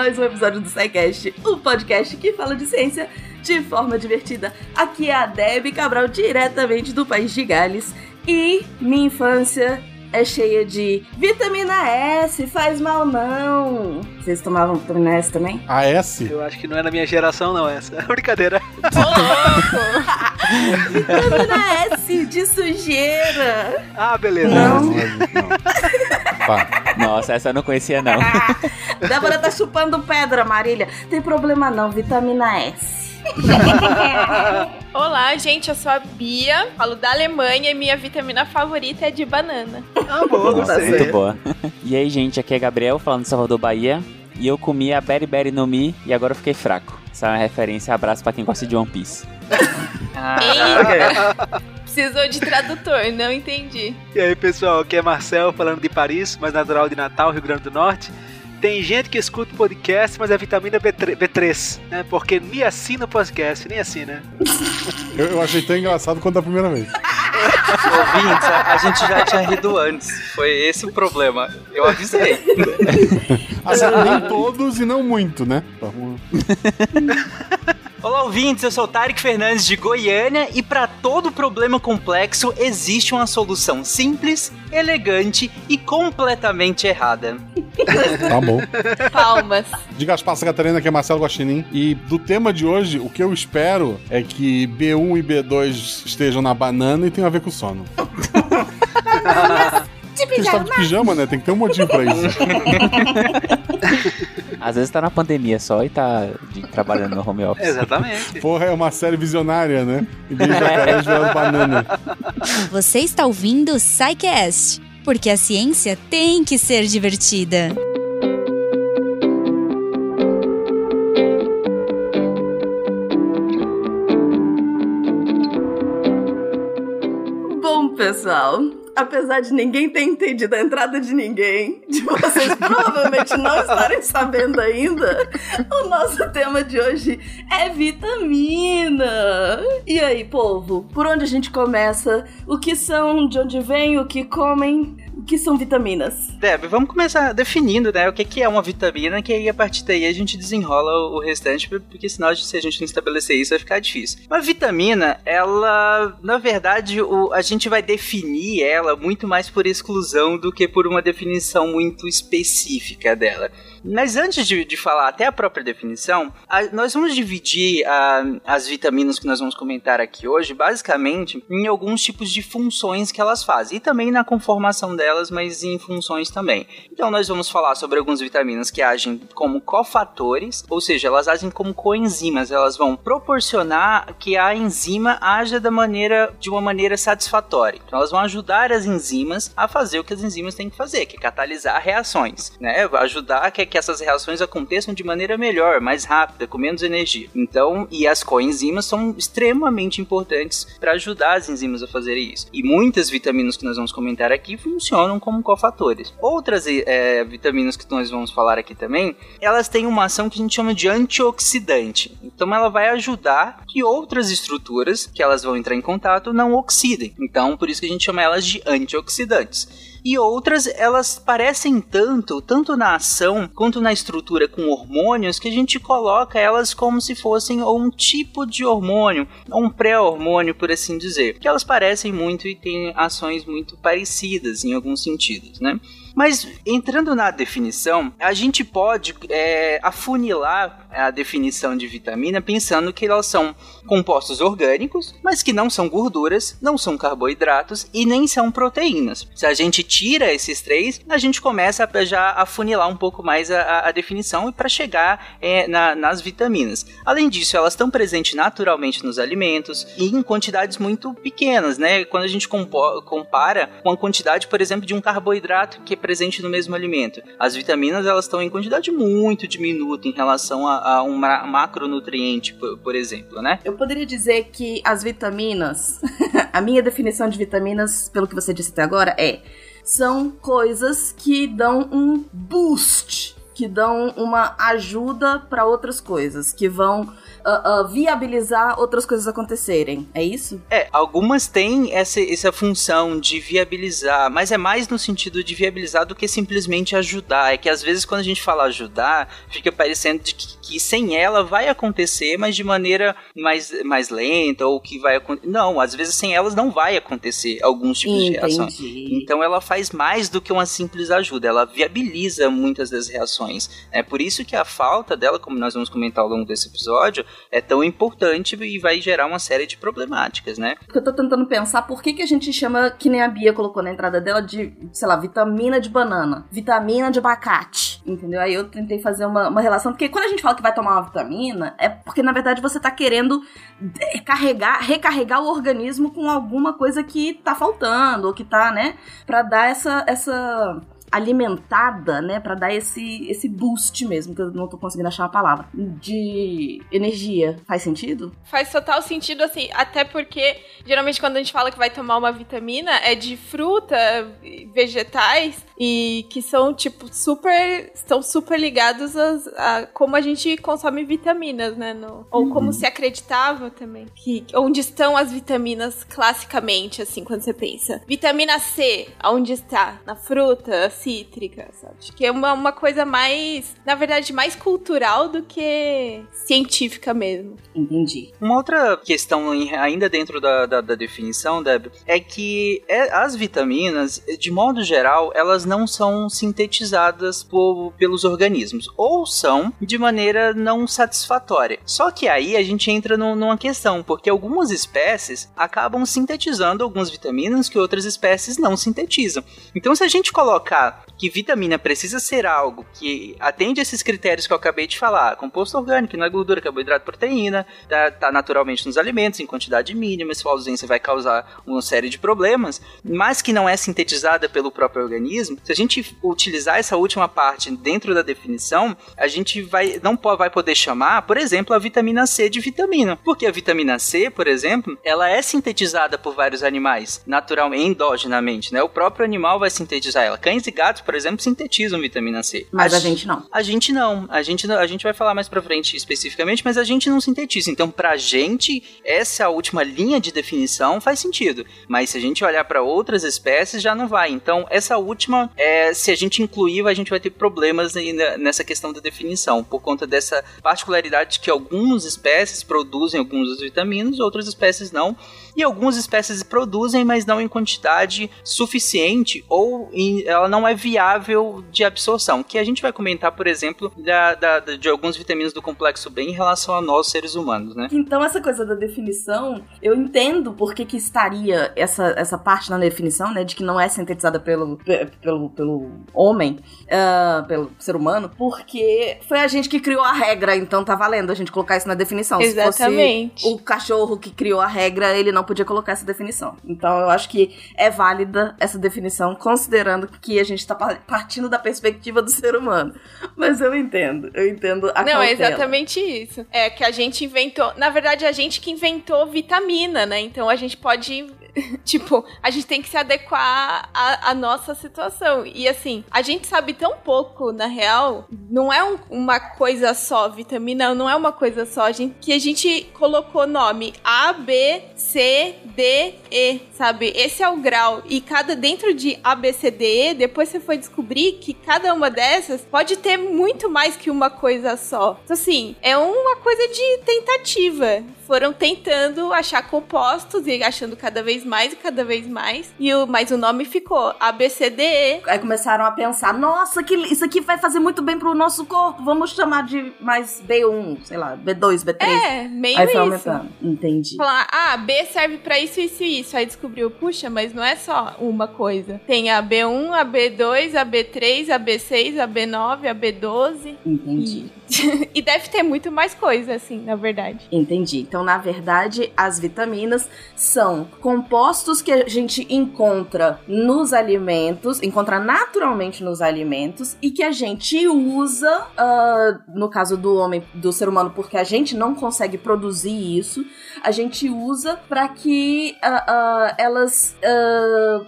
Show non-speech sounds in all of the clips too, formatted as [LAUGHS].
mais um episódio do SciCast, o podcast que fala de ciência de forma divertida. Aqui é a Debbie Cabral, diretamente do país de Gales. E minha infância é cheia de vitamina S, faz mal não. Vocês tomavam vitamina S também? A S? Eu acho que não é na minha geração, não, essa. É [LAUGHS] brincadeira. [LAUGHS] vitamina S de sujeira. Ah, beleza. Não. não. Tá. Nossa, essa eu não conhecia, não. [LAUGHS] Débora tá chupando pedra, Marília. Tem problema não, vitamina S. [LAUGHS] Olá, gente, eu sou a Bia, falo da Alemanha e minha vitamina favorita é de banana. Ah, boa, Tá gostei. Muito boa. E aí, gente, aqui é Gabriel, falando de Salvador, Bahia. E eu comi a Berry Berry no Mi e agora eu fiquei fraco. Essa é uma referência, abraço pra quem gosta de One Piece. Eita! Precisou de tradutor, não entendi. E aí, pessoal, aqui é Marcel, falando de Paris, mas natural de Natal, Rio Grande do Norte. Tem gente que escuta o podcast, mas é vitamina B3, B3 né? Porque nem assina o podcast, nem assina. Eu, eu achei tão engraçado quanto a primeira vez. Ouvintes, a, a gente já tinha rido antes. Foi esse o problema. Eu avisei. Assim, nem todos e não muito, né? [LAUGHS] Olá, ouvintes. Eu sou o Tarek Fernandes de Goiânia e para todo problema complexo existe uma solução simples, elegante e completamente errada. Tá bom. Palmas. Diga as passas, Catarina, que é Marcelo Guaxinim. E do tema de hoje, o que eu espero é que B1 e B2 estejam na banana e tenham a ver com sono. [LAUGHS] Porque está de pijama, né? Tem que ter um motivo pra isso. [LAUGHS] Às vezes tá na pandemia só e tá de- trabalhando no home office. Exatamente. Porra, é uma série visionária, né? Em vez de jacaré banana. Você está ouvindo o SciCast, porque a ciência tem que ser divertida. Bom, pessoal, apesar de ninguém ter entendido a entrada de ninguém, de vocês provavelmente não estarem sabendo ainda, o nosso tema de hoje é vitamina. E aí, povo, por onde a gente começa? O que são, de onde vem, o que comem? Que são vitaminas? Deb, vamos começar definindo, né, o que que é uma vitamina, que aí a partir daí a gente desenrola o restante, porque senão se a gente não estabelecer isso vai ficar difícil. Uma vitamina, ela, na verdade, o, a gente vai definir ela muito mais por exclusão do que por uma definição muito específica dela. Mas antes de, de falar até a própria definição, a- nós vamos dividir a- as vitaminas que nós vamos comentar aqui hoje, basicamente, em alguns tipos de funções que elas fazem. E também na conformação delas, mas em funções também. Então nós vamos falar sobre algumas vitaminas que agem como cofatores, ou seja, elas agem como coenzimas, elas vão proporcionar que a enzima haja da maneira, de uma maneira satisfatória. Então elas vão ajudar as enzimas a fazer o que as enzimas têm que fazer, que é catalisar reações, né? Ajudar que, que essas reações aconteçam de maneira melhor, mais rápida, com menos energia. Então, e as coenzimas são extremamente importantes para ajudar as enzimas a fazerem isso. E muitas vitaminas que nós vamos comentar aqui funcionam como cofatores. Outras eh, vitaminas que nós vamos falar aqui também, elas têm uma ação que a gente chama de antioxidante. Então ela vai ajudar que outras estruturas que elas vão entrar em contato não oxidem. Então por isso que a gente chama elas de antioxidantes. E outras, elas parecem tanto, tanto na ação quanto na estrutura com hormônios, que a gente coloca elas como se fossem um tipo de hormônio, ou um pré-hormônio, por assim dizer. Que elas parecem muito e têm ações muito parecidas em alguns sentidos, né? Mas entrando na definição, a gente pode é, afunilar a definição de vitamina pensando que elas são compostos orgânicos, mas que não são gorduras, não são carboidratos e nem são proteínas. Se a gente tira esses três, a gente começa a já afunilar um pouco mais a, a- definição para chegar é, na- nas vitaminas. Além disso, elas estão presentes naturalmente nos alimentos e em quantidades muito pequenas, né? Quando a gente compara com a quantidade, por exemplo, de um carboidrato que presente no mesmo alimento. As vitaminas elas estão em quantidade muito diminuta em relação a, a um ma- macronutriente, por, por exemplo, né? Eu poderia dizer que as vitaminas, [LAUGHS] a minha definição de vitaminas, pelo que você disse até agora, é são coisas que dão um boost, que dão uma ajuda para outras coisas, que vão uh, uh, viabilizar outras coisas acontecerem. É isso? É, algumas têm essa, essa função de viabilizar, mas é mais no sentido de viabilizar do que simplesmente ajudar. É que às vezes quando a gente fala ajudar, fica parecendo de que, que sem ela vai acontecer, mas de maneira mais, mais lenta, ou que vai acontecer. Não, às vezes sem elas não vai acontecer alguns tipos Entendi. de reações. Então ela faz mais do que uma simples ajuda, ela viabiliza muitas das reações. É por isso que a falta dela, como nós vamos comentar ao longo desse episódio, é tão importante e vai gerar uma série de problemáticas, né? Eu tô tentando pensar por que, que a gente chama, que nem a Bia colocou na entrada dela, de, sei lá, vitamina de banana, vitamina de abacate, entendeu? Aí eu tentei fazer uma, uma relação, porque quando a gente fala que vai tomar uma vitamina, é porque na verdade você tá querendo carregar, recarregar o organismo com alguma coisa que tá faltando, ou que tá, né, pra dar essa, essa alimentada, né, Pra dar esse esse boost mesmo, que eu não tô conseguindo achar a palavra, de energia. Faz sentido? Faz total sentido, assim, até porque geralmente quando a gente fala que vai tomar uma vitamina é de fruta, vegetais e que são tipo super estão super ligados às- a, como a gente consome vitaminas, né, no- ou como se acreditava também que onde estão as vitaminas classicamente, assim, quando você pensa. Vitamina C, aonde está? Na fruta cítrica, sabe? Acho que é uma, uma coisa mais, na verdade, mais cultural do que científica mesmo. Entendi. Uma outra questão em- ainda dentro da, da, da definição, Deb, é que é- as vitaminas, de modo geral, elas não são sintetizadas por- pelos organismos, ou são de maneira não satisfatória. Só que aí a gente entra num- numa questão, porque algumas espécies acabam sintetizando algumas vitaminas que outras espécies não sintetizam. Então, se a gente colocar que vitamina precisa ser algo que atende esses critérios que eu acabei de falar, composto orgânico, não é gordura, carboidrato, proteína, tá, tá naturalmente nos alimentos, em quantidade mínima, sua ausência vai causar uma série de problemas, mas que não é sintetizada pelo próprio organismo, se a gente utilizar essa última parte dentro da definição, a gente vai não vai poder chamar, por exemplo, a vitamina C de vitamina, porque a vitamina C, por exemplo, ela é sintetizada por vários animais, naturalmente, endogenamente, né? O próprio animal vai sintetizar ela. Cães e gatos, por exemplo, sintetizam vitamina C. Mas a gente não. A gente não. A gente, não- a gente vai falar mais pra frente especificamente, mas a gente não sintetiza. Então, pra gente, essa última linha de definição faz sentido. Mas se a gente olhar pra outras espécies, já não vai. Então, essa última, é, se a gente incluir, a gente vai ter problemas nessa questão da definição, por conta dessa particularidade de que algumas espécies produzem alguns dos vitaminas, outras espécies não. E algumas espécies produzem, mas não em quantidade suficiente ou em- ela não é viável de absorção. Que a gente vai comentar, por exemplo, da, da- de alguns vitaminas do complexo B em relação a nós, seres humanos, né? Então, essa coisa da definição, eu entendo por que, que estaria essa, essa parte na definição, né? De que não é sintetizada pelo, pe- pelo, pelo homem, ah, pelo ser humano, porque foi a gente que criou a regra, então tá valendo a gente colocar isso na definição. Exatamente. Se fosse o cachorro que criou a regra, ele não podia colocar essa definição. Então, eu acho que é válida essa definição, considerando que a gente tá pa- partindo da perspectiva do ser humano. Mas eu entendo, eu entendo a Não, é cautela. exatamente isso. É que a gente inventou. Na verdade, a gente que inventou vitamina, né? Então a gente pode. [LAUGHS] Tipo, a gente tem que se adequar à, à nossa situação. E assim, a gente sabe tão pouco, na real, não é um- uma coisa só, vitamina não é uma coisa só, a gente, que a gente colocou nome A, B, C, D, E, sabe? Esse é o grau. E cada dentro de A, B, C, D, E, depois você foi descobrir que cada uma dessas pode ter muito mais que uma coisa só. Então, assim, é uma coisa de tentativa. Foram tentando achar compostos e achando cada vez mais e cada vez mais. E o, mas o nome ficou A, B, C, D, E. Aí começaram a pensar, nossa, que, isso aqui vai fazer muito bem pro nosso corpo, vamos chamar de mais B1, sei lá, B2, B3. É, meio Aí foi isso. Entendi. Falar, ah, B serve pra isso, isso e isso. Aí descobriu, puxa, mas não é só uma coisa. Tem a B1, a B2, a B3, a B6, a B9, a B12. Entendi. E, [LAUGHS] e deve ter muito mais coisa, assim, na verdade. Entendi. Então, na verdade, as vitaminas são compostos que a gente encontra nos alimentos, encontra naturalmente nos alimentos e que a gente usa, uh, no caso do homem, do ser humano, porque a gente não consegue produzir isso, a gente usa para que uh, uh, elas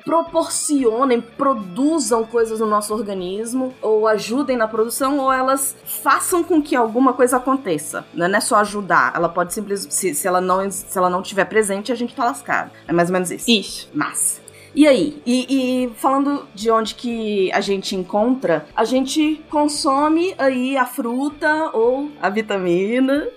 proporcionem, produzam coisas no nosso organismo, ou ajudem na produção, ou elas façam com que alguma coisa aconteça. Não é só ajudar, ela pode simplesmente, se, se, ela não, se ela não tiver presente, a gente tá lascado. É mais ou menos isso. Isso. Massa. E aí? E, e, falando de onde que a gente encontra, a gente consome aí a fruta ou a vitamina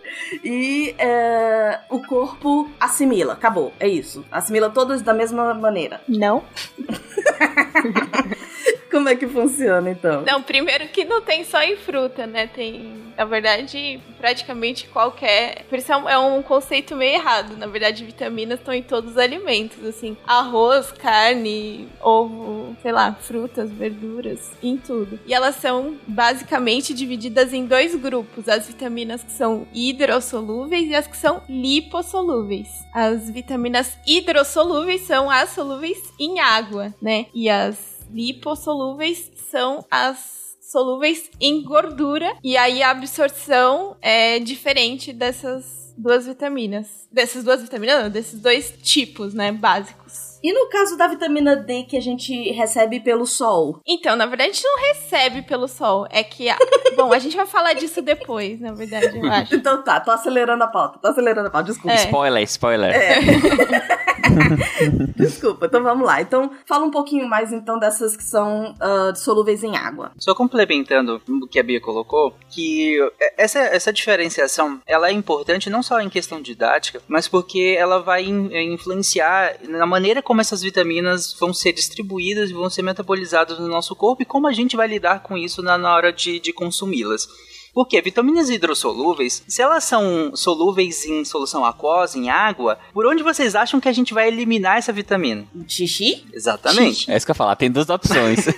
e é, o corpo assimila. Acabou. É isso. Assimila todas da mesma maneira. Não. [LAUGHS] [LAUGHS] Como é que funciona, então? Não, primeiro que não tem só em fruta, né? Tem, na verdade, praticamente qualquer. Por isso é um conceito meio errado. Na verdade, vitaminas estão em todos os alimentos, assim. Arroz, carne, ovo, sei lá, frutas, verduras, em tudo. E elas são basicamente divididas em dois grupos: as vitaminas que são hidrossolúveis e as que são lipossolúveis. As vitaminas hidrossolúveis são as solúveis em água, né? E as lipossolúveis são as solúveis em gordura e aí a absorção é diferente dessas duas vitaminas. Dessas duas vitaminas, não, desses dois tipos, né, básicos. E no caso da vitamina D que a gente recebe pelo sol? Então, na verdade, a gente não recebe pelo sol. É que. A... [LAUGHS] Bom, a gente vai falar disso depois, na verdade, eu [LAUGHS] acho. Então tá, tô acelerando a pauta. Tô acelerando a pauta, desculpa. É. Spoiler, spoiler. É. [LAUGHS] [LAUGHS] Desculpa, então vamos lá. Então, fala um pouquinho mais então dessas que são uh, solúveis em água. Só complementando o que a Bia colocou, que essa, essa diferenciação ela é importante não só em questão didática, mas porque ela vai in, influenciar na maneira como essas vitaminas vão ser distribuídas e vão ser metabolizadas no nosso corpo e como a gente vai lidar com isso na, na hora de, de consumi-las. Porque vitaminas hidrossolúveis, se elas são solúveis em solução aquosa, em água, por onde vocês acham que a gente vai eliminar essa vitamina? Xixi? Exatamente. Xixi. É isso que eu ia falar, tem duas opções. [LAUGHS]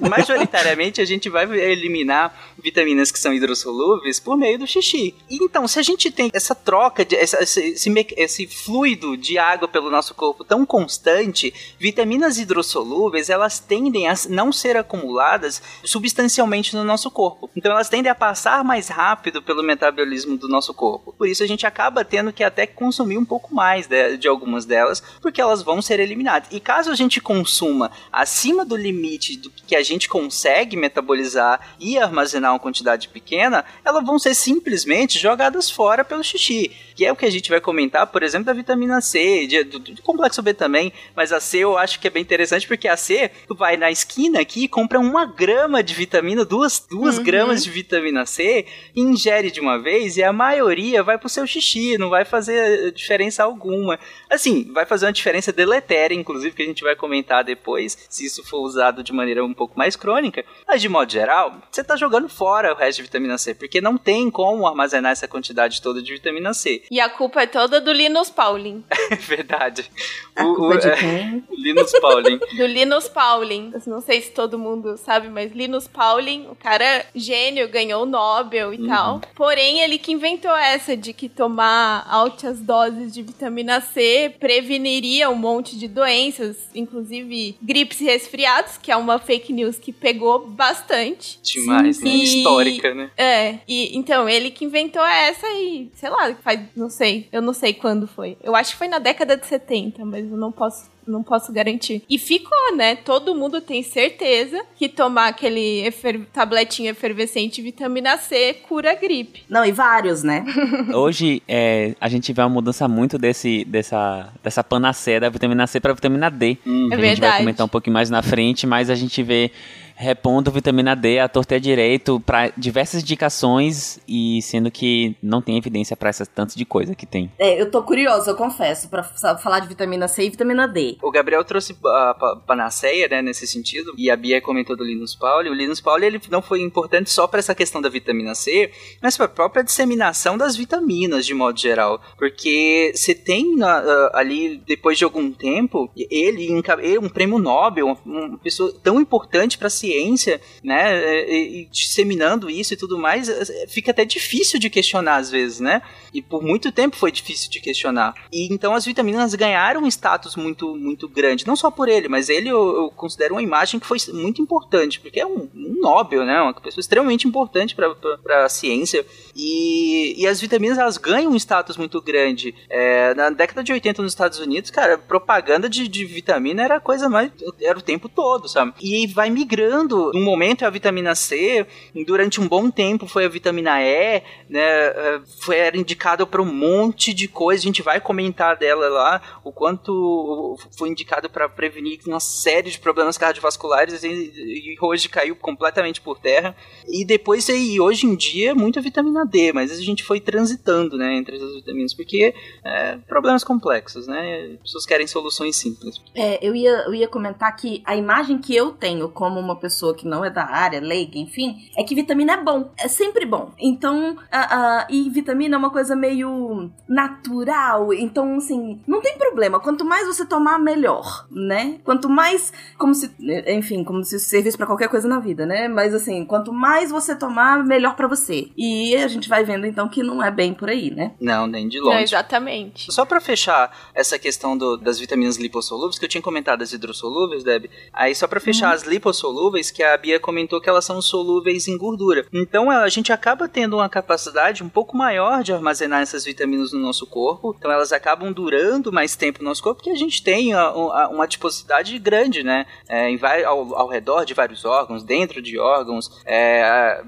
majoritariamente a gente vai eliminar vitaminas que são hidrossolúveis por meio do xixi. Então, se a gente tem essa troca, de, essa, esse, esse, esse, fluido de água pelo nosso corpo tão constante, vitaminas hidrossolúveis elas tendem a não ser acumuladas substancialmente no nosso corpo. Então, elas tendem a passar mais rápido pelo metabolismo do nosso corpo. Por isso, a gente acaba tendo que até consumir um pouco mais de, de algumas delas, porque elas vão ser eliminadas. E caso a gente consuma acima do limite do que a gente consegue metabolizar e armazenar uma quantidade pequena, elas vão ser simplesmente jogadas fora pelo xixi, que é o que a gente vai comentar, por exemplo, da vitamina C, de, do, do complexo B também, mas a C eu acho que é bem interessante porque a C, tu vai na esquina aqui e compra uma grama de vitamina, duas, duas uhum. gramas de vitamina C, ingere de uma vez e a maioria vai pro seu xixi, não vai fazer diferença alguma. Assim, vai fazer uma diferença deletéria, inclusive, que a gente vai comentar depois, se isso for usado de maneira um pouco mais crônica, mas de modo geral, você está jogando fora o resto de vitamina C, porque não tem como armazenar essa quantidade toda de vitamina C. E a culpa é toda do Linus Pauling. [LAUGHS] É verdade. A o, culpa o, de quem? [LAUGHS] Linus Pauling. do Linus Pauling. Não sei se todo mundo sabe, mas Linus Pauling, o cara gênio, ganhou o Nobel e uhum. tal. Porém, ele que inventou essa de que tomar altas doses de vitamina C preveniria um monte de doenças, inclusive gripes e resfriados, que é uma fake news que pegou bastante. Demais, Sim, né? E, Histórica, né? É, e então ele que inventou essa e, sei lá, faz, não sei, eu não sei quando foi. Eu acho que foi na década de 70, mas eu não posso não posso garantir. E ficou, né? Todo mundo tem certeza que tomar aquele efer tabletinho efervescente vitamina C cura a gripe. Não, e vários, né? [LAUGHS] Hoje é, a gente vê uma mudança muito desse, dessa, dessa panaceia da vitamina C para vitamina D. Hum. É a gente vai comentar um pouquinho mais na frente, mas a gente vê repondo vitamina D à torta e direito para diversas indicações e sendo que não tem evidência para essas tantas de coisa que tem. É, eu tô curioso, eu confesso, para falar de vitamina C e vitamina D. O Gabriel trouxe a panaceia, né, nesse sentido, e a Bia comentou do Linus Pauling. O Linus Pauling ele não foi importante só para essa questão da vitamina C, mas para a própria disseminação das vitaminas de modo geral, porque você tem na, ali depois de algum tempo ele, ele um prêmio Nobel, uma pessoa tão importante para a ciência ciência, né, e, e disseminando isso e tudo mais, é, fica até difícil de questionar às vezes, né? E por muito tempo foi difícil de questionar. E então as vitaminas ganharam um status muito, muito grande. Não só por ele, mas ele eu, eu considero uma imagem que foi muito importante, porque é um, um Nobel, né? Uma pessoa extremamente importante para a ciência. E, e as vitaminas elas ganham um status muito grande. É, na década de 80 nos Estados Unidos, cara, propaganda de, de vitamina era a coisa mais. era o tempo todo, sabe? E vai migrando. Um momento é a vitamina C, durante um bom tempo foi a vitamina E, né? É, foi, era indicado para um monte de coisa. A gente vai comentar dela lá, o quanto foi indicado para prevenir uma série de problemas cardiovasculares e, e hoje caiu completamente por terra. E depois, e hoje em dia, muita vitamina D, mas a gente foi transitando, né, entre as vitaminas, porque é, problemas complexos, né, as pessoas querem soluções simples. É, eu ia, eu ia comentar que a imagem que eu tenho como uma pessoa que não é da área, leiga, enfim, é que vitamina é bom, é sempre bom. Então, a, a, e vitamina é uma coisa meio natural, então, assim, não tem problema, quanto mais você tomar, melhor, né? Quanto mais, como se, enfim, como se servisse para qualquer coisa na vida, né? Mas, assim, quanto mais você tomar, melhor para você. E a gente vai vendo então que não é bem por aí, né? Não, nem de longe. Não, exatamente. Só para fechar essa questão do, das vitaminas lipossolúveis, que eu tinha comentado as hidrossolúveis, Deb. Aí só para fechar uhum. as lipossolúveis, que a Bia comentou que elas são solúveis em gordura. Então a gente acaba tendo uma capacidade um pouco maior de armazenar essas vitaminas no nosso corpo. Então elas acabam durando mais tempo no nosso corpo, porque a gente tem a, a, uma adiposidade grande, né? É, em, ao, ao redor de vários órgãos, dentro de órgãos, é,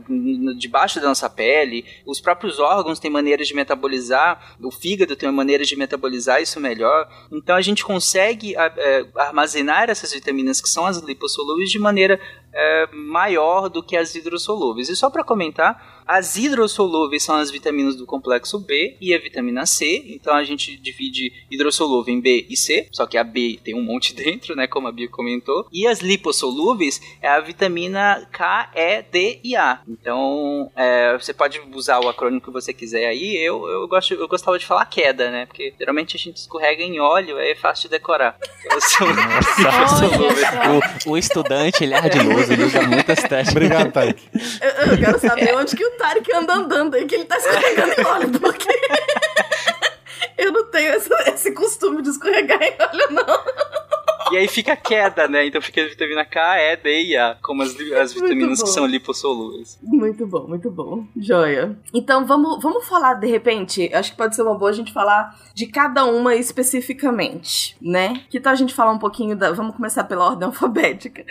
debaixo da nossa pele. Os próprios órgãos têm maneiras de metabolizar, o fígado tem uma maneira de metabolizar isso melhor. Então a gente consegue é, armazenar essas vitaminas que são as lipossolúveis de maneira é, maior do que as hidrossolúveis. E só para comentar, as hidrossolúveis são as vitaminas do complexo B e a vitamina C. Então a gente divide hidrossolúvel em B e C, só que a B tem um monte [LAUGHS] dentro, né, como a Bia comentou. E as lipossolúveis é a vitamina K, E, D e A. Então é, você pode usar o acrônimo que você quiser aí. Eu, eu, gosto, eu gostava de falar queda, né, porque geralmente a gente escorrega em óleo, é fácil de decorar. [LAUGHS] Nossa, [LAUGHS] o, o estudante ele é ardiloso, ele usa muitas técnicas. Obrigado, Taik. Eu, eu quero saber onde que o Tarek anda andando aí, que ele tá escorregando em óleo, porque [LAUGHS] eu não tenho esse, esse costume de escorregar em óleo, não. E aí fica queda, né? Então fica a vitamina K, E, D e A, como as, as vitaminas que são lipossolúveis. Muito bom, muito bom. Joia. Então vamos, vamos falar, de repente, acho que pode ser uma boa a gente falar de cada uma especificamente, né? Que tal a gente falar um pouquinho da. Vamos começar pela ordem [LAUGHS] alfabética.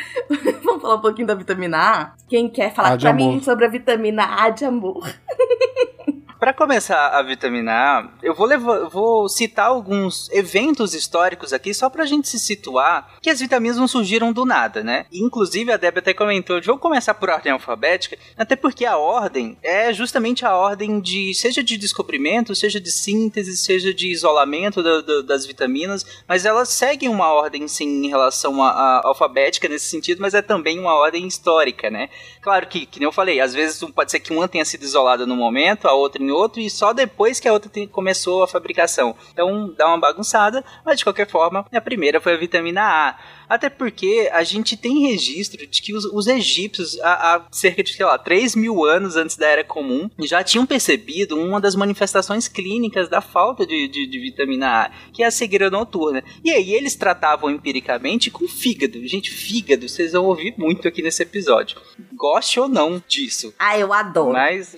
vamos falar um pouquinho da vitamina A? Quem quer falar pra amor. mim sobre a vitamina A de amor? [LAUGHS] Para começar a vitamina A, eu vou, levar, vou citar alguns eventos históricos aqui só pra gente se situar que as vitaminas não surgiram do nada, né? inclusive a Débora até comentou, vou começar por ordem alfabética, até porque a ordem é justamente a ordem de, seja de descobrimento, seja de síntese, seja de isolamento da, da, das vitaminas, mas elas seguem uma ordem sim em relação à alfabética nesse sentido, mas é também uma ordem histórica, né? Claro que, que nem eu falei, às vezes pode ser que uma tenha sido isolada no momento, a outra outro e só depois que a outra começou a fabricação. Então dá uma bagunçada, mas de qualquer forma, a primeira foi a vitamina A. Até porque a gente tem registro de que os, os egípcios, há, há, cerca de, sei lá, 3 mil anos antes da Era Comum, já tinham percebido uma das manifestações clínicas da falta de, de, de vitamina A, que é a cegueira noturna. E aí eles tratavam empiricamente com fígado. Gente, fígado, vocês vão ouvir muito aqui nesse episódio. Goste ou não disso. Ah, eu adoro. Mas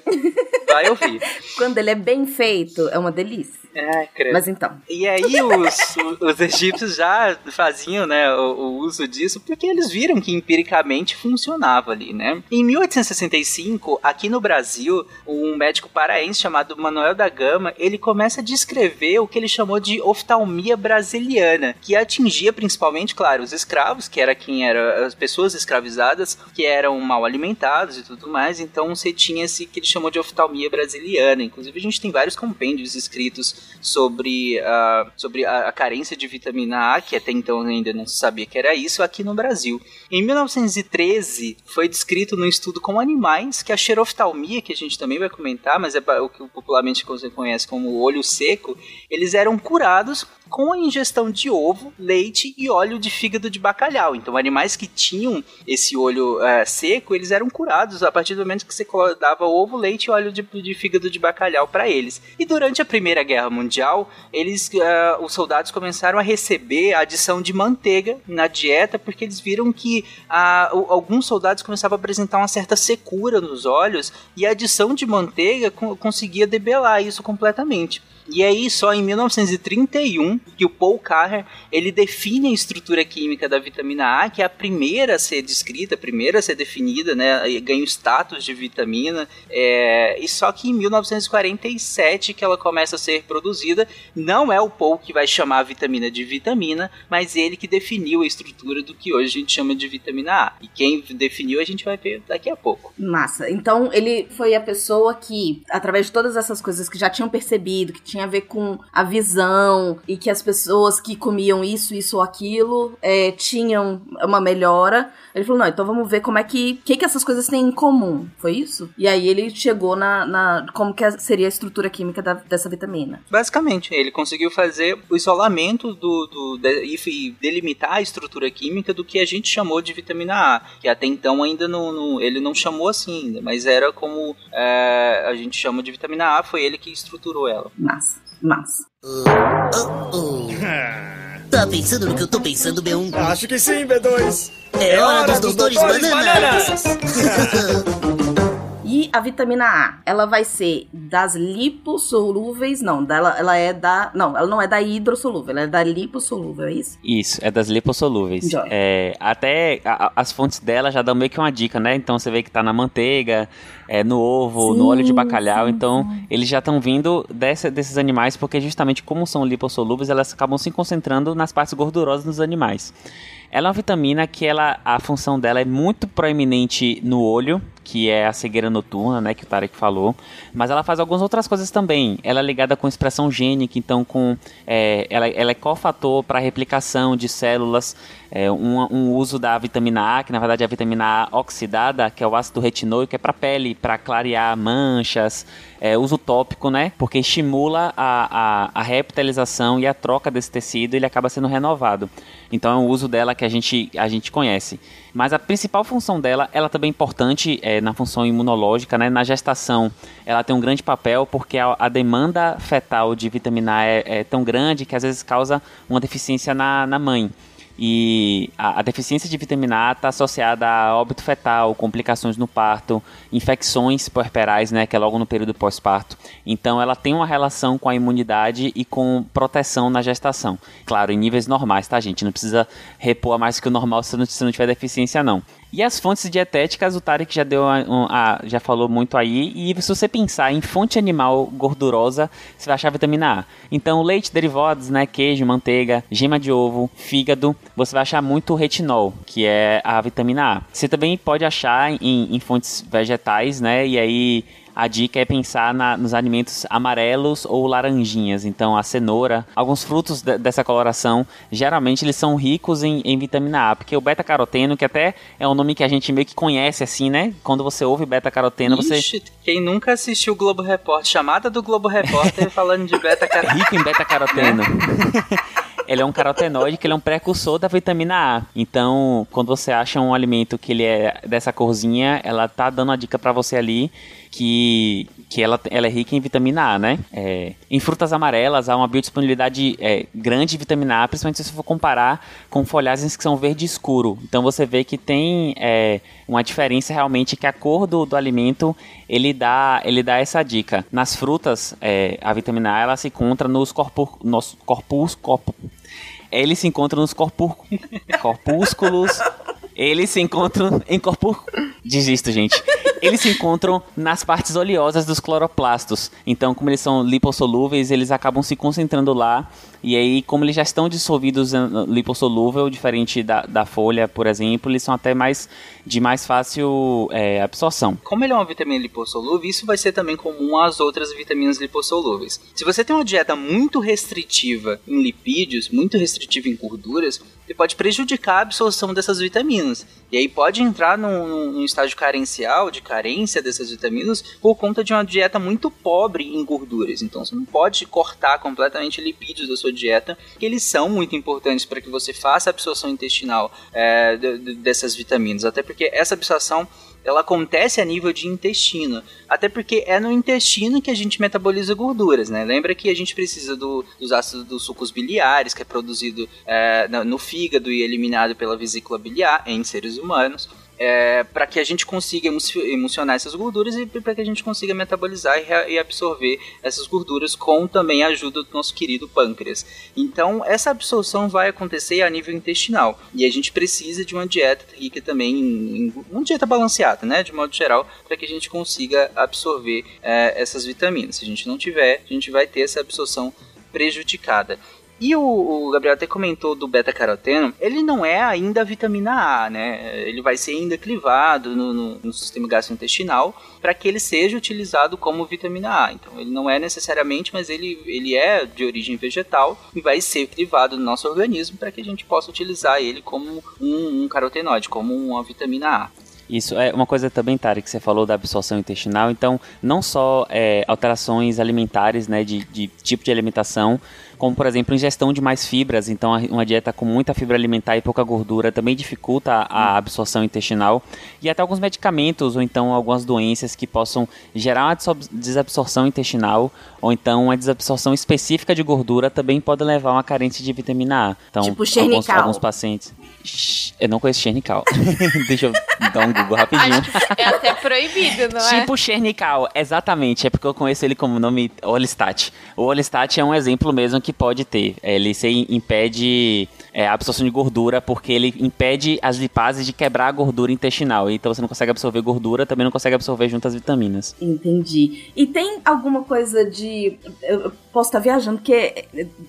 vai ouvir. [LAUGHS] Quando ele é bem feito, é uma delícia. É, credo. Mas então. E aí os, os egípcios já faziam, né, o, o, uso disso porque eles viram que empiricamente funcionava ali, né? Em 1865, aqui no Brasil, um médico paraense chamado Manuel da Gama, ele começa a descrever o que ele chamou de oftalmia brasiliana, que atingia principalmente, claro, os escravos, que era quem era as pessoas escravizadas, que eram mal alimentados e tudo mais, então você tinha esse que ele chamou de oftalmia brasiliana. Inclusive a gente tem vários compêndios escritos sobre, uh, sobre a, a, carência de vitamina A, que até então ainda não se sabia que era isso aqui no Brasil. Em 1913, foi descrito num estudo com animais que a xeroftalmia, que a gente também vai comentar, mas é o que popularmente você conhece como olho seco, eles eram curados com a ingestão de ovo, leite e óleo de fígado de bacalhau. Então, animais que tinham esse olho é, seco, eles eram curados a partir do momento que você dava ovo, leite e óleo de, de fígado de bacalhau para eles. E durante a Primeira Guerra Mundial, eles, uh, os soldados começaram a receber a adição de manteiga na dieta porque eles viram que alguns soldados começavam a apresentar uma certa secura nos olhos e a adição de manteiga conseguia debelar isso completamente. E aí, só em 1931, que o Paul Carrer, ele define a estrutura química da vitamina A, que é a primeira a ser descrita, a primeira a ser definida, né, ganha o status de vitamina, é, e só que em 1947 que ela começa a ser produzida, não é o Paul que vai chamar a vitamina de vitamina, mas ele que definiu a estrutura do que hoje a gente chama de vitamina A. E quem definiu a gente vai ver daqui a pouco. Massa. Então, ele foi a pessoa que, através de todas essas coisas que já tinham percebido, que tinha tinha a ver com a visão e que as pessoas que comiam isso, isso ou aquilo é, tinham uma melhora. Ele falou, não, então vamos ver como é que. O que, que essas coisas têm em comum. Foi isso? E aí ele chegou na. na como que seria a estrutura química da, dessa vitamina. Basicamente, ele conseguiu fazer o isolamento do, do de, e delimitar a estrutura química do que a gente chamou de vitamina A. Que até então ainda não. não ele não chamou assim ainda, mas era como é, a gente chama de vitamina A, foi ele que estruturou ela. Massa, massa. [LAUGHS] Uh, uh, uh. Tá pensando no que eu tô pensando, B1? Acho que sim, B2. É, é hora, hora dos, dos doutores, doutores bananas. bananas. [LAUGHS] E a vitamina A, ela vai ser das lipossolúveis, não, dela, ela é da, não, ela não é da hidrossolúvel, ela é da lipossolúvel, é isso? Isso, é das lipossolúveis. É, até a, as fontes dela já dão meio que uma dica, né? Então você vê que tá na manteiga, é, no ovo, sim, no óleo de bacalhau, sim, então sim. eles já estão vindo dessa, desses animais porque justamente como são lipossolúveis, elas acabam se concentrando nas partes gordurosas dos animais. Ela é uma vitamina que ela, a função dela é muito proeminente no olho, que é a cegueira noturna, né, que o Tarek falou, mas ela faz algumas outras coisas também. Ela é ligada com expressão gênica, então com é, ela, ela é cofator para replicação de células, é, um, um, uso da vitamina A, que na verdade é a vitamina A oxidada, que é o ácido retinóico, é para pele, para clarear manchas, é, uso tópico, né? Porque estimula a, a, a reptilização e a troca desse tecido, ele acaba sendo renovado. Então é um uso dela que a gente, a gente conhece. Mas a principal função dela, ela também é importante é, na função imunológica, né? Na gestação, ela tem um grande papel porque a, a demanda fetal de vitamina A é, é, tão grande que às vezes causa uma deficiência na, na mãe. E a, a deficiência de vitamina A está associada a óbito fetal, complicações no parto, infecções puerperais, né, que é logo no período pós-parto. Então ela tem uma relação com a imunidade e com proteção na gestação. Claro, em níveis normais, tá, gente? Não precisa repor mais que o normal se não, se não tiver deficiência, não. E as fontes dietéticas, o Tarek já deu a, a, já falou muito aí. E se você pensar em fonte animal gordurosa, você vai achar vitamina A. Então, leite, derivados, né, queijo, manteiga, gema de ovo, fígado, você vai achar muito retinol, que é a vitamina A. Você também pode achar em, em fontes vegetais, né? E aí a dica é pensar na, nos alimentos amarelos ou laranjinhas. Então, a cenoura, alguns frutos de, dessa coloração, geralmente eles são ricos em, em vitamina A, porque o beta-caroteno, que até é um nome que a gente meio que conhece assim, né? Quando você ouve beta-caroteno, você. Quem nunca assistiu o Globo Repórter, chamada do Globo Repórter [LAUGHS] falando de beta-caroteno. Rico em beta-caroteno. [LAUGHS] ele é um carotenoide que ele é um precursor da vitamina A. Então, quando você acha um alimento que ele é dessa corzinha, ela tá dando a dica para você ali que, que ela, ela é rica em vitamina A, né? É, em frutas amarelas há uma biodisponibilidade é, grande de vitamina A, principalmente se você for comparar com folhagens que são verde escuro. Então você vê que tem é, uma diferença realmente que a cor do, do alimento ele dá, ele dá essa dica. Nas frutas, é, a vitamina A ela se encontra nos, corpus, nos corpus, corpus, ele se encontra nos corpúsculos, eles se encontram em corpus... Desisto, gente eles se encontram nas partes oleosas dos cloroplastos. Então, como eles são lipossolúveis, eles acabam se concentrando lá. E aí, como eles já estão dissolvidos em lipossolúvel, diferente da, da folha, por exemplo, eles são até mais de mais fácil é, absorção. Como ele é uma vitamina lipossolúvel, isso vai ser também comum às outras vitaminas lipossolúveis. Se você tem uma dieta muito restritiva em lipídios, muito restritiva em gorduras, você pode prejudicar a absorção dessas vitaminas. E aí pode entrar num, num, estágio carencial, de carência dessas vitaminas, por conta de uma dieta muito pobre em gorduras. Então você não pode cortar completamente lipídios da sua dieta, que eles são muito importantes para que você faça a absorção intestinal é, dessas vitaminas. Até porque essa absorção ela acontece a nível de intestino. Até porque é no intestino que a gente metaboliza gorduras, né? Lembra que a gente precisa do, dos ácidos dos sucos biliares, que é produzido é, no fígado e eliminado pela vesícula biliar em seres humanos é, para que a gente consiga emulsionar essas gorduras e para que a gente consiga metabolizar e, e, absorver essas gorduras com também a ajuda do nosso querido pâncreas. Então, essa absorção vai acontecer a nível intestinal e a gente precisa de uma dieta rica também em, em uma dieta balanceada, né, de modo geral, para que a gente consiga absorver é, essas vitaminas. Se a gente não tiver, a gente vai ter essa absorção prejudicada. E o, o Gabriel até comentou do beta-caroteno, ele não é ainda a vitamina A, né? Ele vai ser ainda clivado no, no, no sistema gastrointestinal para que ele seja utilizado como vitamina A. Então ele não é necessariamente, mas ele, ele é de origem vegetal e vai ser clivado no nosso organismo para que a gente possa utilizar ele como um, um carotenoide, como uma vitamina A. Isso é uma coisa também, Tari, que você falou da absorção intestinal. Então, não só é, alterações alimentares, né, de, de tipo de alimentação, como por exemplo ingestão de mais fibras, então uma dieta com muita fibra alimentar e pouca gordura também dificulta a absorção intestinal e até alguns medicamentos ou então algumas doenças que possam gerar uma desabsorção intestinal ou então uma desabsorção específica de gordura também pode levar a uma carência de vitamina A. Então, tipo alguns, alguns pacientes eu não conheço Chernical. [LAUGHS] Deixa eu dar um Google rapidinho. é até proibido, não é? Tipo Chernical, exatamente. É porque eu conheço ele como nome Olistat. O Olistat é um exemplo mesmo que pode ter. Ele se impede é, a absorção de gordura porque ele impede as lipases de quebrar a gordura intestinal. Então você não consegue absorver gordura, também não consegue absorver junto as vitaminas. Entendi. E tem alguma coisa de. Eu posso estar viajando, porque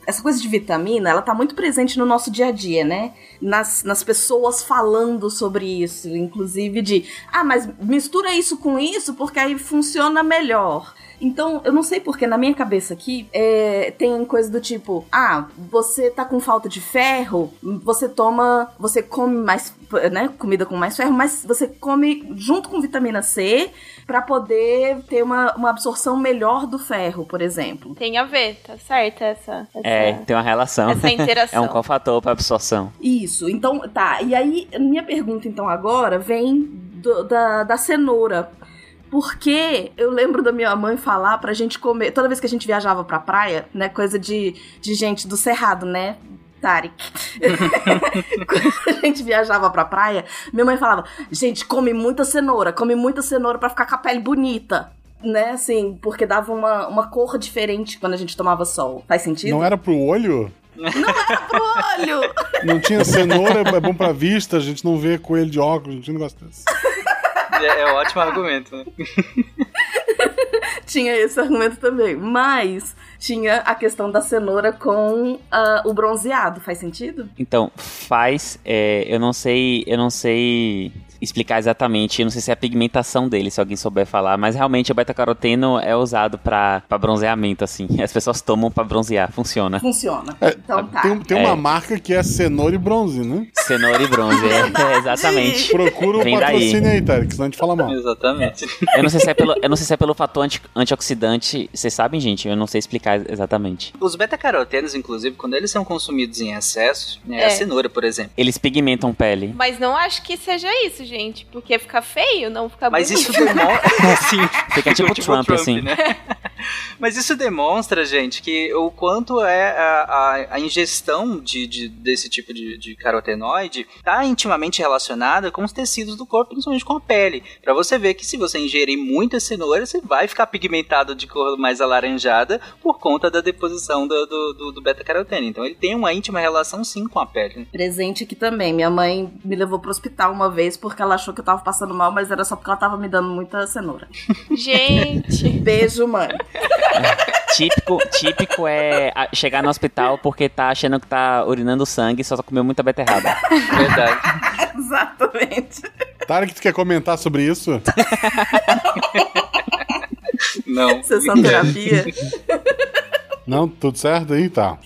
essa coisa de vitamina, ela tá muito presente no nosso dia a dia, né? Nas, nas pessoas falando sobre isso, inclusive de, ah, mas mistura isso com isso porque aí funciona melhor. Então, eu não sei porque na minha cabeça aqui é, tem coisa do tipo: ah, você tá com falta de ferro, você toma, você come mais, né, comida com mais ferro, mas você come junto com vitamina C para poder ter uma, uma absorção melhor do ferro, por exemplo. Tem a ver, tá certo essa, essa É, tem uma relação. Essa [LAUGHS] interação. é um cofator para absorção. Isso. Então, tá. E aí, minha pergunta então agora vem do, da, da cenoura. Porque eu lembro da minha mãe falar pra gente comer. Toda vez que a gente viajava pra praia, né? Coisa de, de gente do Cerrado, né? Tarek. [LAUGHS] Quando a gente viajava pra praia, minha mãe falava: gente, come muita cenoura, come muita cenoura pra ficar com a pele bonita. Né, assim, porque dava uma, uma cor diferente quando a gente tomava sol. Faz sentido? Não era pro olho? Não era pro olho! [LAUGHS] Não tinha cenoura, é bom pra vista, a gente não vê coelho de óculos, não tinha negócio desse. É, é um ótimo argumento, né? tinha esse argumento também. Mas tinha a questão da cenoura com uh, o bronzeado. Faz sentido? Então, faz. É, eu não sei. Eu não sei explicar exatamente, eu não sei se é a pigmentação dele, se alguém souber falar, mas realmente o beta-caroteno é usado para bronzeamento, assim. [LAUGHS] As pessoas tomam para bronzear, funciona. Funciona. É, então tá. Tem, tem é. uma marca que é cenoura e bronze, né? Cenoura e bronze, é, é, [LAUGHS] exatamente. Procura o patrocínio aí, Tarek, senão a gente fala mal. Exatamente. Eu não sei se é pelo, eu não sei se é pelo fator anti, antioxidante, vocês sabem, gente? Eu não sei explicar exatamente. Os beta-carotenos, inclusive, quando eles são consumidos em excesso, né, a cenoura, por exemplo. Eles pigmentam pele. Mas não acho que seja isso, gente, porque fica feio, não fica Mas bonito. isso demora. assim, [LAUGHS] fica tipo, tipo Trump, Trump, assim. Né? [LAUGHS] Mas isso demonstra, gente, que o quanto é a, a, a ingestão de, de, desse tipo de, de carotenoide está intimamente relacionada com os tecidos do corpo, principalmente com a pele. Para você ver que se você ingerir muita cenoura, você vai ficar pigmentado de cor mais alaranjada por conta da deposição do, do, do, do beta-caroteno. Então ele tem uma íntima relação sim com a pele. Presente aqui também. Minha mãe me levou pro hospital uma vez porque ela achou que eu tava passando mal, mas era só porque ela tava me dando muita cenoura. Gente! [LAUGHS] Beijo, mãe. típico, típico é chegar no hospital porque tá achando que tá urinando sangue e só comeu muita beterraba. Verdade. [LAUGHS] Exatamente. Tarek, tu quer comentar sobre isso? Não. Sessão terapia. Não, tudo certo aí? Tá.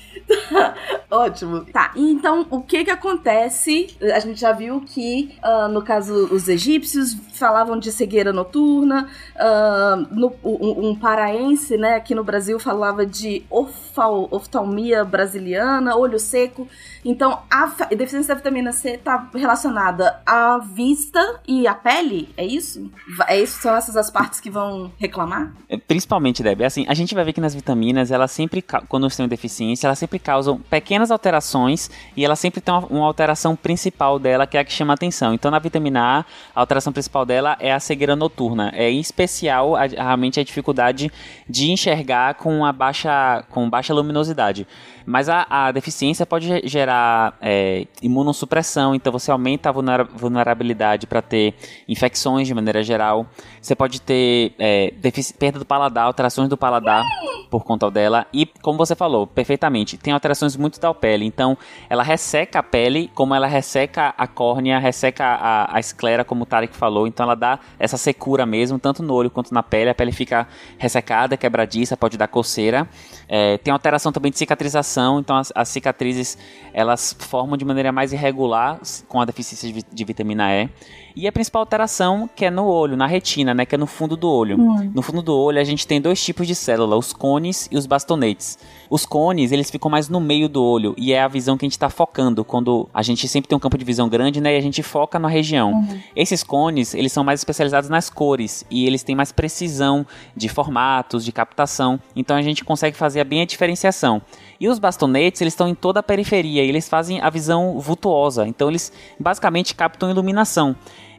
[LAUGHS] Ótimo. Tá, então o que que acontece? A gente já viu que, uh, no caso, os egípcios falavam de cegueira noturna, uh, no, um, um, paraense, né, aqui no Brasil falava de oftal, oftalmia brasiliana, olho seco. Então, a deficiência da vitamina C está relacionada à vista e à pele, é isso? É isso? São essas as partes que vão reclamar? É, principalmente, Deb, assim, a gente vai ver que nas vitaminas, elas sempre, quando têm deficiência, elas sempre causam pequenas alterações e ela sempre tem uma, uma alteração principal dela, que é a que chama atenção. Então, na vitamina A, a alteração principal dela é a cegueira noturna. É em especial, a, realmente, a dificuldade de enxergar com, a baixa, com baixa luminosidade. Mas a, a deficiência pode gerar é, imunossupressão, então você aumenta a vulnerabilidade para ter infecções de maneira geral. Você pode ter é, perda do paladar, alterações do paladar por conta dela. E, como você falou, perfeitamente, tem alterações muito da pele. Então, ela resseca a pele, como ela resseca a córnea, resseca a, a esclera, como o Tarek falou. Então, ela dá essa secura mesmo, tanto no olho quanto na pele. A pele fica ressecada, quebradiça, pode dar coceira. É, tem alteração também de cicatrização, então as, as, cicatrizes elas formam de maneira mais irregular com a deficiência de, de, vitamina E. E a principal alteração que é no olho, na retina, né, que é no fundo do olho. Hum. No fundo do olho a gente tem dois tipos de célula, os cones e os bastonetes. Os cones, eles ficam mais no meio do olho e é a visão que a gente está focando quando a gente sempre tem um campo de visão grande, né, e a gente foca na região. Uhum. Esses cones, eles são mais especializados nas cores e eles têm mais precisão de formatos, de captação. Então a gente consegue fazer bem a diferenciação. E os bastonetes, eles estão em toda a periferia e eles fazem a visão vultuosa. Então eles basicamente captam iluminação.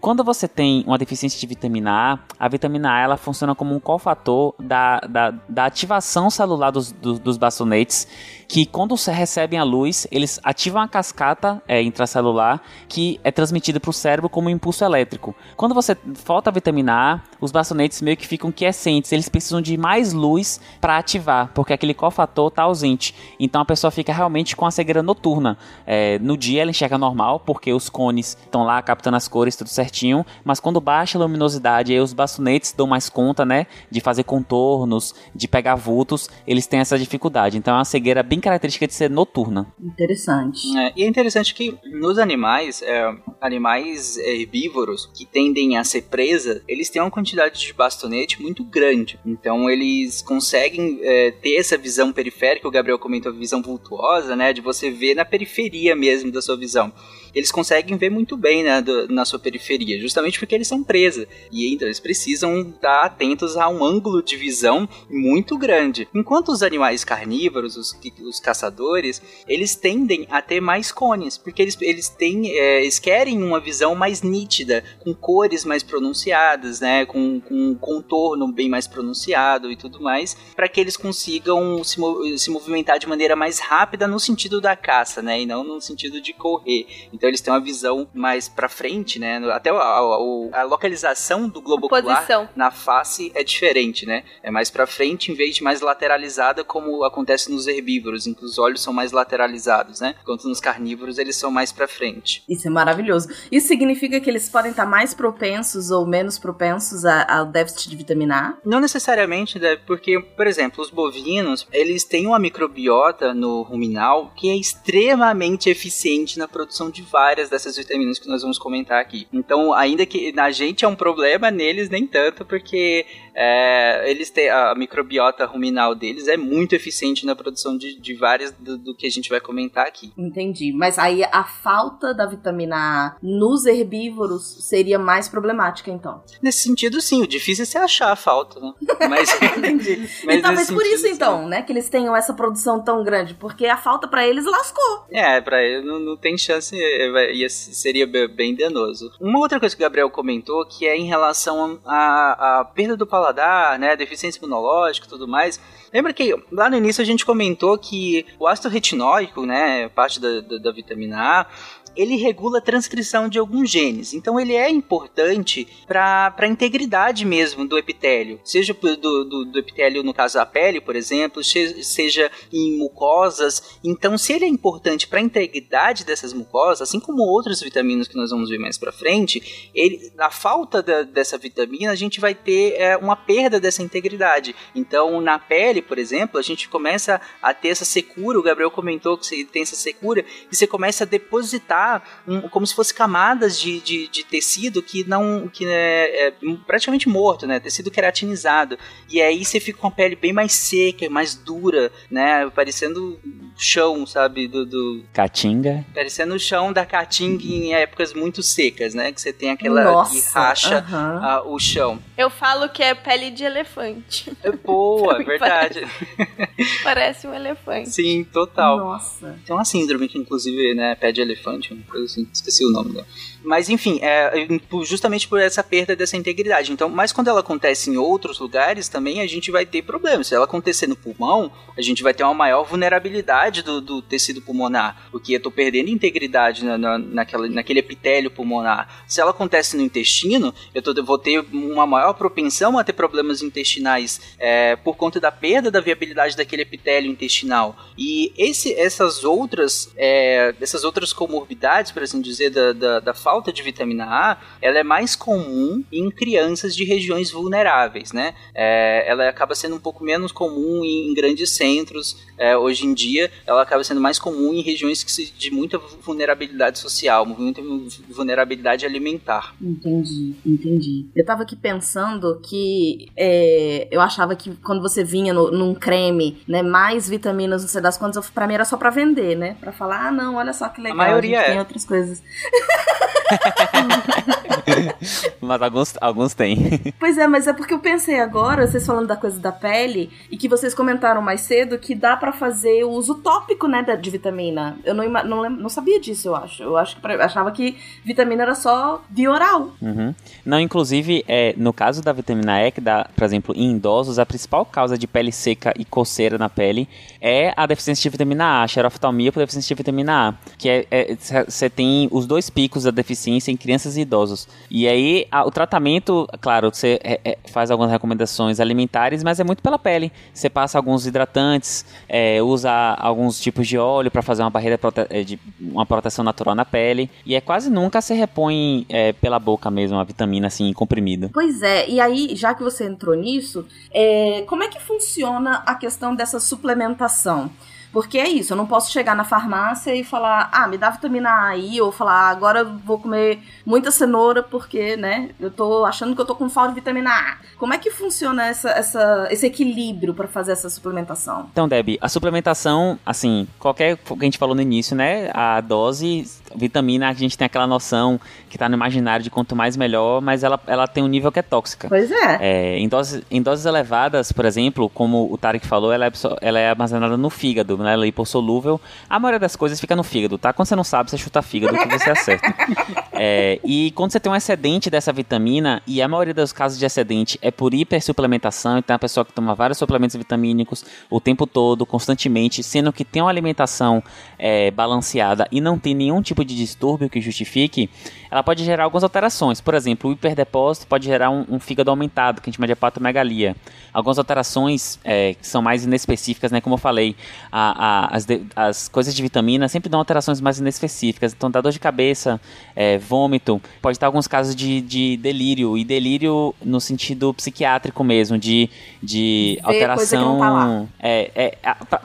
Quando você tem uma deficiência de vitamina A, a vitamina A ela funciona como um cofator da, da, da ativação celular dos, dos, dos bastonetes que quando recebem a luz, eles ativam a cascata é, intracelular que é transmitida para o cérebro como um impulso elétrico. Quando você falta a vitamina A, os bastonetes meio que ficam quiescentes, eles precisam de mais luz para ativar, porque aquele cofator está ausente. Então a pessoa fica realmente com a cegueira noturna. É, no dia ela enxerga normal, porque os cones estão lá captando as cores tudo certinho, mas quando baixa a luminosidade, aí os bastonetes dão mais conta, né, de fazer contornos, de pegar vultos, eles têm essa dificuldade. Então é uma cegueira bem característica de ser noturna. Interessante. É, e é interessante que nos animais, é, animais herbívoros que tendem a ser presa, eles têm uma quantidade de bastonete muito grande. Então eles conseguem é, ter essa visão periférica, o Gabriel comentou, visão vultuosa, né? De você ver na periferia mesmo da sua visão eles conseguem ver muito bem né, do, na sua periferia, justamente porque eles são presa. E então eles precisam estar atentos a um ângulo de visão muito grande. Enquanto os animais carnívoros, os, os caçadores, eles tendem a ter mais cones, porque eles, eles, têm, é, eles querem uma visão mais nítida, com cores mais pronunciadas, né, com, com um contorno bem mais pronunciado e tudo mais, para que eles consigam se, se movimentar de maneira mais rápida no sentido da caça, né, e não no sentido de correr. Então eles têm uma visão mais para frente, né? Até a, a, a localização do globo ocular na face é diferente, né? É mais para frente em vez de mais lateralizada, como acontece nos herbívoros, em que os olhos são mais lateralizados, né? Enquanto nos carnívoros eles são mais para frente. Isso é maravilhoso. Isso significa que eles podem estar mais propensos ou menos propensos ao déficit de vitamina A? Não necessariamente, deve, porque, por exemplo, os bovinos, eles têm uma microbiota no ruminal que é extremamente eficiente na produção de várias dessas vitaminas que nós vamos comentar aqui. Então, ainda que na gente é um problema, neles nem tanto, porque é, eles têm a microbiota ruminal deles é muito eficiente na produção de, de várias do, do, que a gente vai comentar aqui. Entendi. Mas aí a falta da vitamina A nos herbívoros seria mais problemática, então? Nesse sentido, sim. O difícil é você achar a falta, né? Mas, [LAUGHS] Entendi. Mas e talvez por isso, então, sim. né, que eles tenham essa produção tão grande, porque a falta para eles lascou. É, pra ele não, não tem chance, é, ia, seria bem danoso. Uma outra coisa que o Gabriel comentou, que é em relação à, à perda do paladar, né, deficiência imunológica e tudo mais, Lembra que lá no início a gente comentou que o ácido retinóico, né, parte da, da, da vitamina A, ele regula a transcrição de alguns genes. Então ele é importante para a integridade mesmo do epitélio, seja do, do, do, epitélio no caso da pele, por exemplo, seja em mucosas. Então se ele é importante para a integridade dessas mucosas, assim como outras vitaminas que nós vamos ver mais para frente, ele, na falta da, dessa vitamina a gente vai ter é, uma perda dessa integridade. Então na pele, por exemplo, a gente começa a ter essa secura. O Gabriel comentou que você tem essa secura e você começa a depositar um, como se fosse camadas de, de, de, tecido que não que é, é, praticamente morto, né? Tecido queratinizado. E aí você fica com a pele bem mais seca, mais dura, né? Parecendo chão, sabe? Do, do... Caatinga. Parecendo o chão da caatinga em épocas muito secas, né? Que você tem aquela Nossa, que racha uh -huh. a, o chão. Eu falo que é pele de elefante. É boa, [LAUGHS] é verdade. Parece, parece um elefante. Sim, total. Nossa. Tem uma síndrome que, inclusive, né, pé de elefante, uma coisa assim, esqueci o nome dela. Mas enfim, é, justamente por essa perda dessa integridade. Então, mas quando ela acontece em outros lugares também, a gente vai ter problemas. Se ela acontecer no pulmão, a gente vai ter uma maior vulnerabilidade do, do tecido pulmonar, porque eu estou perdendo integridade na, na, naquela, naquele epitélio pulmonar. Se ela acontece no intestino, eu, tô, vou ter uma maior propensão a ter problemas intestinais é, por conta da perda da viabilidade daquele epitélio intestinal. E esse, essas outras, é, essas outras comorbidades, por assim dizer, da, da, da falta de vitamina A, ela é mais comum em crianças de regiões vulneráveis, né? É, ela acaba sendo um pouco menos comum em, em grandes centros. É, hoje em dia, ela acaba sendo mais comum em regiões que se, de muita vulnerabilidade social, muita vulnerabilidade alimentar. Entendi, entendi. Eu tava aqui pensando que é, eu achava que quando você vinha no, num creme, né, mais vitaminas, não sei das quantas, pra mim era só pra vender, né? Pra falar, ah, não, olha só que legal, a maioria a. tem outras coisas. [LAUGHS] mas alguns, alguns têm. Pois é, mas é porque eu pensei agora, vocês falando da coisa da pele, e que vocês comentaram mais cedo que dá para fazer o uso tópico, né, de vitamina. Eu não, não, não sabia disso, eu acho. Eu acho que eu achava que vitamina era só via oral. Uhum. Não, inclusive, é, no caso da vitamina E, que dá, por exemplo, em idosos, a principal causa de pele seca e coceira na pele é a deficiência de vitamina A, xeroftalmia por deficiência de vitamina A. Que é, você é, tem os dois picos da deficiência deficiência em crianças e idosos. E aí, a, o tratamento, claro, você é, é, faz algumas recomendações alimentares, mas é muito pela pele. Você passa alguns hidratantes, é, usa alguns tipos de óleo para fazer uma barreira prote é, de uma proteção natural na pele. E é quase nunca se repõe é, pela boca mesmo a vitamina assim comprimida. Pois é, e aí, já que você entrou nisso, é, como é que funciona a questão dessa suplementação? Porque é isso, eu não posso chegar na farmácia e falar, ah, me dá vitamina A aí, ou falar, ah, agora vou comer muita cenoura porque, né, eu tô achando que eu tô com falta de vitamina A. Como é que funciona essa, essa, esse equilíbrio para fazer essa suplementação? Então, Deb, a suplementação, assim, qualquer que a gente falou no início, né, a dose vitamina, a gente tem aquela noção que tá no imaginário de quanto mais melhor, mas ela, ela tem um nível que é tóxica. Pois é. é em, doses, em doses elevadas, por exemplo, como o Tarek falou, ela é, ela é armazenada no fígado, né? Ela é lipossolúvel. A maioria das coisas fica no fígado, tá? Quando você não sabe, você chuta fígado que você acerta. [LAUGHS] é, e quando você tem um excedente dessa vitamina, e a maioria dos casos de excedente é por hipersuplementação, então a pessoa que toma vários suplementos vitamínicos o tempo todo, constantemente, sendo que tem uma alimentação é, balanceada e não tem nenhum tipo de distúrbio que justifique, ela pode gerar algumas alterações. Por exemplo, o hiperdepósito pode gerar um, um fígado aumentado, que a gente chama de hepatomegalia. Algumas alterações é, que são mais inespecíficas, né? Como eu falei, a, a, as, de, as coisas de vitamina sempre dão alterações mais inespecíficas. Então, dá dor de cabeça, é, vômito, pode ter alguns casos de, de delírio, e delírio no sentido psiquiátrico mesmo, de, de alteração. Tá é, é,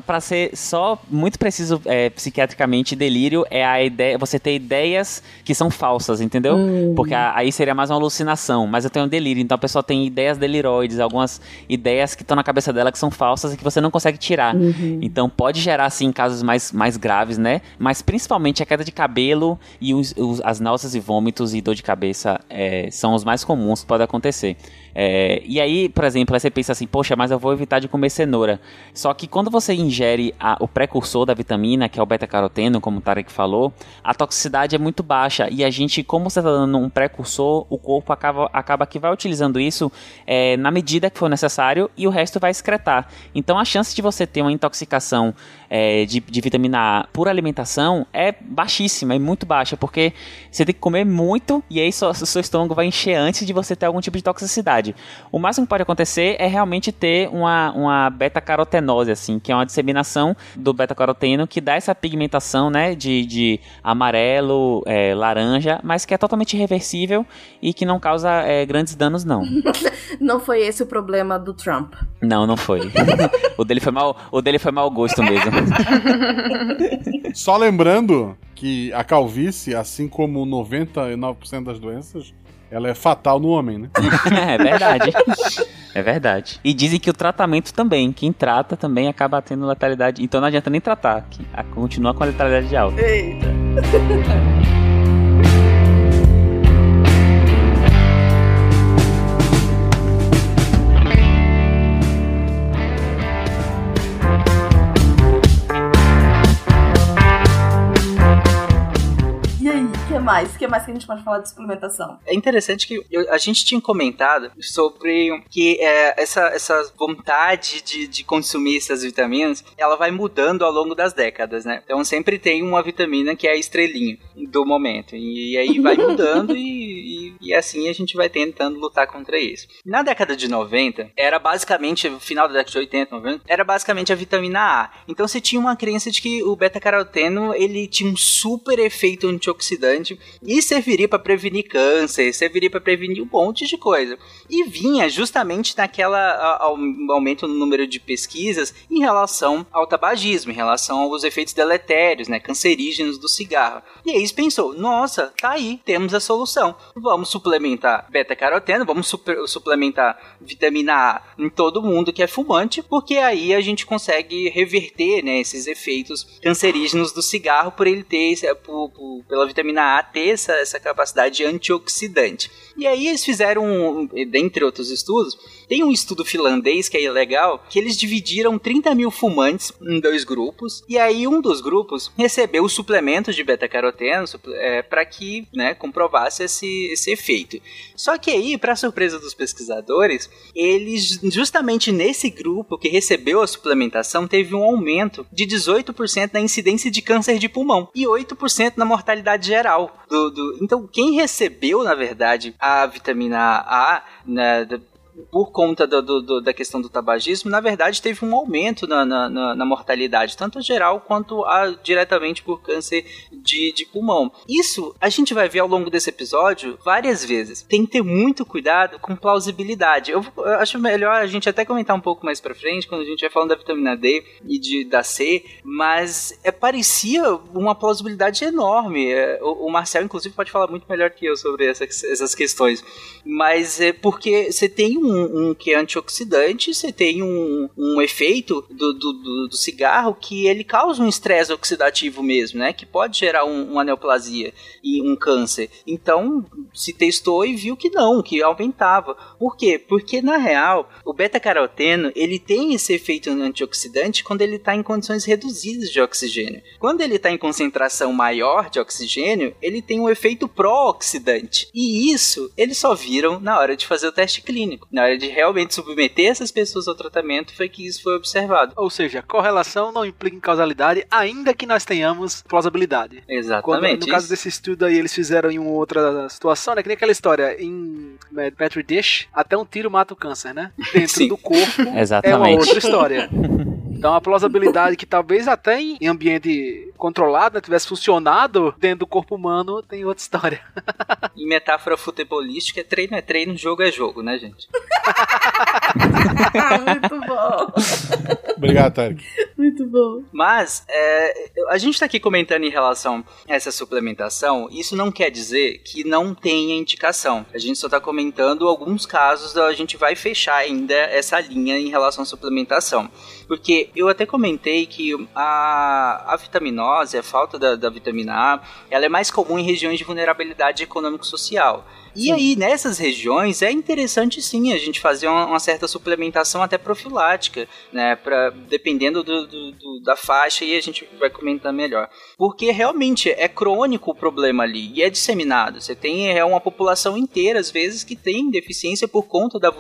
para ser só muito preciso é, psiquiatricamente, delírio é a ideia, você ter ideias que são falsas, entendeu? Hum. Porque a, aí seria mais uma alucinação, mas eu tenho um delírio, então a pessoa tem ideias deliroides, algumas ideias que estão na cabeça dela que são falsas e que você não consegue tirar. Uhum. Então pode gerar, assim, casos mais, mais graves, né? Mas principalmente a queda de cabelo e os, os, as náuseas náuseas e vômitos e dor de cabeça é, são os mais comuns que podem acontecer. É, e aí, por exemplo, você pensa assim, poxa, mas eu vou evitar de comer cenoura. Só que quando você ingere a, o precursor da vitamina, que é o beta-caroteno, como o Tarek falou, a toxicidade é muito baixa. E a gente, como você está dando um precursor, o corpo acaba, acaba que vai utilizando isso é, na medida que for necessário e o resto vai excretar. Então a chance de você ter uma intoxicação é, de, de, vitamina A por alimentação é baixíssima, é muito baixa, porque você tem que comer muito e aí seu, seu estômago vai encher antes de você ter algum tipo de toxicidade. O máximo que pode acontecer é realmente ter uma, uma beta-carotenose, assim, que é uma disseminação do beta-caroteno que dá essa pigmentação, né, de, de amarelo, é, laranja, mas que é totalmente reversível e que não causa é, grandes danos, não. [LAUGHS] não foi esse o problema do Trump. Não, não foi. [LAUGHS] o dele foi mal, o dele foi mau gosto mesmo. [LAUGHS] Só lembrando que a calvície, assim como 99% das doenças, ela é fatal no homem, né? [LAUGHS] é verdade. É verdade. E dizem que o tratamento também, quem trata também acaba tendo letalidade. Então não adianta nem tratar, que continua com a letalidade alta. Eita. [LAUGHS] mais? O que mais que a gente pode falar de suplementação? É interessante que eu, a gente tinha comentado sobre que é, essa, essa vontade de, de consumir essas vitaminas, ela vai mudando ao longo das décadas, né? Então sempre tem uma vitamina que é a estrelinha do momento. E, aí vai [LAUGHS] mudando e, e, e, assim a gente vai tentando lutar contra isso. Na década de 90, era basicamente, final da década de 80, 90, era basicamente a vitamina A. Então você tinha uma crença de que o beta-caroteno ele tinha um super efeito antioxidante e serviria para prevenir câncer, serviria para prevenir um monte de coisa. E vinha justamente naquela aumento no número de pesquisas em relação ao tabagismo, em relação aos efeitos deletérios, né, cancerígenos do cigarro. E aí pensou, nossa, tá aí, temos a solução. Vamos suplementar beta-caroteno, vamos suplementar vitamina A em todo mundo que é fumante, porque aí a gente consegue reverter, né, esses efeitos cancerígenos do cigarro por ele ter, por, por, pela vitamina A ter essa, essa capacidade antioxidante. E aí eles fizeram, dentre outros estudos, tem um estudo finlandês que é legal, que eles dividiram 30 mil fumantes em dois grupos, e aí um dos grupos recebeu suplementos de beta-caroteno é, para que né, comprovasse esse, esse efeito. Só que aí, para surpresa dos pesquisadores, eles, justamente nesse grupo que recebeu a suplementação, teve um aumento de 18% na incidência de câncer de pulmão e 8% na mortalidade geral. Do, do... Então, quem recebeu, na verdade, a vitamina A, né, por conta do, do, da questão do tabagismo, na verdade teve um aumento na, na, na mortalidade, tanto geral quanto a, diretamente por câncer de, de pulmão. Isso a gente vai ver ao longo desse episódio várias vezes. Tem que ter muito cuidado com plausibilidade. Eu, eu acho melhor a gente até comentar um pouco mais pra frente, quando a gente vai falando da vitamina D e de, da C, mas é, parecia uma plausibilidade enorme. É, o, o Marcel, inclusive, pode falar muito melhor que eu sobre essa, essas questões. Mas é porque você tem um, um que é antioxidante, você tem um, um efeito do, do, do, do, cigarro que ele causa um estresse oxidativo mesmo, né? Que pode gerar um, uma neoplasia e um câncer. Então, se testou e viu que não, que aumentava. Por quê? Porque, na real, o beta-caroteno, ele tem esse efeito antioxidante quando ele está em condições reduzidas de oxigênio. Quando ele está em concentração maior de oxigênio, ele tem um efeito pró-oxidante. E isso eles só viram na hora de fazer o teste clínico na hora de realmente submeter essas pessoas ao tratamento, foi que isso foi observado. Ou seja, correlação não implica em causalidade, ainda que nós tenhamos plausibilidade. Exatamente. Quando, no caso desse estudo aí, eles fizeram em uma outra situação, né? Que nem aquela história, em Petri Dish, até um tiro mata o câncer, né? [LAUGHS] Dentro Sim. do corpo [LAUGHS] Exatamente. é uma outra história. [LAUGHS] Então a plausibilidade que talvez até em ambiente controlado né, tivesse funcionado dentro do corpo humano tem outra história. [LAUGHS] em metáfora futebolística, é treino é treino, jogo é jogo, né, gente? [LAUGHS] Muito bom. Obrigado, Tarek. Muito bom. Mas, é, a gente está aqui comentando em relação a essa suplementação, isso não quer dizer que não tenha indicação. A gente só está comentando alguns casos, a gente vai fechar ainda essa linha em relação à suplementação. porque eu até comentei que a, a vitaminose, a falta da, da vitamina A, ela é mais comum em regiões de vulnerabilidade econômico-social. E aí, nessas regiões, é interessante sim a gente fazer uma, uma certa suplementação até profilática, né? Pra, dependendo do, do, do, da faixa, e a gente vai comentar melhor. Porque realmente é crônico o problema ali e é disseminado. Você tem é uma população inteira, às vezes, que tem deficiência por conta da,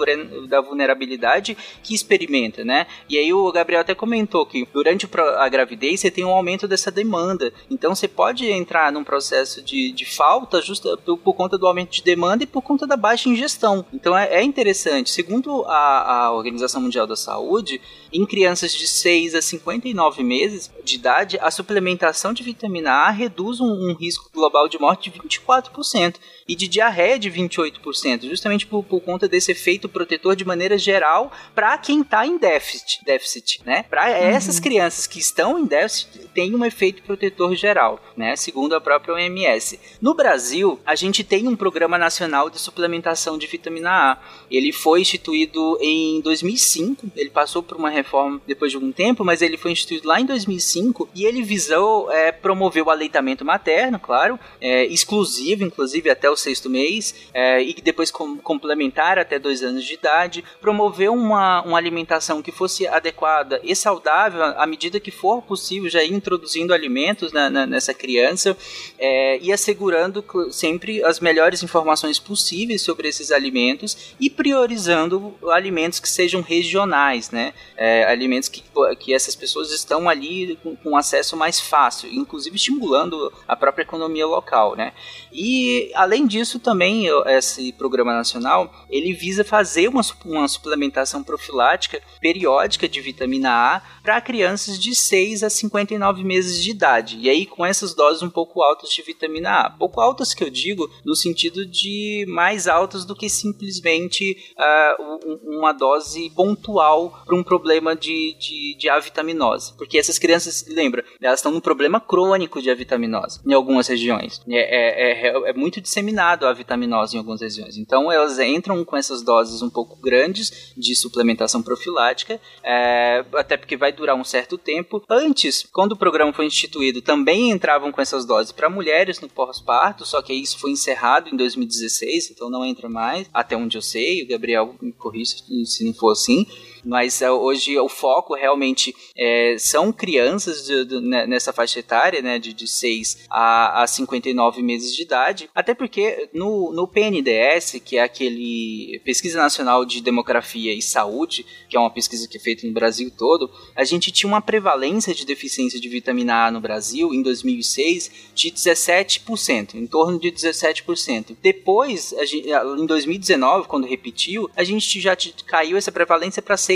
da vulnerabilidade que experimenta, né? E aí o Gabriel até comentou que durante a gravidez você tem um aumento dessa demanda. Então você pode entrar num processo de, de falta justa por, por conta do aumento de demanda e por conta da baixa ingestão. Então é, é interessante. Segundo a, a Organização Mundial da Saúde, em crianças de 6 a 59 meses de idade, a suplementação de vitamina A reduz um, um risco global de morte de 24% e de diarreia de 28%, justamente por, por conta desse efeito protetor de maneira geral para quem está em déficit, déficit, né? Para uhum. essas crianças que estão em déficit, tem um efeito protetor geral, né? Segundo a própria OMS. No Brasil, a gente tem um programa nacional de suplementação de vitamina A. Ele foi instituído em 2005, ele passou por uma reforma depois de algum tempo, mas ele foi instituído lá em 2005 e ele visou é, promover o aleitamento materno, claro, é, exclusivo, inclusive até o sexto mês, é, e depois com, complementar até dois anos de idade, promover uma, uma alimentação que fosse adequada saudável à medida que for possível, já ir introduzindo alimentos na, na, nessa criança é, e assegurando sempre as melhores informações possíveis sobre esses alimentos e priorizando alimentos que sejam regionais, né? É, alimentos que, que essas pessoas estão ali com, com acesso mais fácil, inclusive estimulando a própria economia local, né? E além disso também esse programa nacional ele visa fazer uma, uma suplementação profilática periódica de vitamina A para crianças de 6 a 59 meses de idade. E aí com essas doses um pouco altas de vitamina A. Pouco altas que eu digo no sentido de mais altas do que simplesmente uh, uma dose pontual para um problema de, de, de avitaminose. Porque essas crianças, lembra, elas estão num problema crônico de avitaminose em algumas regiões. É, é, é, é muito disseminado a vitaminose em algumas regiões. Então elas entram com essas doses um pouco grandes de suplementação profilática, é, até porque vai durar um certo tempo. Antes, quando o programa foi instituído, também entravam com essas doses para mulheres no pós-parto, só que isso foi encerrado em 2016, então não entra mais, até onde eu sei, o Gabriel me corrija se não for assim mas uh, hoje o foco realmente é, são crianças de, de, né, nessa faixa etária, né, de, de 6 a, a 59 meses de idade, até porque no, no PNDS, que é aquele Pesquisa Nacional de Demografia e Saúde, que é uma pesquisa que é feita no Brasil todo, a gente tinha uma prevalência de deficiência de vitamina A no Brasil em 2006 de 17%, em torno de 17%. Depois, gente, em 2019, quando repetiu, a gente já caiu essa prevalência para 6%.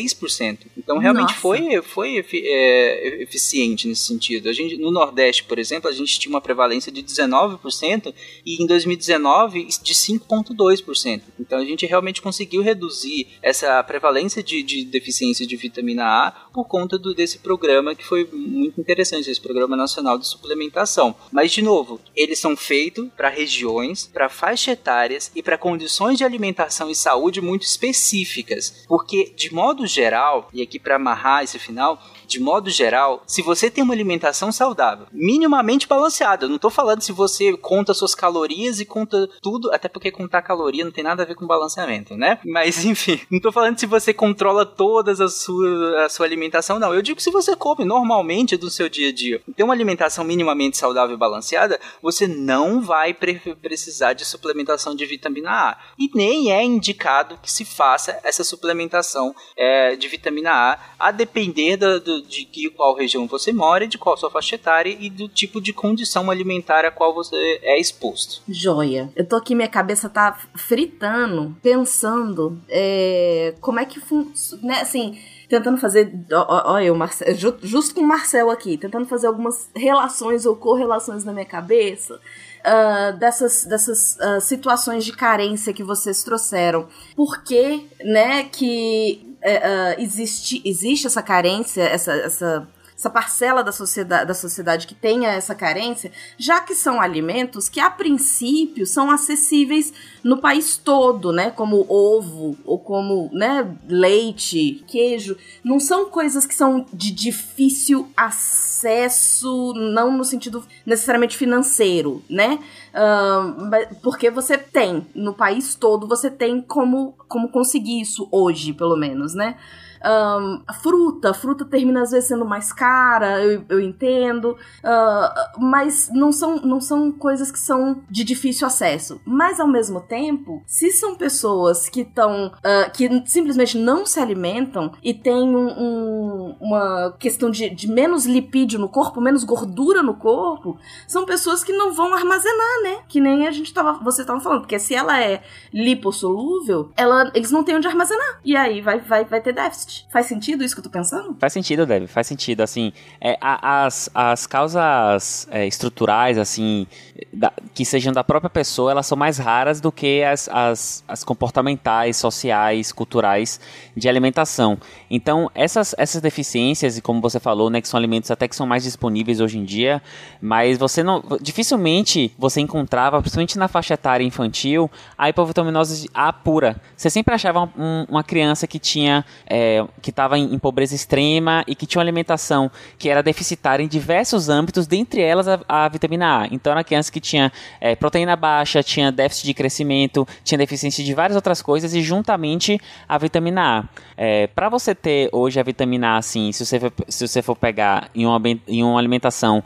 Então realmente Nossa. foi, foi é, eficiente nesse sentido. A gente, no Nordeste, por exemplo, a gente tinha uma prevalência de 19% e em 2019 de 5,2%. Então a gente realmente conseguiu reduzir essa prevalência de, de deficiência de vitamina A por conta do, desse programa que foi muito interessante, esse Programa Nacional de Suplementação. Mas, de novo, eles são feitos para regiões, para faixas etárias e para condições de alimentação e saúde muito específicas. Porque, de modo geral, e aqui para amarrar esse final, de modo geral, se você tem uma alimentação saudável, minimamente balanceada, eu não tô falando se você conta suas calorias e conta tudo, até porque contar caloria não tem nada a ver com balanceamento, né? Mas [LAUGHS] enfim, não tô falando se você controla todas a sua, a sua alimentação, não. Eu digo que se você come normalmente do seu dia a dia, tem uma alimentação minimamente saudável e balanceada, você não vai pre precisar de suplementação de vitamina A. E nem é indicado que se faça essa suplementação é, de vitamina A, a depender do, do de que qual região você mora, de qual sua faixa etária e do tipo de condição alimentar a qual você é exposto. Joia. Eu tô aqui, minha cabeça tá fritando, pensando é, como é que funciona, né, assim tentando fazer. Olha, o Marcel, justo com o Marcel aqui, tentando fazer algumas relações ou correlações na minha cabeça. Uh, dessas, dessas uh, situações de carência que vocês trouxeram. Por que, né, que uh, existe, existe essa carência, essa, essa essa parcela da sociedade, da sociedade que tenha essa carência, já que são alimentos que a princípio são acessíveis no país todo, né? Como ovo ou como, né, leite, queijo, não são coisas que são de difícil acesso, não no sentido necessariamente financeiro, né? Uh, porque você tem no país todo, você tem como como conseguir isso hoje, pelo menos, né? Um, fruta, fruta termina às vezes sendo mais cara, eu, eu entendo, uh, mas não são, não são coisas que são de difícil acesso. Mas ao mesmo tempo, se são pessoas que estão, uh, que simplesmente não se alimentam e têm um, um, uma questão de, de menos lipídio no corpo, menos gordura no corpo, são pessoas que não vão armazenar, né? Que nem a gente tava, você tava falando, porque se ela é lipossolúvel, ela, eles não têm onde armazenar. E aí vai, vai, vai ter déficit. Faz sentido isso que eu tô pensando? Faz sentido, Deb, faz sentido. Assim, é, as, as causas é, estruturais, assim, da, que sejam da própria pessoa, elas são mais raras do que as, as, as comportamentais, sociais, culturais de alimentação. Então, essas, essas deficiências, e como você falou, né, que são alimentos até que são mais disponíveis hoje em dia, mas você não. Dificilmente você encontrava, principalmente na faixa etária infantil, a hipovitaminose A pura. Você sempre achava um, uma criança que tinha. É, que estava em, em, pobreza extrema e que tinha uma alimentação que era deficitária em diversos âmbitos, dentre elas a, a vitamina A. Então era criança que tinha é, proteína baixa, tinha déficit de crescimento, tinha deficiência de várias outras coisas e juntamente a vitamina A. É, Para você ter hoje a vitamina A, assim, se você for, se você for pegar em uma, em uma alimentação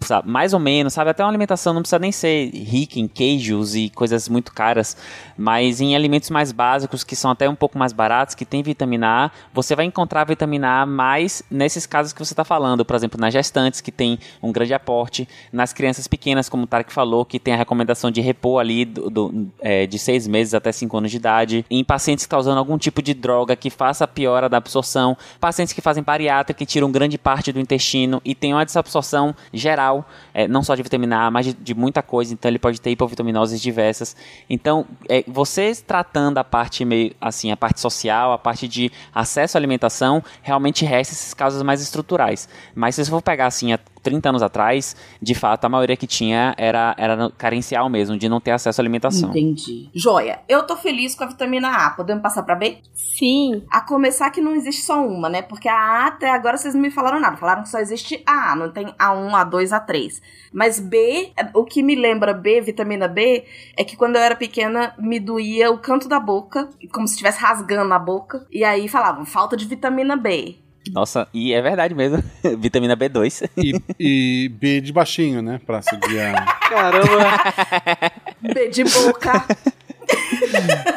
sabe, mais ou menos, sabe, até uma alimentação não precisa nem ser rica em queijos e coisas muito caras, mas em alimentos mais básicos que são até um pouco mais baratos, que tem vitamina A, você vai encontrar a vitamina A mais nesses casos que você está falando, por exemplo, nas gestantes, que tem um grande aporte, nas crianças pequenas, como o Tarek falou, que tem a recomendação de repor ali do, do, é, de seis meses até cinco anos de idade, em pacientes que estão usando algum tipo de droga que faça a piora da absorção, pacientes que fazem bariátrica, que tiram grande parte do intestino e tem uma desabsorção geral, é, não só de vitamina A, mas de, de, muita coisa, então ele pode ter hipovitaminoses diversas. Então, é, você tratando a parte meio assim, a parte social, a parte de acesso acesso à alimentação, realmente resta esses casos mais estruturais. Mas se você for pegar assim, 30 anos atrás, de fato, a maioria que tinha era, era carencial mesmo, de não ter acesso à alimentação. Entendi. Joia, eu tô feliz com a vitamina A. Podemos passar pra B? Sim. A começar que não existe só uma, né? Porque a A até agora vocês não me falaram nada. Falaram que só existe A, não tem A1, A2, A3. Mas B, o que me lembra B, vitamina B, é que quando eu era pequena me doía o canto da boca, como se estivesse rasgando a boca. E aí falavam, falta de vitamina B. Nossa, e é verdade mesmo. [LAUGHS] Vitamina B2. E, e, B de baixinho, né? Pra seguir a. Caramba! B de boca.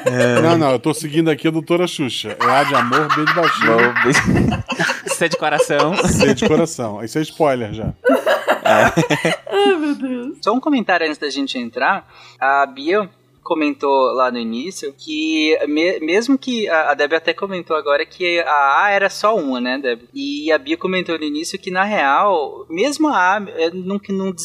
É. Não, não, eu tô seguindo aqui a doutora Xuxa. É A de amor, B de baixinho. [LAUGHS] C de coração. C de coração. Isso é spoiler já. É. Ai, meu Deus. Só um comentário antes da gente entrar. A Bia comentou lá no início que me, mesmo que a, a Deb até comentou agora que a A era só uma, né, Deb? E a Bia comentou no início que na real, mesmo a A, é, não, não,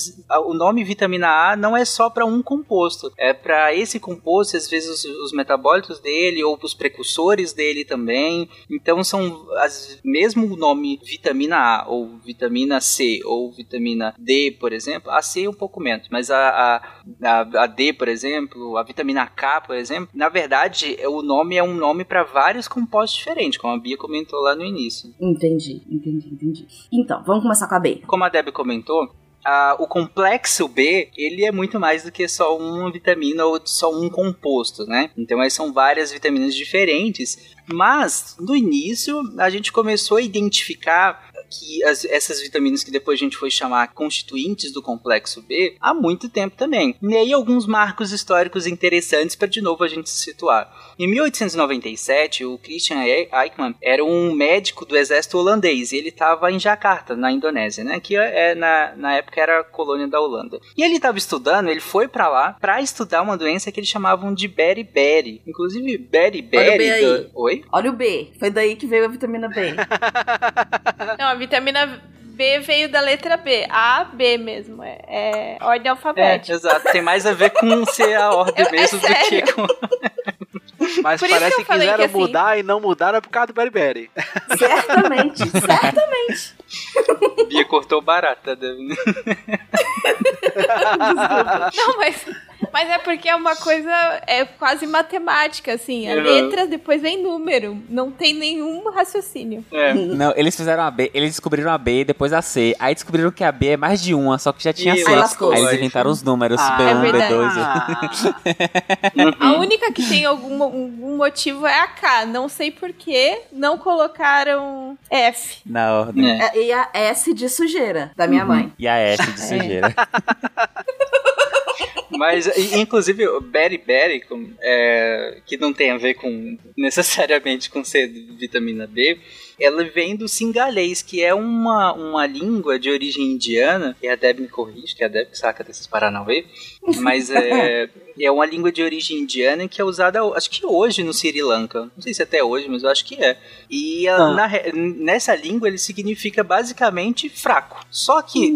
o nome vitamina A não é só para um composto, é para esse composto, às vezes os, os, metabólitos dele ou os precursores dele também. Então são as, mesmo o nome vitamina A ou vitamina C ou vitamina D, por exemplo, a C é um pouco menos, mas a, a, a, a D, por exemplo, a vitamina K, por exemplo, na verdade, o nome é um nome para vários compostos diferentes, como a Bia comentou lá no início. Entendi, entendi, entendi. Então, vamos começar com a B. Como a Deb comentou, o complexo B, ele é muito mais do que só uma vitamina ou só um composto, né? Então, aí são várias vitaminas diferentes. Mas, no início, a gente começou a identificar que as, essas vitaminas que depois a gente foi chamar constituintes do complexo B há muito tempo também. E aí alguns marcos históricos interessantes para de novo a gente se situar. Em 1897, o Christian Eichmann era um médico do exército holandês e ele estava em Jakarta, na Indonésia, né? Que é, na, na época era colônia da Holanda. E ele estava estudando, ele foi para lá para estudar uma doença que eles chamavam de beriberi. Inclusive, beriberi. Olha o B aí. Do... Oi? Olha o B. Foi daí que veio a vitamina B. [LAUGHS] Não, a vitamina B veio da letra B. A, B mesmo. É, é ordem alfabética. É, exato. Tem mais a ver com ser a ordem [LAUGHS] Eu, mesmo é do que com. [LAUGHS] Mas por parece que, que quiseram que, assim, mudar e não mudaram por causa do Beriberi. Certamente, [LAUGHS] certamente. Bia cortou barata. Não, mas mas é porque é uma coisa é quase matemática, assim. A uhum. letra, depois vem número. Não tem nenhum raciocínio. É. Não, eles fizeram a B, eles descobriram a B, depois a C. Aí descobriram que a B é mais de uma, só que já tinha C. Aí, aí eles inventaram os números ah, B1, é B2. [LAUGHS] Ah. a única que tem algum, algum motivo é a K. Não sei por que não colocaram F. Na ordem. É. E a S de sujeira, da minha uhum. mãe. E a S de [LAUGHS] sujeira. [LAUGHS] Mas, inclusive, o Berry Berry, é, que não tem a ver com necessariamente com ser vitamina B, ela vem do singalês, que é uma, uma língua de origem indiana, e a Deb me corrige, que é a Deb que saca desses Paranauê, mas é, [LAUGHS] é uma língua de origem indiana que é usada, acho que hoje no Sri Lanka, não sei se até hoje, mas eu acho que é. E ah. na, nessa língua ele significa basicamente fraco. Só que,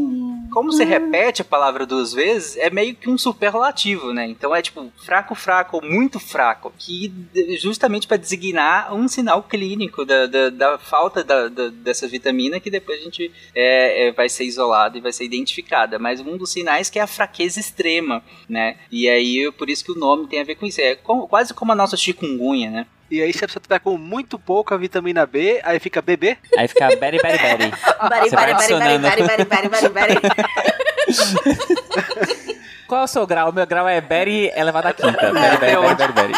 como você repete a palavra duas vezes, é meio que um superlativo, né? Então é tipo fraco, fraco, ou muito fraco, que justamente para designar um sinal clínico da, da, da falta da, da, dessa vitamina que depois a gente é, é, vai ser isolada e vai ser identificada. Mas um dos sinais que é a fraqueza extrema, né? E aí, por isso que o nome tem a ver com isso. É como, quase como a nossa chikungunya, né? E aí, se a pessoa tiver com muito pouca vitamina B, aí fica BB? Aí fica beri, beri, beri. Bari, bari, bari, bari, bari, bari, bari, bari, Qual é o seu grau? O meu grau é Berry elevado a quinta. Berry, Berry, Berry, Berry,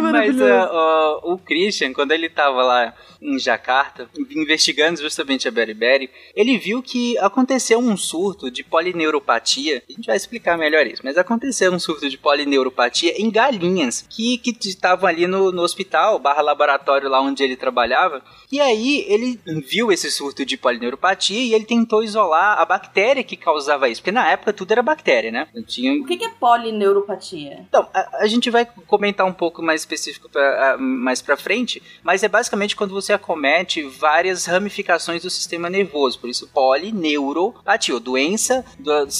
Mas uh, uh, o Christian, quando ele tava lá em Jacarta, investigando justamente a beriberi, ele viu que aconteceu um surto de polineuropatia. A gente vai explicar melhor isso, mas aconteceu um surto de polineuropatia em galinhas que estavam ali no, no hospital, barra laboratório lá onde ele trabalhava. E aí ele viu esse surto de polineuropatia e ele tentou isolar a bactéria que causava isso, porque na época tudo era bactéria, né? Tinha... O que é polineuropatia? Então, a, a gente vai comentar um pouco mais específico pra, mais pra frente, mas é basicamente quando você acomete várias ramificações do sistema nervoso, por isso polineuropatia, ou doença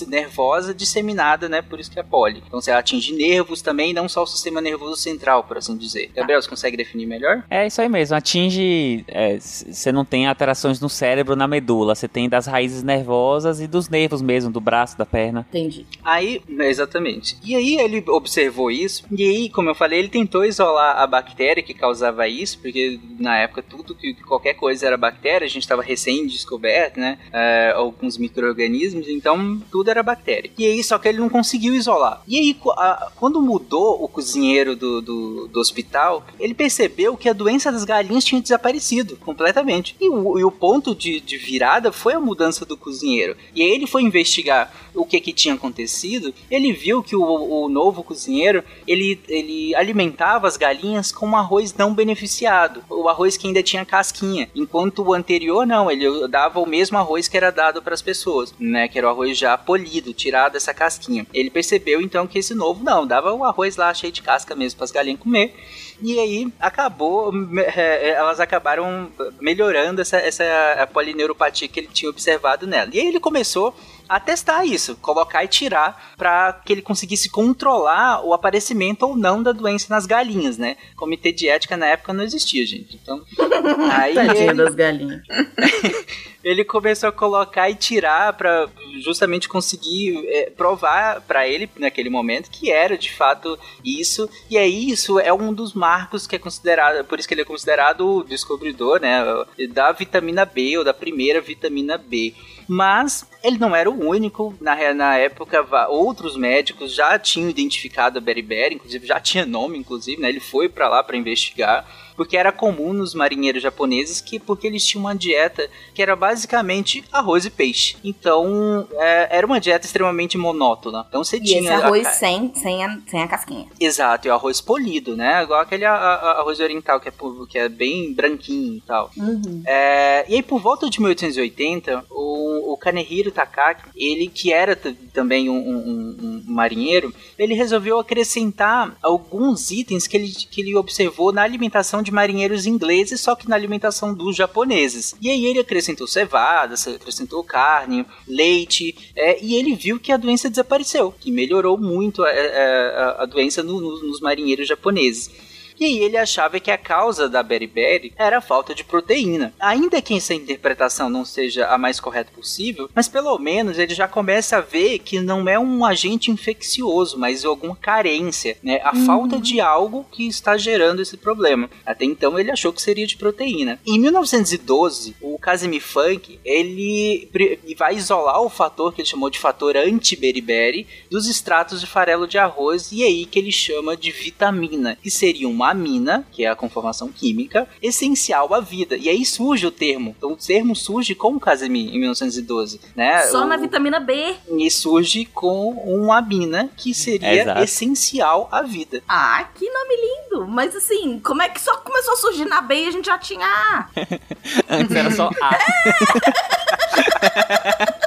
nervosa disseminada, né? Por isso que é poli. Então você atinge nervos também, não só o sistema nervoso central, por assim dizer. Gabriel, você consegue definir melhor? É isso aí mesmo, atinge. É, você não tem alterações no cérebro, na medula, você tem das raízes nervosas e dos nervos mesmo, do braço, da perna. Entendi. Aí, exatamente. E aí ele observou isso, e aí, como eu falei, ele tentou isolar a bactéria que causava isso, porque na época tudo tudo que qualquer coisa era bactéria, a gente estava recém-descoberto, né? É, alguns micro-organismos, então tudo era bactéria. E aí, só que ele não conseguiu isolar. E aí, a, quando mudou o cozinheiro do, do, do, hospital, ele percebeu que a doença das galinhas tinha desaparecido completamente. E o, e o ponto de, de virada foi a mudança do cozinheiro. E aí ele foi investigar o que que tinha acontecido. Ele viu que o, o novo cozinheiro, ele, ele alimentava as galinhas com arroz não beneficiado. O arroz que ainda tinha casquinha. Enquanto o anterior, não, ele dava o mesmo arroz que era dado para as pessoas, né? Que era o arroz já polido, tirado dessa casquinha. Ele percebeu então que esse novo não, dava o arroz lá cheio de casca mesmo para as galinhas comer. E aí acabou, é, é, elas acabaram melhorando essa, essa polineuropatia que ele tinha observado nela. E aí ele começou a testar isso, colocar e tirar para que ele conseguisse controlar o aparecimento ou não da doença nas galinhas, né? Comitê de ética na época não existia, gente. Então, [LAUGHS] aí Tadinha ele... das galinhas. [LAUGHS] ele começou a colocar e tirar para justamente conseguir é, provar para ele naquele momento que era de fato isso. E aí isso é um dos marcos que é considerado, por isso que ele é considerado o descobridor, né, da vitamina B ou da primeira vitamina B. Mas ele não era o único. Na, na época, outros médicos já tinham identificado a beriberi, inclusive já tinha nome, inclusive, né? Ele foi para lá para investigar porque era comum nos marinheiros japoneses que porque eles tinham uma dieta que era basicamente arroz e peixe. Então é, era uma dieta extremamente monótona. Então você e tinha esse arroz a... sem, sem, a, sem a casquinha. Exato, e o arroz polido, né? Igual aquele a, a, arroz oriental que é, que é bem branquinho e tal. Uhum. É, e aí por volta de 1880 o, o Kanehiro Takaki, ele que era também um, um, um marinheiro, ele resolveu acrescentar alguns itens que ele, que ele observou na alimentação de marinheiros ingleses, só que na alimentação dos japoneses. E aí ele acrescentou cevada, acrescentou carne, leite, é, e ele viu que a doença desapareceu, que melhorou muito a, a, a doença no, no, nos marinheiros japoneses. E aí ele achava que a causa da beriberi era a falta de proteína. Ainda que essa interpretação não seja a mais correta possível, mas pelo menos ele já começa a ver que não é um agente infeccioso, mas alguma carência, né? A uhum. falta de algo que está gerando esse problema. Até então ele achou que seria de proteína. Em 1912, o Casimir Funk, ele vai isolar o fator que ele chamou de fator anti-beriberi dos extratos de farelo de arroz e é aí que ele chama de vitamina, que seria uma amina, que é a conformação química, essencial à vida. E aí surge o termo. Então o termo surge com o Casimir em 1912, né? Só o... na vitamina B. E surge com uma amina que seria Exato. essencial à vida. Ah, que nome lindo! Mas assim, como é que só começou a surgir na B e a gente já tinha A? [LAUGHS] Antes era só A. [LAUGHS]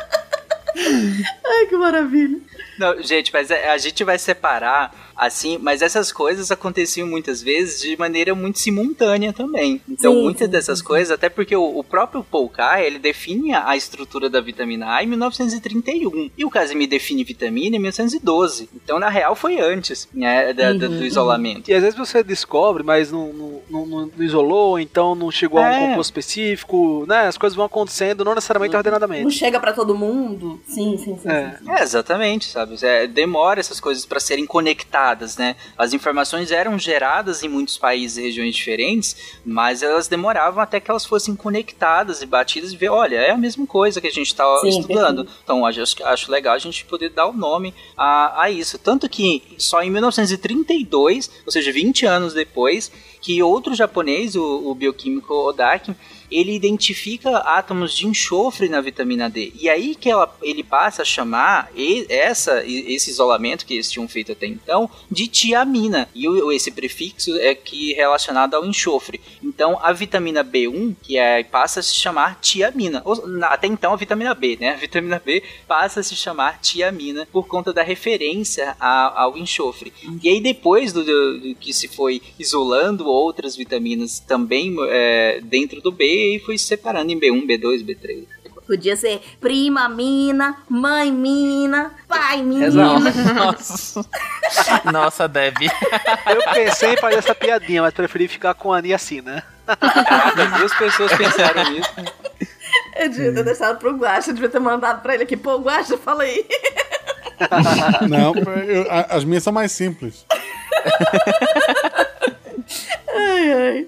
Ai, que maravilha. Não, gente, mas a gente vai separar assim, mas essas coisas aconteciam muitas vezes de maneira muito simultânea também. Então, sim, muitas sim, dessas sim. coisas, até porque o, o próprio Paul ele define a estrutura da vitamina A em 1931, e o Casimir define vitamina em 1912. Então, na real, foi antes, né, da, uhum, da, do uhum. isolamento. E às vezes você descobre, mas não, não, não, não isolou, então não chegou é. a um é. composto específico, né? As coisas vão acontecendo, não necessariamente uhum. ordenadamente. Não chega para todo mundo. Sim, sim, sim. É, é exatamente, sabe? É, demora essas coisas para serem conectadas né? As informações eram geradas em muitos países e regiões diferentes, mas elas demoravam até que elas fossem conectadas e batidas e ver, olha, é a mesma coisa que a gente está estudando. Então, acho, acho legal a gente poder dar o nome a, a isso. Tanto que só em 1932, ou seja, 20 anos depois, que outro japonês, o, o bioquímico Odaki, ele identifica átomos de enxofre na vitamina D. E aí que ela, ele passa a chamar essa, esse isolamento que eles tinham feito até então de tiamina. E esse prefixo é que relacionado ao enxofre. Então a vitamina B1, que é, passa a se chamar tiamina. Até então a vitamina B, né? A vitamina B passa a se chamar tiamina por conta da referência ao enxofre. E aí depois do, do, do, que se foi isolando outras vitaminas também é, dentro do B, e fui separando em B1, B2, B3. Podia ser prima mina, mãe mina, pai mina. Nossa. [LAUGHS] Nossa, Deb. Eu pensei em fazer essa piadinha, mas preferi ficar com a Ani assim, né? Caraca, duas pessoas pensaram nisso. Eu devia ter deixado pro Guacha, devia ter mandado pra ele aqui. Pô, Guacha, fala aí. Não, eu, as minhas são mais simples. [LAUGHS] ai, ai.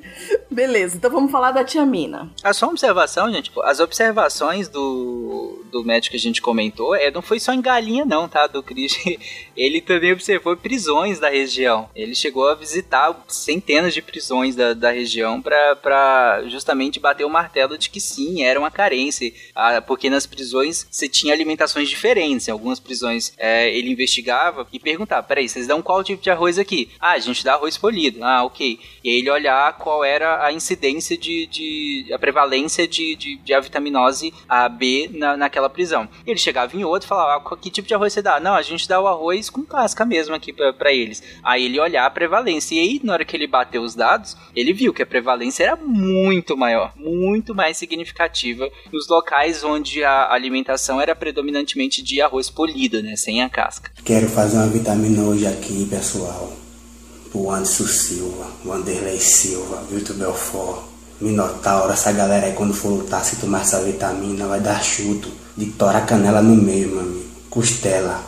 Beleza, então vamos falar da tia Mina. Só uma observação, gente. As observações do, do médico que a gente comentou é, não foi só em galinha, não, tá? Do Cris. [LAUGHS] Ele também observou prisões da região. Ele chegou a visitar centenas de prisões da, da região para justamente bater o martelo de que sim, era uma carência. Ah, porque nas prisões você tinha alimentações diferentes. Em algumas prisões é, ele investigava e perguntava: peraí, vocês dão qual tipo de arroz aqui? Ah, a gente dá arroz polido. Ah, ok. E aí ele olhar qual era a incidência de, de a prevalência de, de, de avitaminose A, B na, naquela prisão. Ele chegava em outro e falava, ah, que tipo de arroz você dá? Não, a gente dá o arroz com casca mesmo aqui para eles. Aí ele olhar a prevalência. E aí, na hora que ele bateu os dados, ele viu que a prevalência era muito maior, muito mais significativa nos locais onde a alimentação era predominantemente de arroz polido, né, sem a casca. Quero fazer uma vitamina hoje aqui, pessoal o Anderson Silva, o Wanderlei Silva, Vitor Belfort, Minotauro, essa galera aí quando for lutar, se tomar essa vitamina, vai dar chuto, de torar canela no meio, meu amigo. Costela,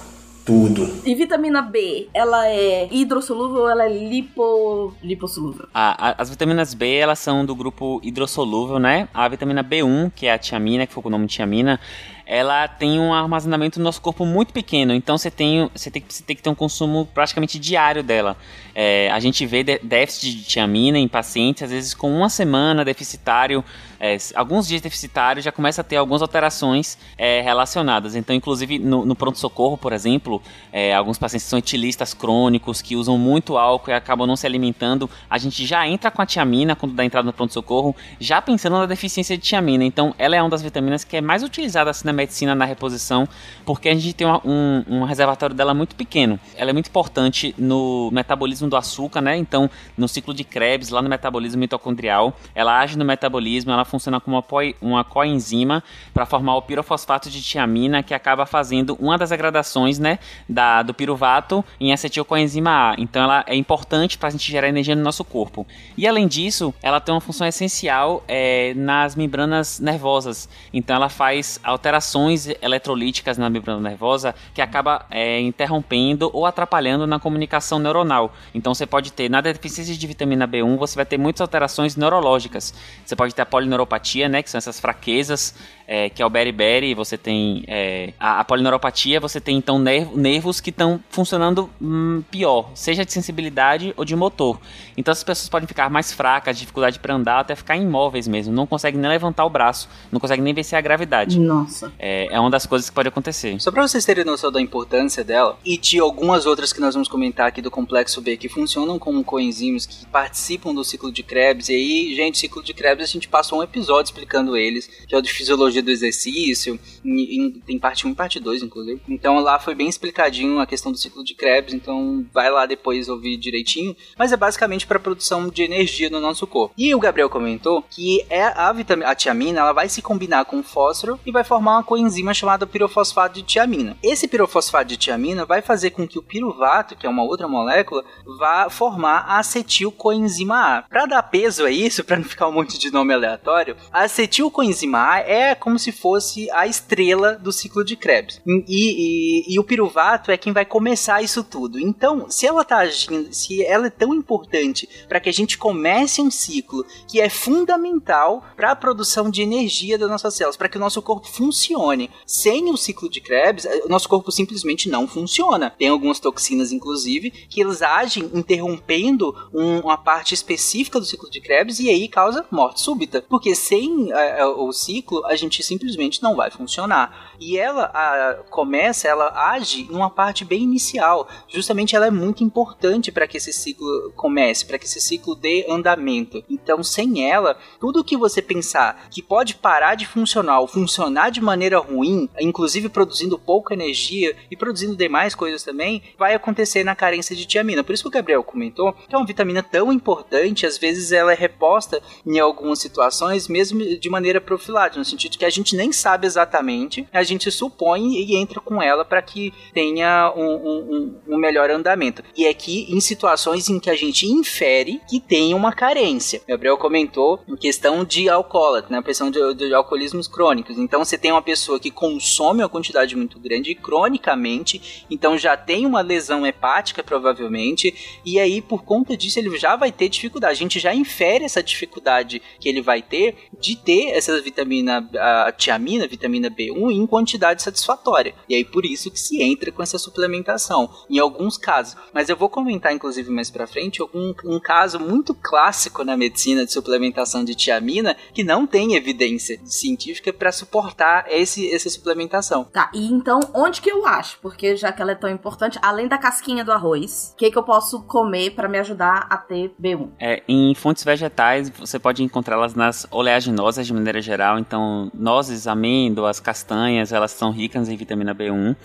tudo. E vitamina B, ela é hidrossolúvel ou ela é lipo... lipossolúvel? Ah, as vitaminas B, elas são do grupo hidrossolúvel, né? A vitamina B1, que é a tiamina, que foi com o nome de tiamina, ela tem um armazenamento no nosso corpo muito pequeno, então você tem, você tem, você tem que ter um consumo praticamente diário dela. É, a gente vê déficit de tiamina em pacientes, às vezes com uma semana deficitário, é, alguns dias deficitário, já começa a ter algumas alterações é, relacionadas. Então, inclusive no, no pronto-socorro, por exemplo, é, alguns pacientes são etilistas crônicos que usam muito álcool e acabam não se alimentando, a gente já entra com a tiamina quando dá entrada no pronto-socorro, já pensando na deficiência de tiamina. Então, ela é uma das vitaminas que é mais utilizada assim, na medicina na reposição, porque a gente tem uma, um, um reservatório dela muito pequeno. Ela é muito importante no metabolismo do açúcar, né? Então, no ciclo de Krebs, lá no metabolismo mitocondrial, ela age no metabolismo, ela funciona como uma, uma coenzima para formar o pirofosfato de tiamina, que acaba fazendo uma das degradações né, da, do piruvato em acetilcoenzima A. Então ela é importante para a gente gerar energia no nosso corpo. E além disso, ela tem uma função essencial é, nas membranas nervosas. Então ela faz alterações eletrolíticas na membrana nervosa que acaba é, interrompendo ou atrapalhando na comunicação neuronal. Então você pode ter, na deficiência de vitamina B1, você vai ter muitas alterações neurológicas. Você pode ter a polineuropatia, né, que são essas fraquezas é, que é o beriberi, você tem é, a, a, polineuropatia, você tem então nerv, nervos que estão funcionando hum, pior, seja de sensibilidade ou de motor. Então as pessoas podem ficar mais fracas, dificuldade para andar, até ficar imóveis mesmo, não conseguem nem levantar o braço, não conseguem nem vencer a gravidade. Nossa. É, é uma das coisas que pode acontecer. Só para vocês terem noção da importância dela e de algumas outras que nós vamos comentar aqui do complexo B que funcionam como coenzimas que participam do ciclo de Krebs. E aí, gente, ciclo de Krebs a gente passou um episódio explicando eles, que é o de fisiologia do exercício, em, em, tem parte 1 e parte 2, inclusive. Então lá foi bem explicadinho a questão do ciclo de Krebs, então vai lá depois ouvir direitinho. Mas é basicamente para produção de energia no nosso corpo. E o Gabriel comentou que é a, vitamina, a tiamina ela vai se combinar com o fósforo e vai formar uma coenzima chamada pirofosfato de tiamina. Esse pirofosfato de tiamina vai fazer com que o piruvato, que é uma outra molécula, vá formar a acetilcoenzima A. Para dar peso a isso, [LAUGHS] para não ficar um monte de nome aleatório, a acetilcoenzima A é como se fosse a estrela do ciclo de Krebs. E, e, e, o piruvato é quem vai começar isso tudo. Então, se ela tá agindo, se ela é tão importante para que a gente comece um ciclo que é fundamental para a produção de energia das nossas células, para que o nosso corpo funcione. Sem o ciclo de Krebs, o nosso corpo simplesmente não funciona. Tem algumas toxinas, inclusive, que eles agem interrompendo um, uma parte específica do ciclo de Krebs e aí causa morte súbita. Porque sem uh, o ciclo, a gente simplesmente não vai funcionar. E ela começa, ela age numa parte bem inicial. Justamente ela é muito importante para que esse ciclo comece, para que esse ciclo dê andamento. Então, sem ela, tudo que você pensar que pode parar de funcionar ou funcionar de maneira ruim, inclusive produzindo pouca energia e produzindo demais coisas também, vai acontecer na carência de tiamina. Por isso que o Gabriel comentou que é uma vitamina tão importante, às vezes ela é reposta em algumas situações, mesmo de maneira profilática, no sentido que a gente nem sabe exatamente, a gente supõe e entra com ela para que tenha um, um, um, melhor andamento. E aqui em situações em que a gente infere que tem uma carência. O Gabriel comentou em questão de alcoólatra, né, a questão de, de alcoolismos crônicos. Então você tem uma pessoa que consome uma quantidade muito grande cronicamente, então já tem uma lesão hepática provavelmente, e aí por conta disso ele já vai ter dificuldade. A gente já infere essa dificuldade que ele vai ter de ter essa vitamina a tiamina, vitamina B1, em quantidade satisfatória. E aí por isso que se entra com essa suplementação, em alguns casos. Mas eu vou comentar, inclusive, mais pra frente, um, um caso muito clássico na medicina de suplementação de tiamina que não tem evidência científica para suportar esse, essa suplementação. Tá, e então onde que eu acho? Porque já que ela é tão importante, além da casquinha do arroz, o que, que eu posso comer para me ajudar a ter B1? É, em fontes vegetais, você pode encontrá-las nas oleaginosas de maneira geral, então nozes, amêndoas, castanhas, elas são ricas em vitamina B1.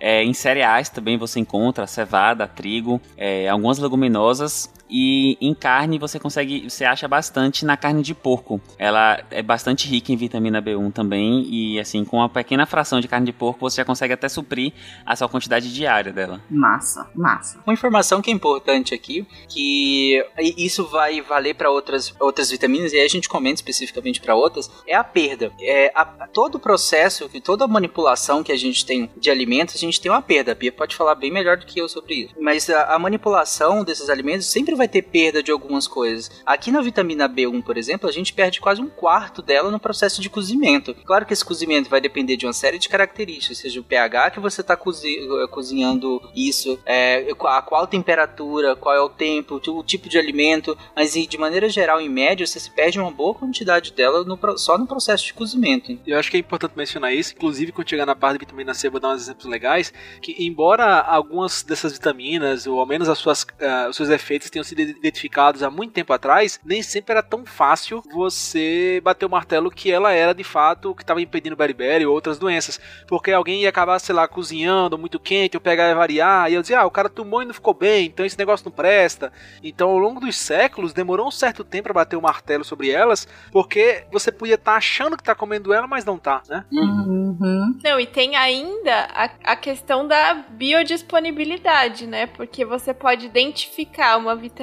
É, em cereais também você encontra cevada, trigo, é, algumas leguminosas e em carne você consegue, você acha bastante na carne de porco. Ela é bastante rica em vitamina B1 também e assim, com uma pequena fração de carne de porco você já consegue até suprir a sua quantidade diária dela. Massa, massa. Uma informação que é importante aqui, que isso vai valer para outras, outras vitaminas e aí a gente comenta especificamente para outras, é a perda. É a, todo o processo, toda a manipulação que a gente tem de alimentos, a gente tem uma perda. A Bia pode falar bem melhor do que eu sobre isso. Mas a, a manipulação desses alimentos sempre vai ter perda de algumas coisas. Aqui na vitamina B1, por exemplo, a gente perde quase um quarto dela no processo de cozimento. Claro que esse cozimento vai depender de uma série de características, seja o pH que você está cozi eh, cozinhando isso, é, a qual temperatura, qual é o tempo, o tipo de alimento, mas de maneira geral, em média, você se perde uma boa quantidade dela no, só no processo de cozimento. Eu acho que é importante mencionar isso, inclusive quando chegar na parte da vitamina C, vou dar uns exemplos legais, que embora algumas dessas vitaminas, ou ao menos as suas, uh, os seus efeitos tenham sido identificados há muito tempo atrás, nem sempre era tão fácil você bater o martelo que ela era de fato o que estava impedindo beriberi ou outras doenças. Porque alguém ia acabar, sei lá, cozinhando muito quente, ou pegar e variar, e eu dizia, ah, o cara tomou e não ficou bem, então esse negócio não presta. Então, ao longo dos séculos, demorou um certo tempo para bater o martelo sobre elas, porque você podia estar tá achando que tá comendo ela, mas não tá, né? Uhum. Não, e tem ainda a, a questão da biodisponibilidade, né? Porque você pode identificar uma vitamina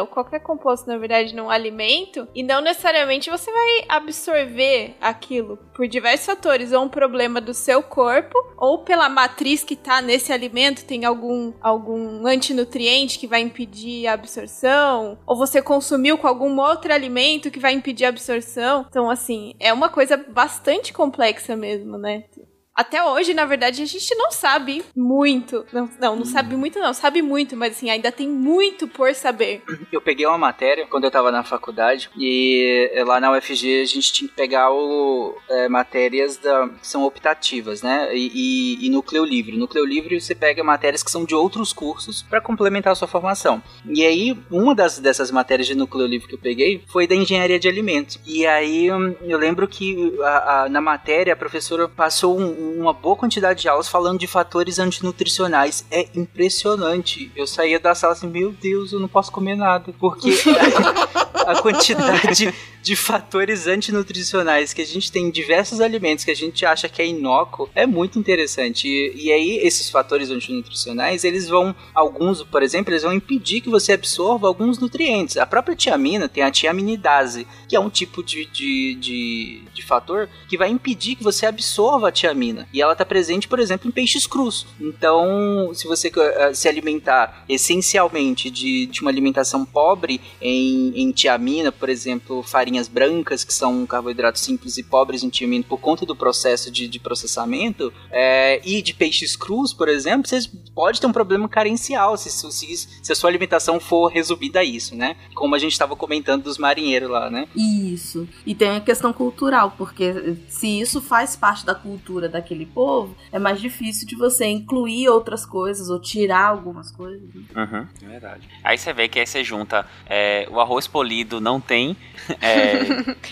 ou qualquer composto, na verdade, num alimento, e não necessariamente você vai absorver aquilo por diversos fatores, ou um problema do seu corpo, ou pela matriz que tá nesse alimento, tem algum, algum antinutriente que vai impedir a absorção, ou você consumiu com algum outro alimento que vai impedir a absorção. Então, assim, é uma coisa bastante complexa mesmo, né? Até hoje, na verdade, a gente não sabe muito. Não, não, não sabe muito, não. Sabe muito, mas assim, ainda tem muito por saber. Eu peguei uma matéria quando eu tava na faculdade e lá na UFG a gente tinha que pegar o, é, matérias da, que são optativas, né? E, e, e núcleo livre. Núcleo livre você pega matérias que são de outros cursos para complementar a sua formação. E aí, uma das, dessas matérias de núcleo livre que eu peguei foi da engenharia de alimentos. E aí eu lembro que a, a, na matéria a professora passou um uma boa quantidade de aulas falando de fatores antinutricionais. É impressionante. Eu saía da sala assim, meu Deus, eu não posso comer nada. Porque [LAUGHS] a quantidade de fatores antinutricionais que a gente tem em diversos alimentos que a gente acha que é inócuo é muito interessante. E, e aí, esses fatores antinutricionais, eles vão, alguns, por exemplo, eles vão impedir que você absorva alguns nutrientes. A própria tiamina tem a tiaminidase, que é um tipo de, de, de, de fator que vai impedir que você absorva a tiamina. E ela está presente, por exemplo, em peixes crus. Então, se você uh, se alimentar essencialmente de, de uma alimentação pobre em, em tiamina, por exemplo, farinhas brancas, que são carboidratos simples e pobres em tiamina por conta do processo de, de processamento, é, e de peixes crus, por exemplo, você pode ter um problema carencial se, se, se a sua alimentação for resumida a isso, né? Como a gente estava comentando dos marinheiros lá, né? Isso. E tem a questão cultural, porque se isso faz parte da cultura daquele aquele povo, é mais difícil de você incluir outras coisas ou tirar algumas coisas. Né? Uhum, é verdade. Aí você vê que aí você junta é, o arroz polido não tem, [LAUGHS] é,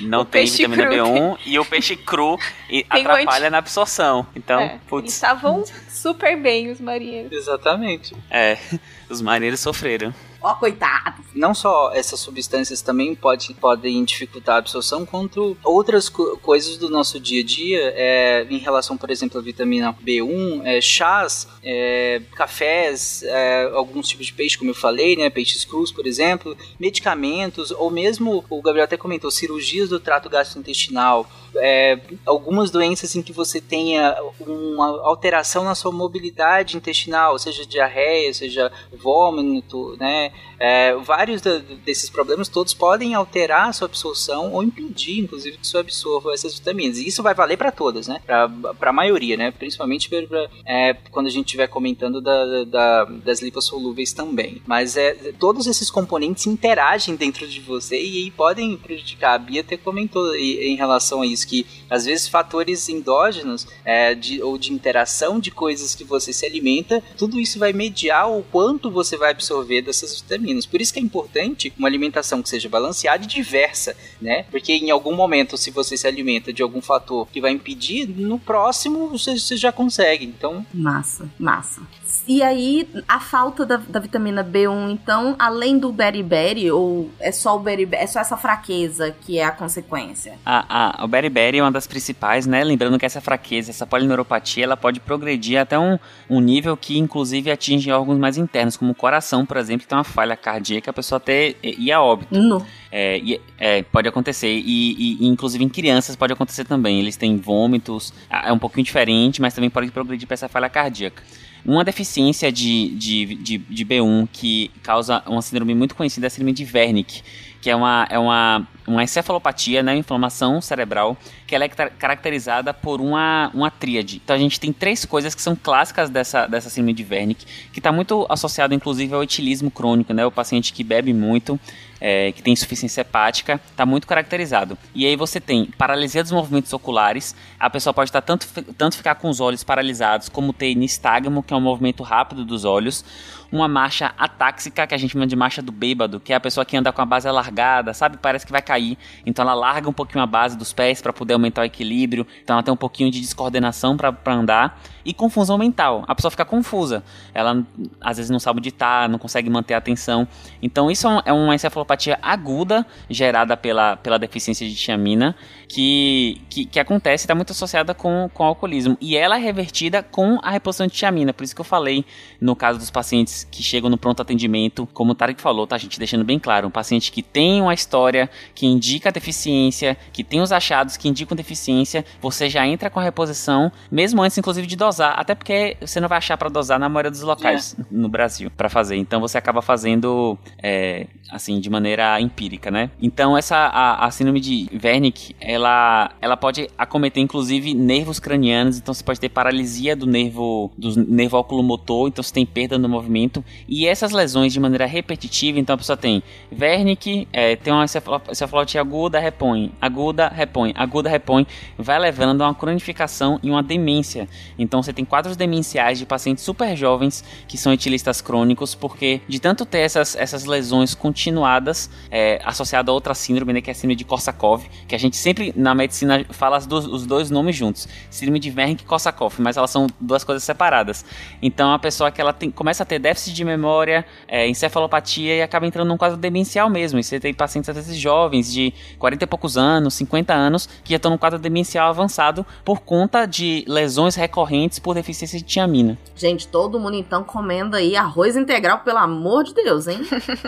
não tem vitamina cru. B1 e o peixe cru [LAUGHS] e atrapalha na absorção. Então, é, putz. Estavam super bem os marinheiros. Exatamente. É, [LAUGHS] os marinheiros sofreram. Ó, coitado. Não só essas substâncias também pode, podem dificultar a absorção, quanto outras co coisas do nosso dia a dia, é, em relação, por exemplo, à vitamina B1, é, chás, é, cafés, é, alguns tipos de peixe, como eu falei, né, peixes crus, por exemplo, medicamentos, ou mesmo, o Gabriel até comentou, cirurgias do trato gastrointestinal, é, algumas doenças em que você tenha uma alteração na sua mobilidade intestinal, seja diarreia, seja vômito, né, é, vários desses problemas todos podem alterar a sua absorção ou impedir, inclusive, que você absorva essas vitaminas. E isso vai valer para todas, né? Para a maioria, né? Principalmente pra, é, quando a gente estiver comentando da, da, das lipossolúveis também. Mas é, todos esses componentes interagem dentro de você e, e podem prejudicar. A Bia até comentou em relação a isso, que às vezes fatores endógenos é, de, ou de interação de coisas que você se alimenta, tudo isso vai mediar o quanto você vai absorver dessas vitaminas. Por isso que é importante uma alimentação que seja balanceada e diversa, né? Porque em algum momento, se você se alimenta de algum fator que vai impedir, no próximo você, você já consegue. Então. Massa, massa. E aí, a falta da, da, vitamina B1, então, além do beriberi, ou é só o beriberi, é só essa fraqueza que é a consequência? A, a, o beriberi é uma das principais, né? Lembrando que essa fraqueza, essa polineuropatia, ela pode progredir até um, um nível que, inclusive, atinge órgãos mais internos, como o coração, por exemplo, que tem uma falha cardíaca, a pessoa até ia a óbito. No. É, é, pode acontecer, e, e, inclusive em crianças pode acontecer também. Eles têm vômitos, é um pouquinho diferente, mas também pode progredir para essa falha cardíaca. Uma deficiência de, de, de, de, B1 que causa uma síndrome muito conhecida é a síndrome de Wernicke, que é uma, é uma, uma encefalopatia, né, inflamação cerebral, que ela é caracterizada por uma, uma tríade. Então a gente tem três coisas que são clássicas dessa, dessa síndrome de Wernicke, que está muito associado inclusive ao etilismo crônico, né, o paciente que bebe muito, é, que tem insuficiência hepática, está muito caracterizado. E aí você tem paralisia dos movimentos oculares, a pessoa pode estar tá tanto, tanto ficar com os olhos paralisados, como ter nistagmo, que é um movimento rápido dos olhos, uma marcha atáxica, que a gente chama de marcha do bêbado, que é a pessoa que anda com a base alargada, sabe? Parece que vai cair. Então ela larga um pouquinho a base dos pés para poder aumentar o equilíbrio. Então ela tem um pouquinho de descoordenação para andar. E confusão mental. A pessoa fica confusa. Ela às vezes não sabe onde tá, não consegue manter a atenção. Então isso é uma encefalopatia aguda gerada pela, pela deficiência de tiamina que, que, que acontece, está muito associada com, com o alcoolismo. E ela é revertida com a reposição de tiamina. Por isso que eu falei no caso dos pacientes que chegam no pronto atendimento, como o Tarek falou, tá, gente? Deixando bem claro, um paciente que tem uma história que indica deficiência, que tem os achados que indicam deficiência, você já entra com a reposição, mesmo antes, inclusive, de dosar. Até porque você não vai achar para dosar na maioria dos locais é. no Brasil para fazer. Então você acaba fazendo, é, assim, de maneira empírica, né? Então essa, a, a síndrome de Wernicke, ela, ela pode acometer inclusive nervos cranianos, então você pode ter paralisia do nervo do nervo oculomotor, então você tem perda no movimento. E essas lesões de maneira repetitiva, então a pessoa tem Wernicke, é, tem uma cefalopatia aguda, repõe, aguda, repõe, aguda, repõe, vai levando a uma cronificação e uma demência. Então você tem quadros demenciais de pacientes super jovens que são etilistas crônicos, porque de tanto ter essas, essas lesões continuadas é, associadas a outra síndrome, né, que é a síndrome de Korsakoff, que a gente sempre na medicina fala do, os dois nomes juntos, síndrome de Wernicke e Korsakoff, mas elas são duas coisas separadas. Então a pessoa que ela tem, começa a ter déficit de memória, é, encefalopatia e acaba entrando num quadro demencial mesmo. E você tem pacientes às vezes jovens de 40 e poucos anos, 50 anos, que já estão num quadro demencial avançado por conta de lesões recorrentes por deficiência de tiamina. Gente, todo mundo então comendo aí arroz integral, pelo amor de Deus, hein?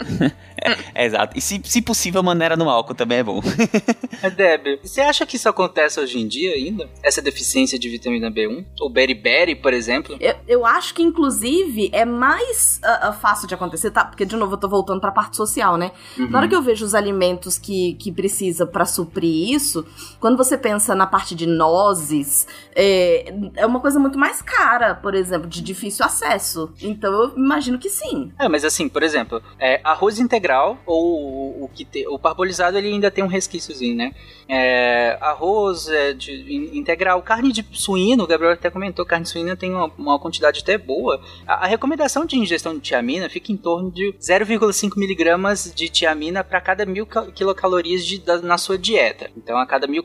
[LAUGHS] é, [LAUGHS] exato. E se, se possível, maneira no álcool também é bom. [LAUGHS] é, Deb, você acha que isso acontece hoje em dia ainda? Essa deficiência de vitamina B1? Ou beriberi, por exemplo? Eu, eu acho que, inclusive, é mais uh, uh, fácil de acontecer, tá? Porque, de novo, eu tô voltando pra parte social, né? Uhum. Na hora que eu vejo os alimentos que, que precisa para suprir isso, quando você pensa na parte de nozes, é, é uma coisa muito mais cara, por exemplo, de difícil acesso. Então eu imagino que sim. É, mas assim, por exemplo, é, arroz integral ou o que te, o parbolizado ele ainda tem um resquíciozinho, né? É, arroz é, de, integral, carne de suíno, o Gabriel até comentou, carne de suína tem uma, uma quantidade até boa. A, a, recomendação de ingestão de tiamina fica em torno de 0,5 miligramas de tiamina para cada mil quilocalorias de, da, na sua dieta. Então, a cada mil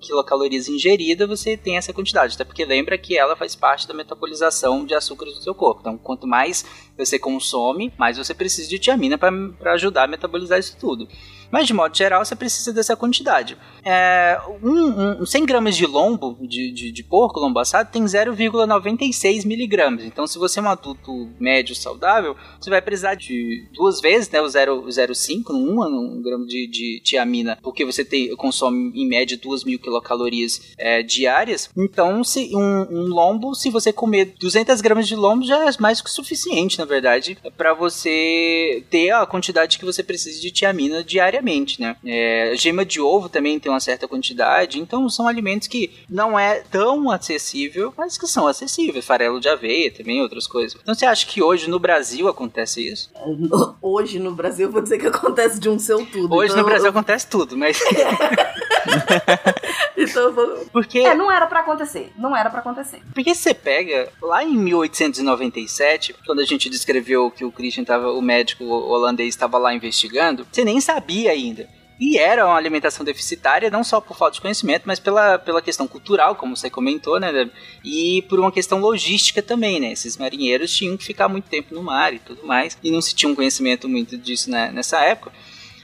quilocalorias ingerida, você tem essa quantidade. Até porque lembra que ela faz parte da metabolização de açúcares do seu corpo. Então, quanto mais você consome, mais você precisa de tiamina para ajudar a metabolizar isso tudo. Mas de modo geral, você precisa dessa quantidade. É, um, um, 100 gramas de lombo, de, de, de porco, lombo assado, tem 0,96 miligramas. Então, se você é um adulto médio saudável, você vai precisar de duas vezes né, o 0,05, um, um grama de, de tiamina, porque você tem, consome em média 2 mil quilocalorias é, diárias. Então, se um, um, lombo, se você comer 200 gramas de lombo, já é mais que suficiente, na verdade, para você ter a quantidade que você precisa de tiamina diária diariamente, né? É, gema de ovo também tem uma certa quantidade, então são alimentos que não é tão acessível, mas que são acessíveis. Farelo de aveia também, outras coisas. Então você acha que hoje no Brasil acontece isso? [LAUGHS] Hoje no Brasil, eu vou dizer que acontece de um seu tudo. Hoje então, no Brasil eu... acontece tudo, mas. [LAUGHS] então vou. [LAUGHS] Porque. É, não era para acontecer. Não era para acontecer. Porque você pega lá em 1897, quando a gente descreveu que o Christian tava, o médico holandês estava lá investigando, você nem sabia ainda. E era uma alimentação deficitária, não só por falta de conhecimento, mas pela, pela questão cultural, como você comentou, né? E por uma questão logística também, né? Esses marinheiros tinham que ficar muito tempo no mar e tudo mais, e não se tinha um conhecimento muito disso né, nessa época.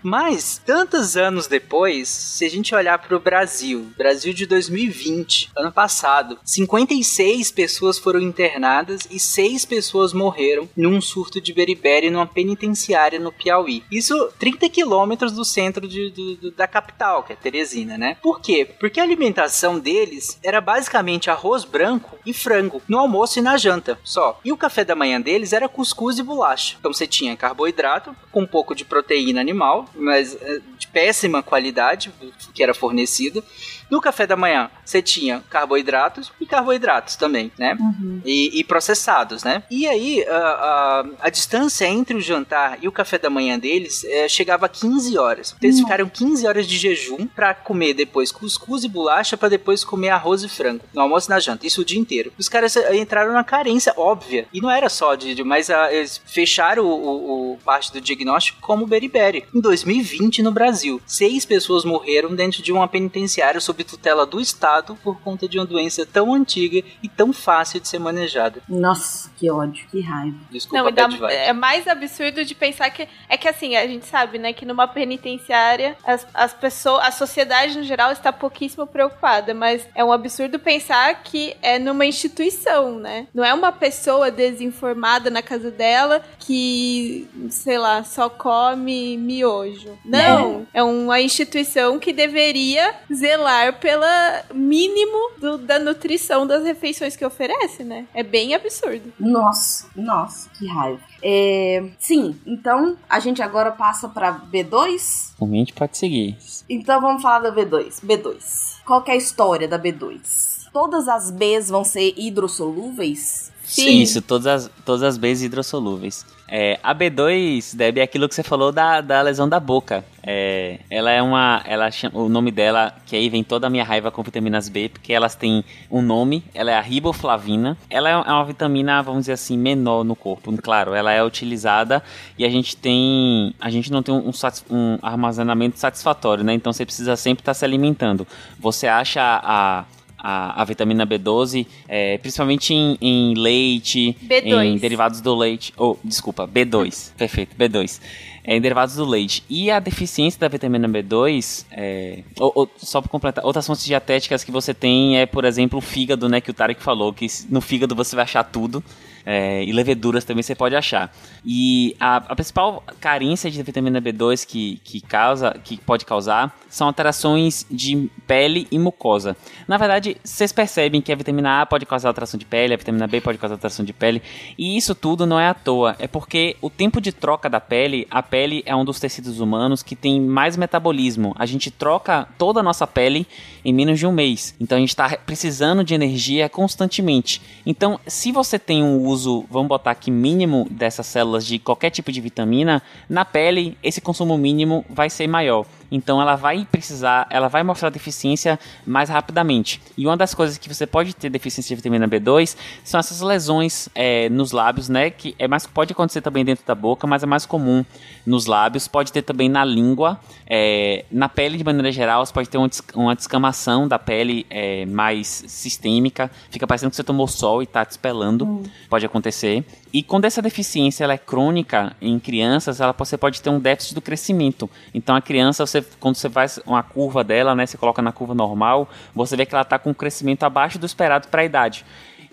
Mas, tantos anos depois, se a gente olhar para o Brasil, Brasil de 2020, ano passado, 56 pessoas foram internadas e 6 pessoas morreram num surto de beriberi numa penitenciária no Piauí. Isso 30 quilômetros do centro de, do, da capital, que é Teresina, né? Por quê? Porque a alimentação deles era basicamente arroz branco e frango, no almoço e na janta, só. E o café da manhã deles era cuscuz e bolacha. Então você tinha carboidrato com um pouco de proteína animal, mas eh, de péssima qualidade que era fornecida. No café da manhã, você tinha carboidratos e carboidratos também, né? Uhum. E, e, processados, né? E aí, a, a, a, distância entre o jantar e o café da manhã deles é, chegava a 15 horas. Eles uhum. ficaram 15 horas de jejum para comer depois cuscuz e bolacha, para depois comer arroz e frango, no almoço e na janta. Isso o dia inteiro. Os caras eh, entraram na carência óbvia. E não era só de. de mas a, ah, eles fecharam o, o, o, parte do diagnóstico como beriberi. Em 2020, no Brasil, seis pessoas morreram dentro de uma penitenciária sob sob tutela do Estado por conta de uma doença tão antiga e tão fácil de ser manejada. Nossa, que ódio, que raiva. Desculpa, Não, dá, é mais absurdo de pensar que é que assim, a gente sabe, né, que numa penitenciária as, as pessoas, a sociedade no geral está pouquíssimo preocupada, mas é um absurdo pensar que é numa instituição, né? Não é uma pessoa desinformada na casa dela que, sei lá, só come miojo. Não, é, é uma instituição que deveria zelar pela mínimo do, da nutrição das refeições que oferece, né? É bem absurdo. Nossa, nossa, que raiva. É, sim, então a gente agora passa para B2. O gente pode seguir. Então vamos falar da B2. B2. Qual é a história da B2? Todas as Bs vão ser hidrossolúveis? Sim. Isso, todas as, todas as Bs hidrossolúveis. É, a B2, Deb, é aquilo que você falou da, da lesão da boca. É, ela é uma. Ela chama, o nome dela, que aí vem toda a minha raiva com vitaminas B, porque elas têm um nome, ela é a riboflavina. Ela é uma vitamina, vamos dizer assim, menor no corpo. Claro, ela é utilizada e a gente tem. A gente não tem um, um armazenamento satisfatório, né? Então você precisa sempre estar se alimentando. Você acha a a, a vitamina B12, é, principalmente em, em leite, B2. em derivados do leite. Ou, oh, desculpa, B2. Perfeito, B2 é, em derivados do leite. E a deficiência da vitamina B2, é, ou, ou, só para completar, outras fontes dietéticas que você tem é, por exemplo, o fígado, né, que o Tarek falou, que no fígado você vai achar tudo. É, e leveduras também você pode achar. E a, a, principal carência de vitamina B2 que, que, causa, que pode causar são alterações de pele e mucosa. Na verdade, vocês percebem que a vitamina A pode causar alteração de pele, a vitamina B pode causar alteração de pele, e isso tudo não é à toa, é porque o tempo de troca da pele, a pele é um dos tecidos humanos que tem mais metabolismo. A gente troca toda a nossa pele em menos de um mês. Então a gente está precisando de energia constantemente. Então, se você tem um uso, vamos botar aqui, mínimo dessas células de qualquer tipo de vitamina, na pele esse consumo mínimo vai ser maior. Então ela vai precisar, ela vai mostrar deficiência mais rapidamente. E uma das coisas que você pode ter deficiência de vitamina B2 são essas lesões é, nos lábios, né? Que é mais, pode acontecer também dentro da boca, mas é mais comum nos lábios. Pode ter também na língua, é, na pele de maneira geral. Você pode ter uma, uma descamação da pele é, mais sistêmica. Fica parecendo que você tomou sol e está te espelando. Hum. Pode acontecer. E quando essa deficiência ela é crônica em crianças, ela, você pode ter um déficit do crescimento. Então a criança, você, quando você faz uma curva dela, né, você coloca na curva normal, você vê que ela está com um crescimento abaixo do esperado para a idade.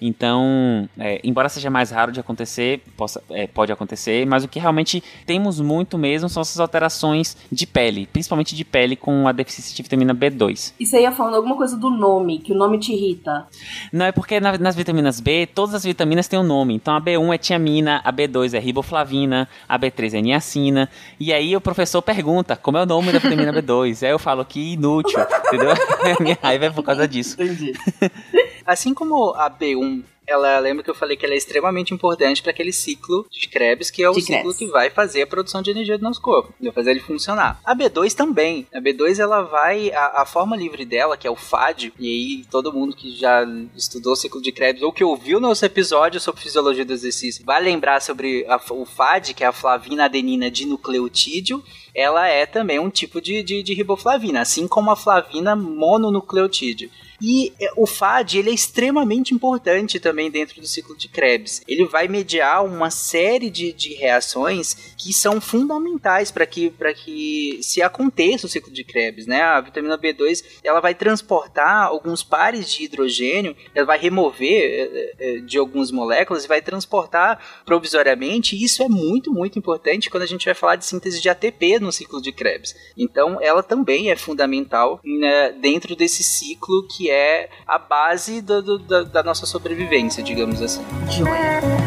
Então, é, embora seja mais raro de acontecer, possa, é, pode acontecer, mas o que realmente temos muito mesmo são essas alterações de pele, principalmente de pele com a deficiência de vitamina B2. E você ia falando alguma coisa do nome, que o nome te irrita? Não, é porque na, nas vitaminas B, todas as vitaminas têm um nome. Então a B1 é tiamina, a B2 é riboflavina, a B3 é niacina. E aí o professor pergunta como é o nome da vitamina B2. Aí eu falo que inútil, entendeu? [LAUGHS] Minha raiva é por causa disso. Entendi. [LAUGHS] Assim como a B1 ela lembra que eu falei que ela é extremamente importante para aquele ciclo de Krebs, que é o de ciclo Krebs. que vai fazer a produção de energia do nosso corpo, vai fazer ele funcionar. A B2 também. A B2 ela vai a, a, forma livre dela, que é o FAD, e aí todo mundo que já estudou o ciclo de Krebs ou que ouviu nosso episódio sobre fisiologia do exercício, vai lembrar sobre a, o FAD, que é a flavina adenina dinucleotídeo, ela é também um tipo de, de, de riboflavina, assim como a flavina mononucleotídeo. E é, o FAD ele é extremamente importante também dentro do ciclo de Krebs. Ele vai mediar uma série de, de reações que são fundamentais para que, que se aconteça o ciclo de Krebs. Né? A vitamina B2 ela vai transportar alguns pares de hidrogênio, ela vai remover é, é, de algumas moléculas e vai transportar provisoriamente. E isso é muito, muito importante quando a gente vai falar de síntese de ATP no ciclo de Krebs. Então, ela também é fundamental né, dentro desse ciclo que é a base do, do, da, da nossa sobrevivência, digamos assim. Joia.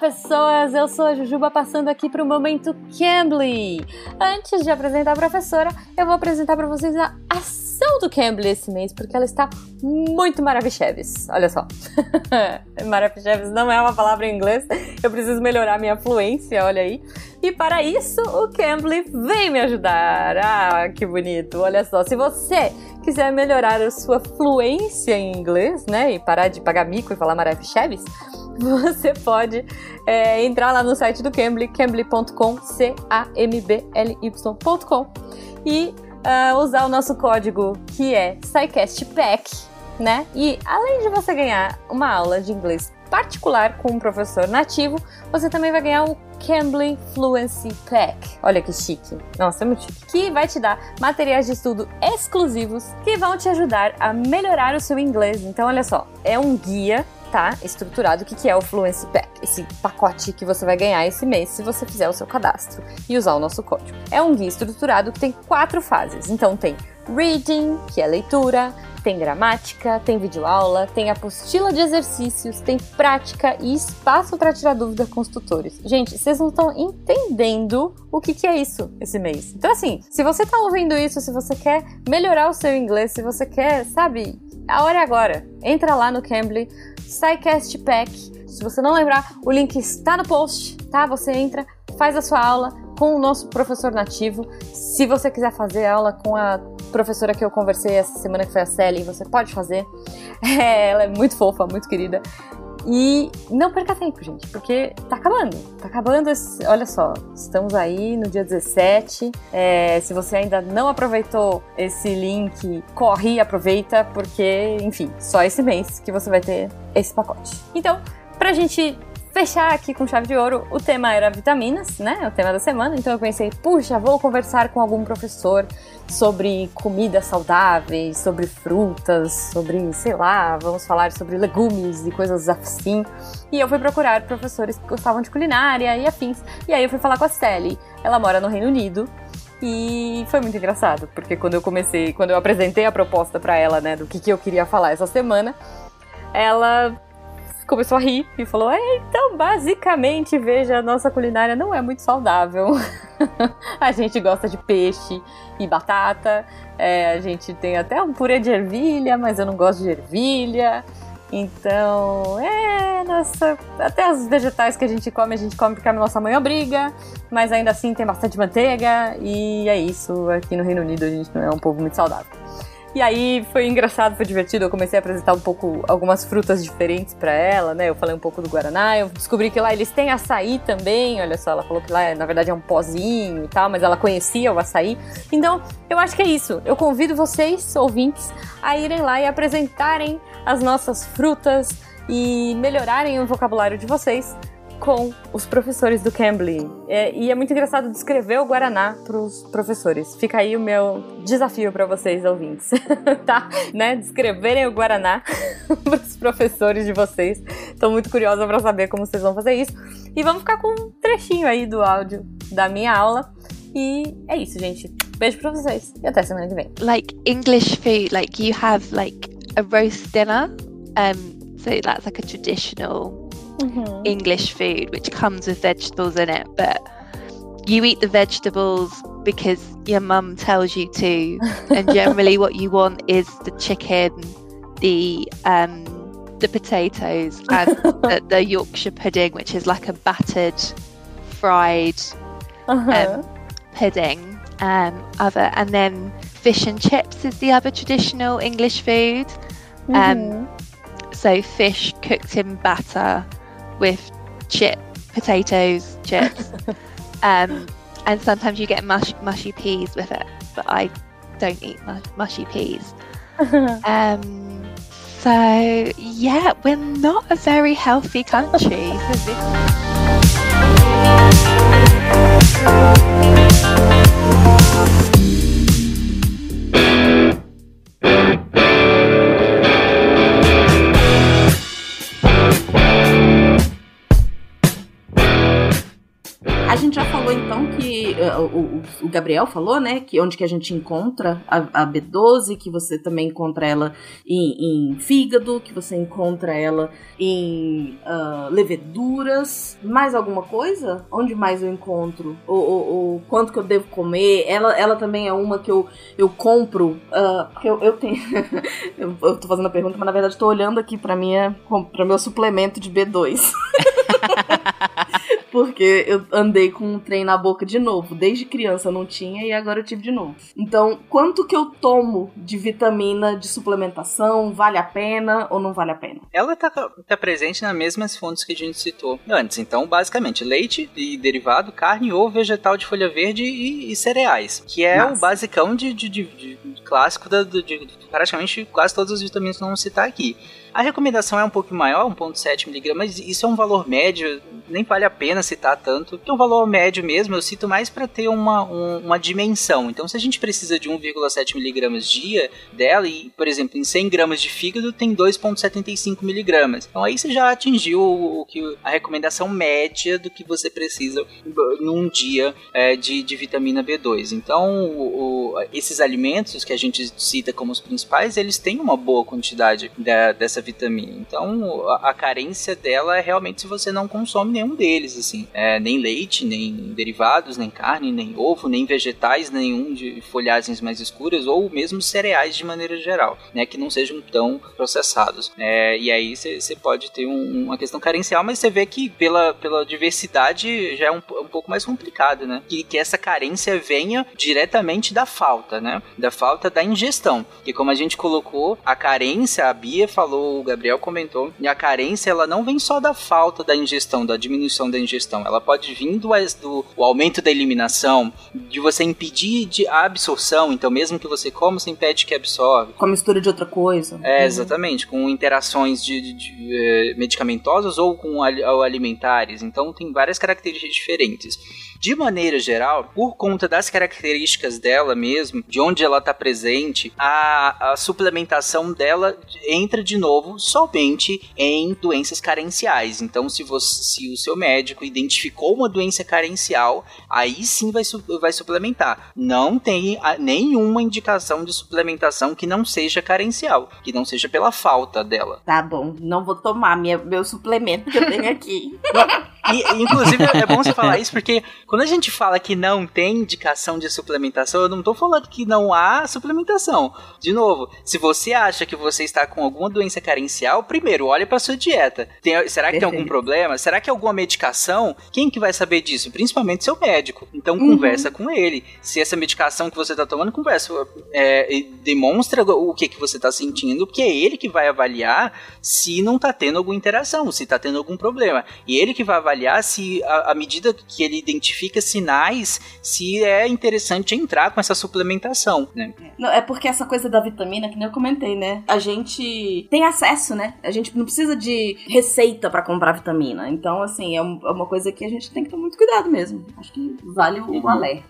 Pessoas! Eu sou a Jujuba passando aqui para o momento Cambly. Antes de apresentar a professora, eu vou apresentar para vocês a ação do Cambly esse mês, porque ela está muito maravilhosa. Olha só. [LAUGHS] maravilhosa não é uma palavra em inglês, eu preciso melhorar minha fluência, olha aí. E para isso, o Cambly vem me ajudar. Ah, que bonito! Olha só, se você quiser melhorar a sua fluência em inglês, né, e parar de pagar mico e falar maravilhosa, você pode é, entrar lá no site do Cambly, cambly.com, C-A-M-B-L-Y.com, e uh, usar o nosso código que é SciCastPack, né? E além de você ganhar uma aula de inglês particular com um professor nativo, você também vai ganhar o Cambly Fluency Pack. Olha que chique. Nossa, é muito chique. Que vai te dar materiais de estudo exclusivos que vão te ajudar a melhorar o seu inglês. Então, olha só, é um guia tá estruturado o que, que é o Fluency Pack, esse pacote que você vai ganhar esse mês se você fizer o seu cadastro e usar o nosso código. É um guia estruturado que tem quatro fases. Então tem Reading, que é leitura, tem gramática, tem videoaula, tem apostila de exercícios, tem prática e espaço para tirar dúvida com os tutores. Gente, vocês não estão entendendo o que, que é isso esse mês. Então, assim, se você está ouvindo isso, se você quer melhorar o seu inglês, se você quer, sabe, a hora é agora. Entra lá no Cambly, SciCast Pack. Se você não lembrar, o link está no post, tá? Você entra, faz a sua aula com o nosso professor nativo. Se você quiser fazer aula com a professora que eu conversei essa semana, que foi a Sally, você pode fazer. [LAUGHS] É, ela é muito fofa, muito querida. E não perca tempo, gente, porque tá acabando. Tá acabando. Esse, olha só, estamos aí no dia 17. É, se você ainda não aproveitou esse link, corre e aproveita, porque, enfim, só esse mês que você vai ter esse pacote. Então, pra gente fechar aqui com chave de ouro, o tema era vitaminas, né? O tema da semana. Então eu pensei, puxa, vou conversar com algum professor sobre comidas saudáveis, sobre frutas, sobre, sei lá, vamos falar sobre legumes e coisas assim. E eu fui procurar professores que gostavam de culinária e afins. E aí eu fui falar com a Sally. Ela mora no Reino Unido. E foi muito engraçado, porque quando eu comecei, quando eu apresentei a proposta para ela, né, do que, que eu queria falar essa semana, ela começou a rir e falou: é, então, basicamente, veja, a nossa culinária não é muito saudável. [LAUGHS] a gente gosta de peixe e batata, é, a gente tem até um purê de ervilha, mas eu não gosto de ervilha. Então, é, nossa, até os vegetais que a gente come, a gente come porque a nossa mãe obriga, mas ainda assim tem bastante manteiga, e é isso. Aqui no Reino Unido a gente não é um povo muito saudável. E aí foi engraçado, foi divertido. Eu comecei a apresentar um pouco algumas frutas diferentes para ela, né? Eu falei um pouco do guaraná. Eu descobri que lá eles têm açaí também. Olha só, ela falou que lá na verdade é um pozinho e tal, mas ela conhecia o açaí. Então, eu acho que é isso. Eu convido vocês, ouvintes, a irem lá e apresentarem as nossas frutas e melhorarem o vocabulário de vocês com os professores do Cambly. É, e é muito engraçado descrever o Guaraná para os professores. Fica aí o meu desafio para vocês, ouvintes, [LAUGHS] tá? Né? Descreverem o Guaraná [LAUGHS] para os professores de vocês. Estou muito curiosa para saber como vocês vão fazer isso. E vamos ficar com um trechinho aí do áudio da minha aula. E é isso, gente. Beijo para vocês e até semana que vem. Like English food, like you have like a roast dinner. Um, so that's like a traditional mm-hmm. English food, which comes with vegetables in it, but you eat the vegetables because your mum tells you to, and generally what you want is the chicken, the um, the potatoes, [LAUGHS] and the, the, Yorkshire pudding, which is like a battered, fried uh-huh. um, pudding. Um, other and then fish and chips is the other traditional English food. Um, mm-hmm. so fish cooked in batter with chip potatoes, chips, [LAUGHS] um, and sometimes you get mush, mushy peas with it. But I don't eat mushy peas. [LAUGHS] um, so yeah, we're not a very healthy country. Gabriel falou, né, que onde que a gente encontra a, a B12, que você também encontra ela em, em, fígado, que você encontra ela em uh, leveduras. Mais alguma coisa? Onde mais eu encontro? O, o, o, quanto que eu devo comer? Ela, ela também é uma que eu, eu compro, uh, porque eu, eu tenho. [LAUGHS] eu, eu tô fazendo a pergunta, mas na verdade tô olhando aqui pra minha para meu suplemento de B2. [LAUGHS] [LAUGHS] Porque eu andei com um trem na boca de novo. Desde criança eu não tinha e agora eu tive de novo. Então, quanto que eu tomo de vitamina de suplementação? Vale a pena ou não vale a pena? Ela tá, tá presente nas mesmas fontes que a gente citou antes. Então, basicamente, leite e derivado, carne ou vegetal de folha verde e, e cereais. Que é Nossa. o basicão de, de, de, de clássico da, de, praticamente quase todas as vitaminas que vamos citar aqui. A recomendação é um pouco maior, 1.7mg, mas isso é um valor médio, nem vale a pena citar tanto, que é um valor médio mesmo, eu cito mais para ter uma, um, uma dimensão. Então, se a gente precisa de 1,7mg dia dela, e, por exemplo, em 100 gramas de fígado tem 2,75mg. Então, aí você já atingiu o, que, a recomendação média do que você precisa num dia é, de, de vitamina B2. Então, o, o, esses alimentos que a gente cita como os principais, eles têm uma boa quantidade da, dessa essa vitamina. Então, a, a, carência dela é realmente se você não consome nenhum deles, assim. É, nem leite, nem derivados, nem carne, nem ovo, nem vegetais, nenhum de folhagens mais escuras, ou mesmo cereais de maneira geral, né? Que não sejam tão processados. É, e aí você pode ter um, uma questão carencial, mas você vê que pela, pela diversidade já é um, um pouco mais complicado, né? Que, que essa carência venha diretamente da falta, né? Da falta da ingestão. Que como a gente colocou, a carência, a Bia falou o Gabriel comentou, e a carência ela não vem só da falta da ingestão, da diminuição da ingestão, ela pode vir do, do aumento da eliminação, de você impedir de a absorção, então mesmo que você coma, você impede que absorve. Com a mistura de outra coisa. É, exatamente, com interações de, de, de eh, medicamentosas ou com alimentares, então tem várias características diferentes. De maneira geral, por conta das características dela mesmo, de onde ela está presente, a, a suplementação dela entra de novo somente em doenças carenciais. Então, se, você, se o seu médico identificou uma doença carencial, aí sim vai, vai suplementar. Não tem nenhuma indicação de suplementação que não seja carencial, que não seja pela falta dela. Tá bom, não vou tomar minha, meu suplemento que eu tenho aqui. [LAUGHS] E, inclusive, é bom você falar [LAUGHS] isso porque quando a gente fala que não tem indicação de suplementação, eu não tô falando que não há suplementação. De novo, se você acha que você está com alguma doença carencial, primeiro, olhe para sua dieta. Tem, será que Perfeito. tem algum problema? Será que é alguma medicação? Quem que vai saber disso? Principalmente seu médico. Então, uhum. conversa com ele. Se essa medicação que você está tomando, conversa. É, demonstra o que, que você está sentindo, porque é ele que vai avaliar se não está tendo alguma interação, se está tendo algum problema. E ele que vai avaliar avaliar se, à medida que ele identifica sinais, se é interessante entrar com essa suplementação, né? Não, é porque essa coisa da vitamina, que nem eu comentei, né? A gente tem acesso, né? A gente não precisa de receita para comprar vitamina. Então, assim, é, é uma coisa que a gente tem que ter muito cuidado mesmo. Acho que vale o uhum. alerta.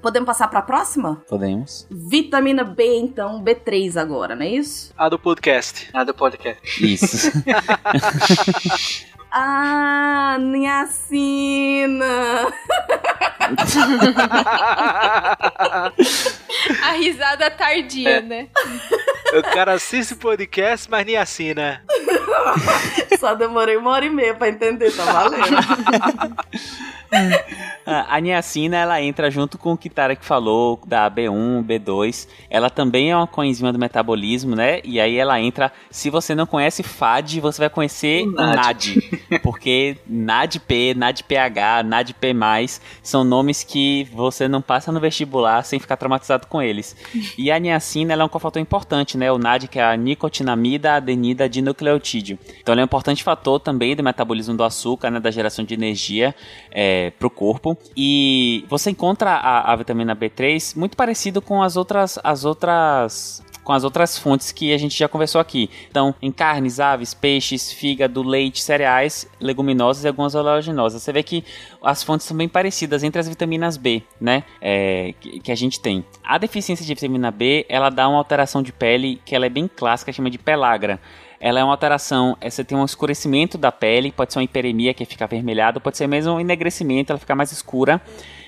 Podemos passar para a próxima? Podemos. Vitamina B, então, B3 agora, não é isso? A do podcast. A do podcast. Isso. [LAUGHS] Ah, Niacina! [LAUGHS] A risada tardia, né? O cara assiste o podcast, mas nem assina. [LAUGHS] Só demorei uma hora e meia pra entender, tá valendo. [LAUGHS] a niacina, ela entra junto com o que Tarek falou, da B1, B2. Ela também é uma coenzima do metabolismo, né? E aí ela entra. Se você não conhece FAD, você vai conhecer o NAD. NAD [LAUGHS] porque NADP, NADPH, NADP+, são nomes que você não passa no vestibular sem ficar traumatizado com eles. E a niacina, ela é um cofator importante, né? O NAD, que é a nicotinamida adenida dinucleotídeo. Então, ela é um importante fator também do metabolismo do açúcar, né? Da geração de energia. É, para o corpo. E você encontra a, a, vitamina B3 muito parecido com as outras, as outras com as outras fontes que a gente já conversou aqui. Então, em carnes, aves, peixes, fígado, leite, cereais, leguminosas e algumas oleaginosas. Você vê que as fontes são bem parecidas entre as vitaminas B, né? É, que, a gente tem. A deficiência de vitamina B, ela dá uma alteração de pele que ela é bem clássica, chama de pelagra ela é uma alteração, é, você tem um escurecimento da pele, pode ser uma hiperemia que fica avermelhada, pode ser mesmo um enegrecimento, ela fica mais escura.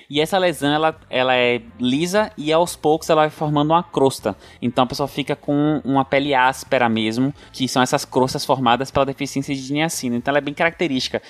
E essa lesão, ela, ela é lisa e aos poucos ela vai formando uma crosta. Então a pessoa fica com uma pele áspera mesmo, que são essas crostas formadas pela deficiência de niacina. Então ela é bem característica.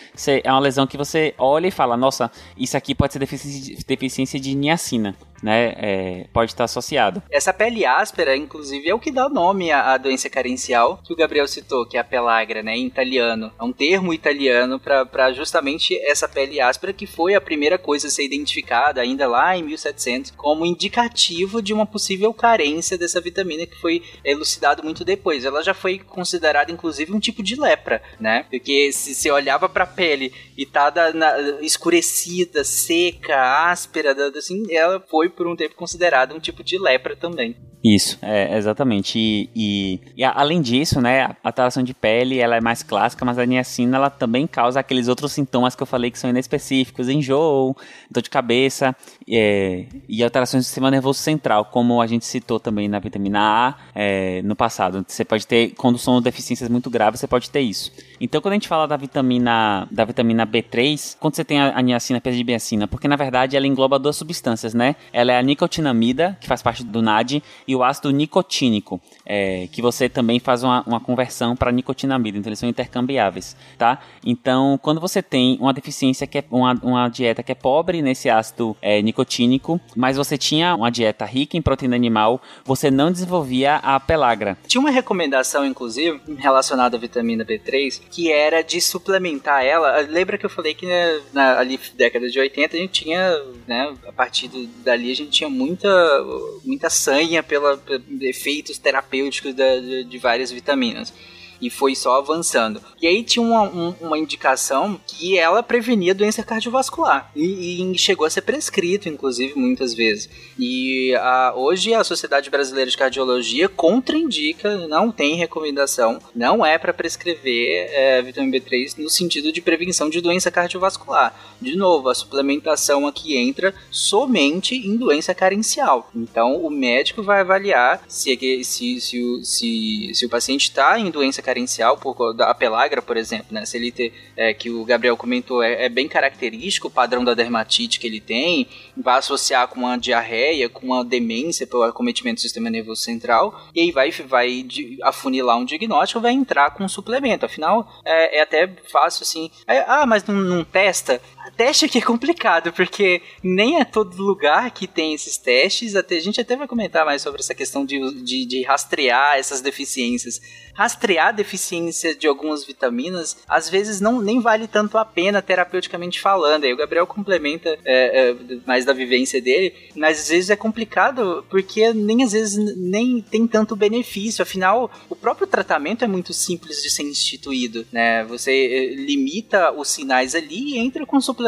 É uma lesão que você olha e fala, nossa, isso aqui pode ser deficiência de, deficiência de niacina né, é, pode estar associado. Essa pele áspera, inclusive, é o que dá o nome à, à doença carencial que o Gabriel citou, que é a pelagra, né, em italiano. É um termo italiano para justamente essa pele áspera que foi a primeira coisa a ser identificada ainda lá em 1700 como indicativo de uma possível carência dessa vitamina que foi elucidado muito depois. Ela já foi considerada inclusive um tipo de lepra, né? Porque se você olhava para a pele e tá da, na, escurecida, seca, áspera, assim, ela foi por um tempo considerada um tipo de lepra também. Isso, é, exatamente. E, e, e, além disso, né, a alteração de pele ela é mais clássica, mas a niacina ela também causa aqueles outros sintomas que eu falei que são inespecíficos, enjoo, dor de cabeça é, e alterações do sistema nervoso central, como a gente citou também na vitamina A é, no passado. Você pode ter, quando são deficiências muito graves, você pode ter isso. Então, quando a gente fala da vitamina, da vitamina B3, quando você tem a, a niacina, a niacina, porque na verdade ela engloba duas substâncias, né? Ela é a nicotinamida, que faz parte do NAD, e o ácido nicotínico, é, que você também faz uma, uma conversão para nicotinamida, então eles são intercambiáveis, tá? Então, quando você tem uma deficiência que é uma, uma dieta que é pobre nesse ácido é, nicotínico, mas você tinha uma dieta rica em proteína animal, você não desenvolvia a pelagra. Tinha uma recomendação, inclusive, relacionada à vitamina B3, que era de suplementar ela. Lembra que eu falei que né, na ali década de 80 a gente tinha, né, a partir dali a gente tinha muita muita sanha pela, pelos efeitos terapêuticos da, de, de várias vitaminas e foi só avançando. E aí tinha uma, um, uma indicação que ela prevenia doença cardiovascular e, e, chegou a ser prescrito, inclusive, muitas vezes. E a, hoje a Sociedade Brasileira de Cardiologia contraindica, não tem recomendação, não é para prescrever é, vitamina B3 no sentido de prevenção de doença cardiovascular. De novo, a suplementação aqui entra somente em doença carencial. Então o médico vai avaliar se, se, se, se, se, se o paciente está em doença carencial, por, da pelagra, por exemplo, né? Se ele é, que o Gabriel comentou, é, é, bem característico o padrão da dermatite que ele tem, vai associar com uma diarreia, com uma demência pelo acometimento do sistema nervoso central, e aí vai, vai afunilar um diagnóstico, vai entrar com um suplemento. Afinal, é, é até fácil assim. É, ah, mas não, não testa? Teste aqui é complicado, porque nem é todo lugar que tem esses testes. Até, a gente até vai comentar mais sobre essa questão de, de, de rastrear essas deficiências. Rastrear a deficiência de algumas vitaminas, às vezes não nem vale tanto a pena terapeuticamente falando. Aí o Gabriel complementa é, é, mais da vivência dele, mas às vezes é complicado porque nem às vezes nem tem tanto benefício. Afinal, o próprio tratamento é muito simples de ser instituído, né? Você eh, limita os sinais ali e entra com suplementação.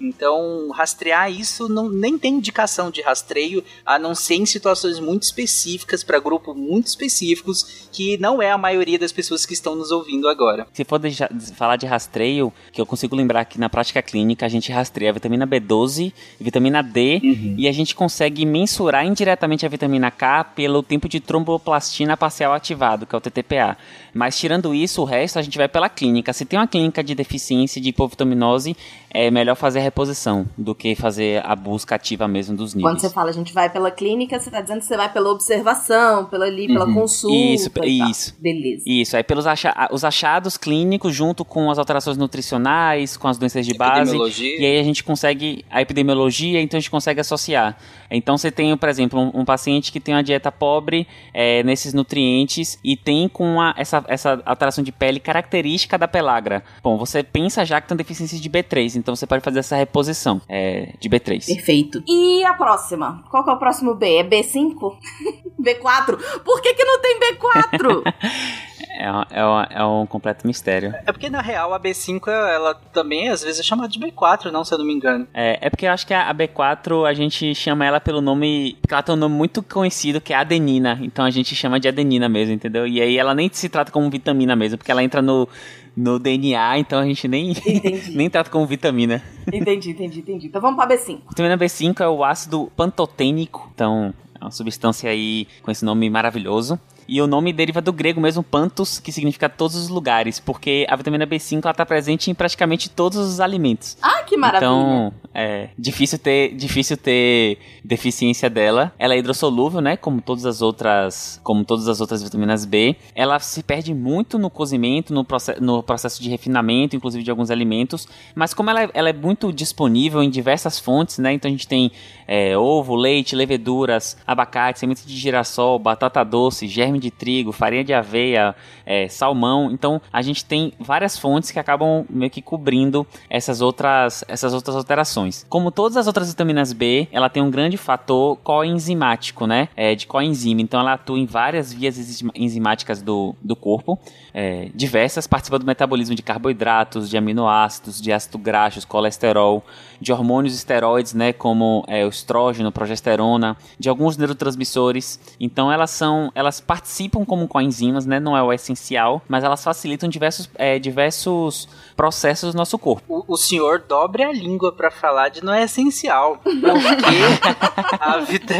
Então, rastrear isso não, nem tem indicação de rastreio, a não ser em situações muito específicas, para grupos muito específicos, que não é a maioria das pessoas que estão nos ouvindo agora. Se for deixar, falar de rastreio, que eu consigo lembrar que na prática clínica a gente rastreia a vitamina B12, vitamina D, uhum. e a gente consegue mensurar indiretamente a vitamina K pelo tempo de tromboplastina parcial ativado, que é o TTPA. Mas tirando isso, o resto a gente vai pela clínica. Se tem uma clínica de deficiência de hipovitaminose, é melhor fazer a reposição do que fazer a busca ativa mesmo dos níveis. Quando você fala a gente vai pela clínica, você está dizendo que você vai pela observação, pela ali, pela uhum. consulta. Isso, isso. Beleza. Isso, aí pelos acha os achados clínicos junto com as alterações nutricionais, com as doenças de base. E aí a gente consegue a epidemiologia, então a gente consegue associar. Então você tem, por exemplo, um, um paciente que tem uma dieta pobre é, nesses nutrientes e tem com a, essa, essa alteração de pele característica da pelagra. Bom, você pensa já que tem deficiência de B3, então você pode fazer essa reposição é, de B3. Perfeito. E a próxima? Qual que é o próximo B? É B5? [LAUGHS] B4? Por que, que não tem B4? [LAUGHS] É, é, um, é um completo mistério. É porque, na real, a B5, ela também, às vezes, é chamada de B4, não, se eu não me engano. É, é porque eu acho que a B4, a gente chama ela pelo nome... Porque ela tem um nome muito conhecido, que é adenina. Então, a gente chama de adenina mesmo, entendeu? E aí, ela nem se trata como vitamina mesmo, porque ela entra no no DNA, então a gente nem, [LAUGHS] nem trata como vitamina. Entendi, entendi, entendi. Então vamos pra B5. Vitamina B5 é o ácido pantotênico, então é uma substância aí com esse nome maravilhoso. E o nome deriva do grego mesmo, pantos, que significa todos os lugares, porque a vitamina B5 ela tá presente em praticamente todos os alimentos. Ah, que maravilha! Então, é difícil ter, difícil ter deficiência dela. Ela é hidrossolúvel, né, como todas as outras, como todas as outras vitaminas B. Ela se perde muito no cozimento, no, process, no processo de refinamento, inclusive de alguns alimentos, mas como ela é, ela é muito disponível em diversas fontes, né, então a gente tem é, ovo, leite, leveduras, abacate, sementes de girassol, batata doce, germe de trigo, farinha de aveia, é, salmão. Então a gente tem várias fontes que acabam meio que cobrindo essas outras, essas outras alterações. Como todas as outras vitaminas B, ela tem um grande fator coenzimático, né? É, de coenzima. Então ela atua em várias vias enzimáticas do, do corpo, é, diversas, participa do metabolismo de carboidratos, de aminoácidos, de ácido graxo, colesterol, de hormônios esteroides, né? Como é, o estrógeno, progesterona, de alguns neurotransmissores. Então elas são, elas participam como coenzimas, né? Não é o essencial, mas elas facilitam diversos, é, diversos processos do nosso corpo. O, o senhor dobre a língua para falar de não é essencial, porque [LAUGHS] a vida,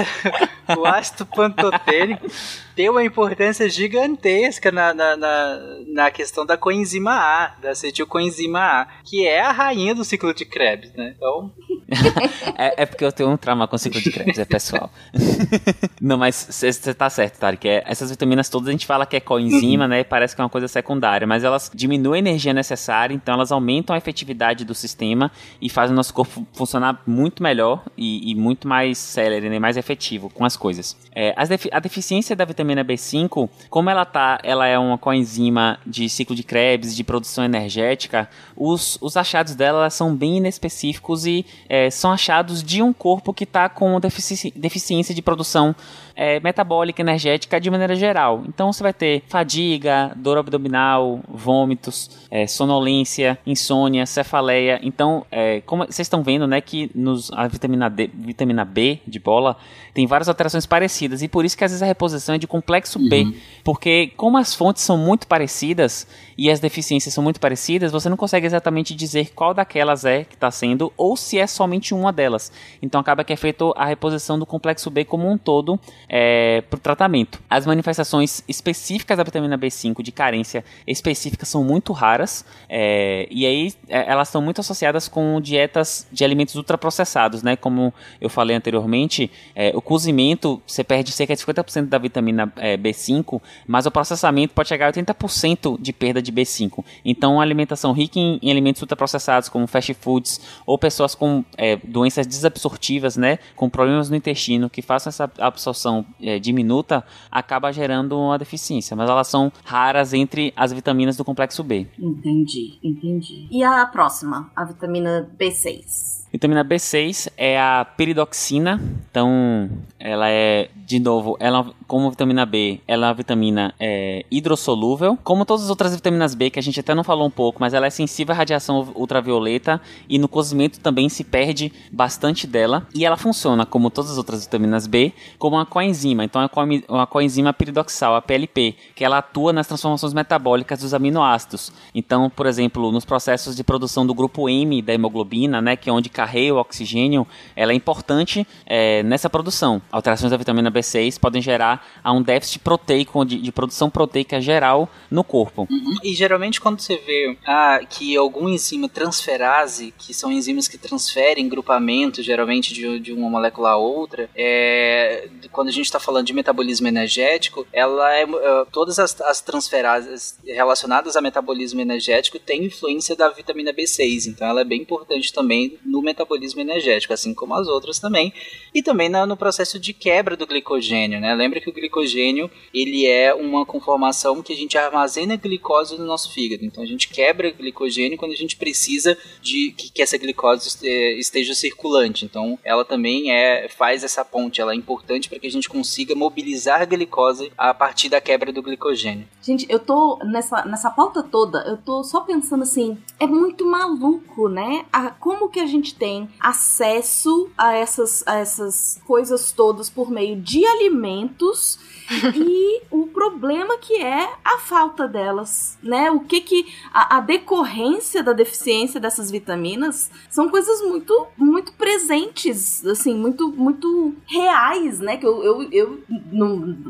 o ácido pantotênico tem uma importância gigantesca na, na, na, na, questão da coenzima A, da acetilcoenzima A, que é a rainha do ciclo de Krebs, né? Então... [LAUGHS] é, é, porque eu tenho um trauma com o ciclo de Krebs, é pessoal. [LAUGHS] Não, mas você tá certo, Tarek. É, essas vitaminas todas a gente fala que é coenzima, né? Parece que é uma coisa secundária, mas elas diminuem a energia necessária, então elas aumentam a efetividade do sistema e fazem o nosso corpo funcionar muito melhor e, e muito mais célere, né? mais efetivo com as coisas. É, defi a deficiência da vitamina B5, como ela tá, ela é uma coenzima de ciclo de Krebs, de produção energética, os, os achados dela são bem inespecíficos e é, são achados de um corpo que está com defici deficiência de produção é, metabólica, energética de maneira geral. Então você vai ter fadiga, dor abdominal, vômitos, é, sonolência, insônia, cefaleia. Então, é, como vocês estão vendo, né, que nos, a vitamina, D, vitamina B de bola tem várias alterações parecidas e por isso que às vezes a reposição é de complexo uhum. B, porque como as fontes são muito parecidas e as deficiências são muito parecidas, você não consegue exatamente dizer qual daquelas é que está sendo ou se é somente uma delas. Então acaba que é feito a reposição do complexo B como um todo é, para o tratamento. As manifestações específicas da vitamina B5 de carência específica são muito raras é, e aí é, elas estão muito associadas com dietas de alimentos ultraprocessados, né? Como eu falei anteriormente, é, o cozimento você perde cerca de 50% da vitamina é, B5, mas o processamento pode chegar a 80% de perda de B5. Então, uma alimentação rica em, em alimentos ultraprocessados, como fast foods, ou pessoas com é, doenças desabsortivas, né? Com problemas no intestino, que façam essa absorção é, diminuta, acaba gerando uma deficiência. Mas elas são raras entre as vitaminas do complexo B. Entendi, entendi. E a próxima, a vitamina B6? Vitamina B6 é a peridoxina, então ela é, de novo, ela como vitamina B, ela é uma vitamina é, hidrossolúvel, como todas as outras vitaminas B, que a gente até não falou um pouco, mas ela é sensível à radiação ultravioleta e no cozimento também se perde bastante dela, e ela funciona, como todas as outras vitaminas B, como uma coenzima, então é uma coenzima peridoxal, a PLP, que ela atua nas transformações metabólicas dos aminoácidos. Então, por exemplo, nos processos de produção do grupo M da hemoglobina, né, que é onde carreia o oxigênio, ela é importante é, nessa produção. Alterações da vitamina B6 podem gerar a um déficit proteico, de, de produção proteica geral no corpo. Uhum. E geralmente quando você vê ah, que algum enzima transferase, que são enzimas que transferem grupamento, geralmente de, de uma molécula a outra, é, quando a gente está falando de metabolismo energético, ela é, é todas as, as transferases relacionadas a metabolismo energético têm influência da vitamina B6, então ela é bem importante também no metabolismo energético, assim como as outras também, e também na, no processo de quebra do glicogênio, né? Lembra que o glicogênio ele é uma conformação que a gente armazena glicose no nosso fígado, então a gente quebra glicogênio quando a gente precisa de que, que essa glicose esteja circulante. Então, ela também é faz essa ponte, ela é importante para que a gente consiga mobilizar a glicose a partir da quebra do glicogênio. Gente, eu tô nessa, nessa pauta toda, eu tô só pensando assim, é muito maluco, né? A, como que a gente tem acesso a essas, a essas coisas todas por meio de alimentos [LAUGHS] e o problema que é a falta delas, né? O que que a, a, decorrência da deficiência dessas vitaminas são coisas muito muito presentes, assim, muito muito reais, né? Que eu, eu, eu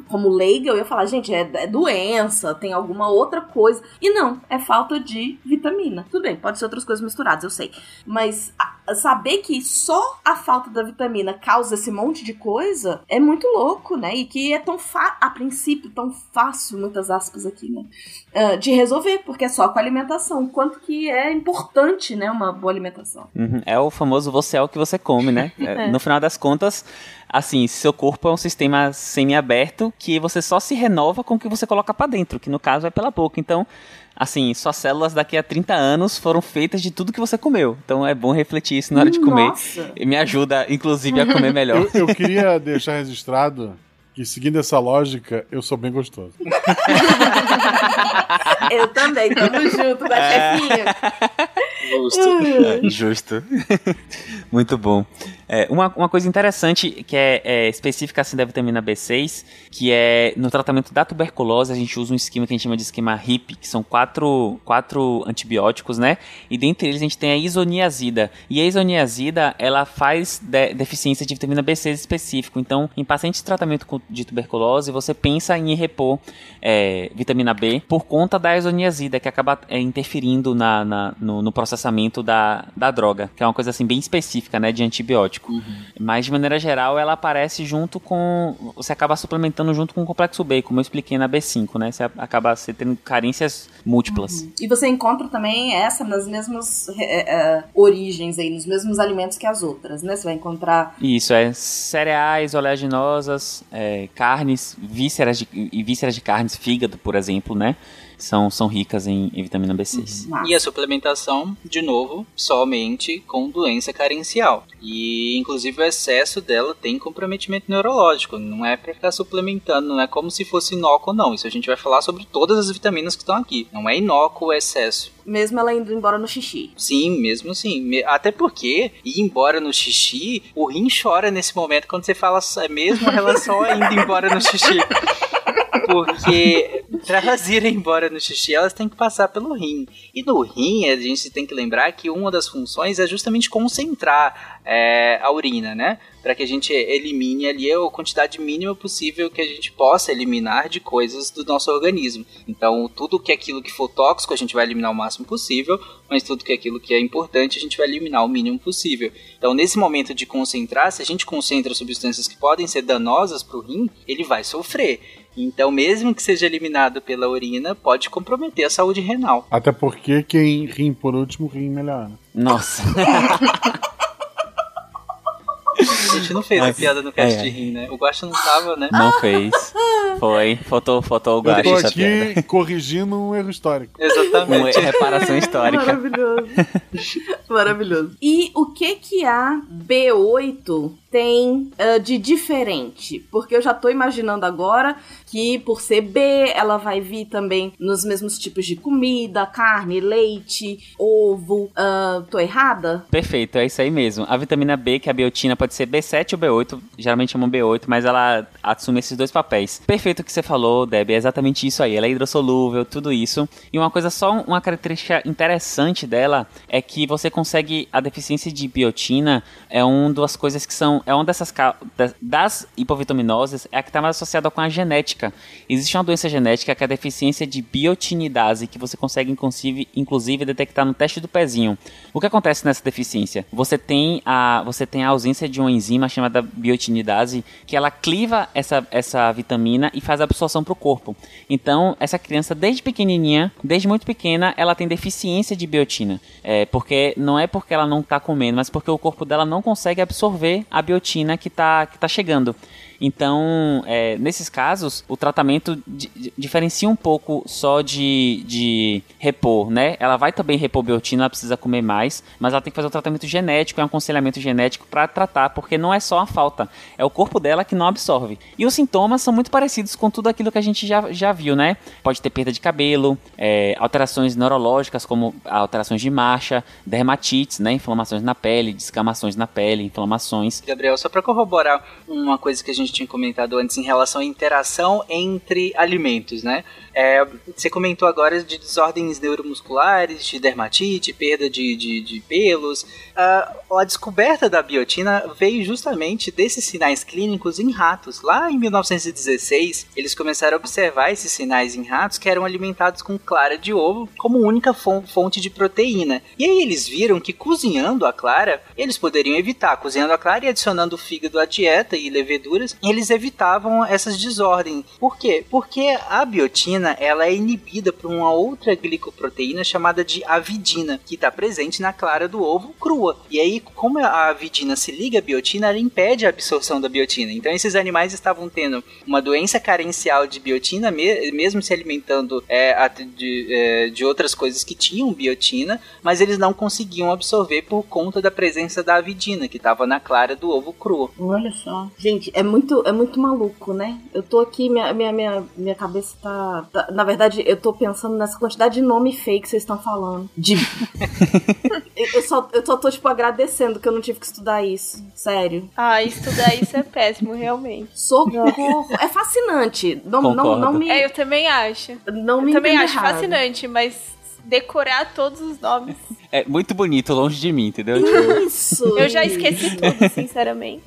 como leiga eu ia falar, gente, é, é doença, tem alguma outra coisa e não, é falta de vitamina. Tudo bem, pode ser outras coisas misturadas, eu sei, mas saber que só a falta da vitamina causa esse monte de coisa é muito louco, né? E que é tão fácil a princípio, tão fácil, muitas aspas aqui, né? Uh, de resolver, porque é só com a alimentação. Quanto que é importante, né, uma boa alimentação. Uhum. É o famoso você é o que você come, né? [LAUGHS] É. No final das contas, assim, seu corpo é um sistema semi-aberto que você só se renova com o que você coloca para dentro, que no caso é pela boca. Então, assim, suas células daqui a 30 anos foram feitas de tudo que você comeu. Então é bom refletir isso na hora de comer. Nossa. E me ajuda, inclusive, a comer melhor. Eu, eu queria deixar registrado que seguindo essa lógica, eu sou bem gostoso. [LAUGHS] eu também, tamo junto da é... chefinha. Justo. [LAUGHS] Justo. Muito bom. É, uma, uma coisa interessante que é, é, específica assim da vitamina B6, que é no tratamento da tuberculose, a gente usa um esquema que a gente chama de esquema HIP, que são quatro, quatro antibióticos, né? E dentre eles a gente tem a isoniazida. E a isoniazida, ela faz de, deficiência de vitamina B6 específico. Então, em pacientes de tratamento de tuberculose, você pensa em repor é, vitamina B por conta da isoniazida, que acaba é, interferindo na, na no, no, processamento da, da droga, que é uma coisa assim bem específica, né, de antibiótico. Uhum. Mas, de maneira geral, ela aparece junto com. Você acaba suplementando junto com o complexo B, como eu expliquei na B5, né? Você acaba você tendo carências múltiplas. Uhum. E você encontra também essa nas mesmas é, é, origens aí, nos mesmos alimentos que as outras, né? Você vai encontrar. Isso, é cereais, oleaginosas, é, carnes, vísceras de, e vísceras de carnes, fígado, por exemplo, né? São, são ricas em, em vitamina B6. Uhum. E a suplementação, de novo, somente com doença carencial. E inclusive o excesso dela tem comprometimento neurológico. Não é para ficar suplementando, não é como se fosse inócuo, não. Isso a gente vai falar sobre todas as vitaminas que estão aqui. Não é inócuo o excesso. Mesmo ela indo embora no xixi. Sim, mesmo assim. Até porque ir embora no xixi, o rim chora nesse momento quando você fala mesmo a relação indo embora no xixi. [LAUGHS] Porque para elas irem embora no xixi, elas têm que passar pelo rim. E no rim, a gente tem que lembrar que uma das funções é justamente concentrar é, a urina, né? Para que a gente elimine ali a quantidade mínima possível que a gente possa eliminar de coisas do nosso organismo. Então, tudo que é aquilo que for tóxico, a gente vai eliminar o máximo possível, mas tudo que é aquilo que é importante, a gente vai eliminar o mínimo possível. Então, nesse momento de concentrar, se a gente concentra substâncias que podem ser danosas para o rim, ele vai sofrer. Então, mesmo que seja eliminado pela urina, pode comprometer a saúde renal. Até porque quem rim por último, rim melhor. Nossa. A gente não fez a piada no cast é, de rim, né? O Guaxa não tava, né? Não fez. Foi. Faltou, faltou o Guaxa. Eu tô aqui corrigindo um erro histórico. Exatamente. Uma reparação histórica. Maravilhoso. Maravilhoso. E o que que a B8 tem uh, de diferente? Porque eu já tô imaginando agora que por ser B, ela vai vir também nos mesmos tipos de comida, carne, leite, ovo. Uh, tô errada? Perfeito, é isso aí mesmo. A vitamina B, que é a biotina, pode ser B7 ou B8, geralmente chamam B8, mas ela assume esses dois papéis. Perfeito o que você falou, Deb, é exatamente isso aí. Ela é hidrossolúvel, tudo isso. E uma coisa só, uma característica interessante dela é que você consegue a deficiência de biotina é uma das coisas que são é uma dessas das hipovitaminoses é a que está mais associada com a genética. Existe uma doença genética que é a deficiência de biotinidase que você consegue inclusive, detectar no teste do pezinho. O que acontece nessa deficiência? Você tem a você tem a ausência de uma enzima chamada biotinidase que ela cliva essa essa vitamina e faz a absorção para o corpo. Então essa criança desde pequenininha, desde muito pequena, ela tem deficiência de biotina, é, porque não é porque ela não está comendo, mas porque o corpo dela não consegue absorver a biotina que está que tá chegando. Então, é, nesses casos, o tratamento diferencia um pouco só de, de repor, né? Ela vai também repor biotina, ela precisa comer mais, mas ela tem que fazer um tratamento genético, é um aconselhamento genético para tratar, porque não é só a falta, é o corpo dela que não absorve. E os sintomas são muito parecidos com tudo aquilo que a gente já, já viu, né? Pode ter perda de cabelo, é, alterações neurológicas, como alterações de marcha, dermatites, né? Inflamações na pele, descamações na pele, inflamações. Gabriel, só para corroborar uma coisa que a gente tinha comentado antes em relação à interação entre alimentos, né? É, você comentou agora de desordens neuromusculares, de dermatite, perda de, de, de pelos. Uh, a descoberta da biotina veio justamente desses sinais clínicos em ratos. Lá em 1916, eles começaram a observar esses sinais em ratos que eram alimentados com clara de ovo como única fonte de proteína. E aí eles viram que cozinhando a clara, eles poderiam evitar, cozinhando a clara e adicionando fígado à dieta e leveduras, eles evitavam essas desordens. Por quê? Porque a biotina ela é inibida por uma outra glicoproteína chamada de avidina, que está presente na clara do ovo crua. E aí, como a avidina se liga à biotina, ela impede a absorção da biotina. Então, esses animais estavam tendo uma doença carencial de biotina, mesmo se alimentando é, de, é, de outras coisas que tinham biotina, mas eles não conseguiam absorver por conta da presença da avidina, que estava na clara do ovo cru. Olha só. Gente, é muito, é muito maluco, né? Eu tô aqui, minha, minha, minha, minha cabeça tá na verdade, eu tô pensando nessa quantidade de nome fake que vocês estão falando. De. [LAUGHS] eu, só, eu só tô, tipo, agradecendo que eu não tive que estudar isso. Sério. Ah, estudar isso é péssimo, realmente. Socorro. é fascinante. Não, não, não me. É, eu também acho. Não me eu também acho errado. fascinante, mas decorar todos os nomes. É muito bonito, longe de mim, entendeu? Isso! Eu já esqueci tudo, sinceramente.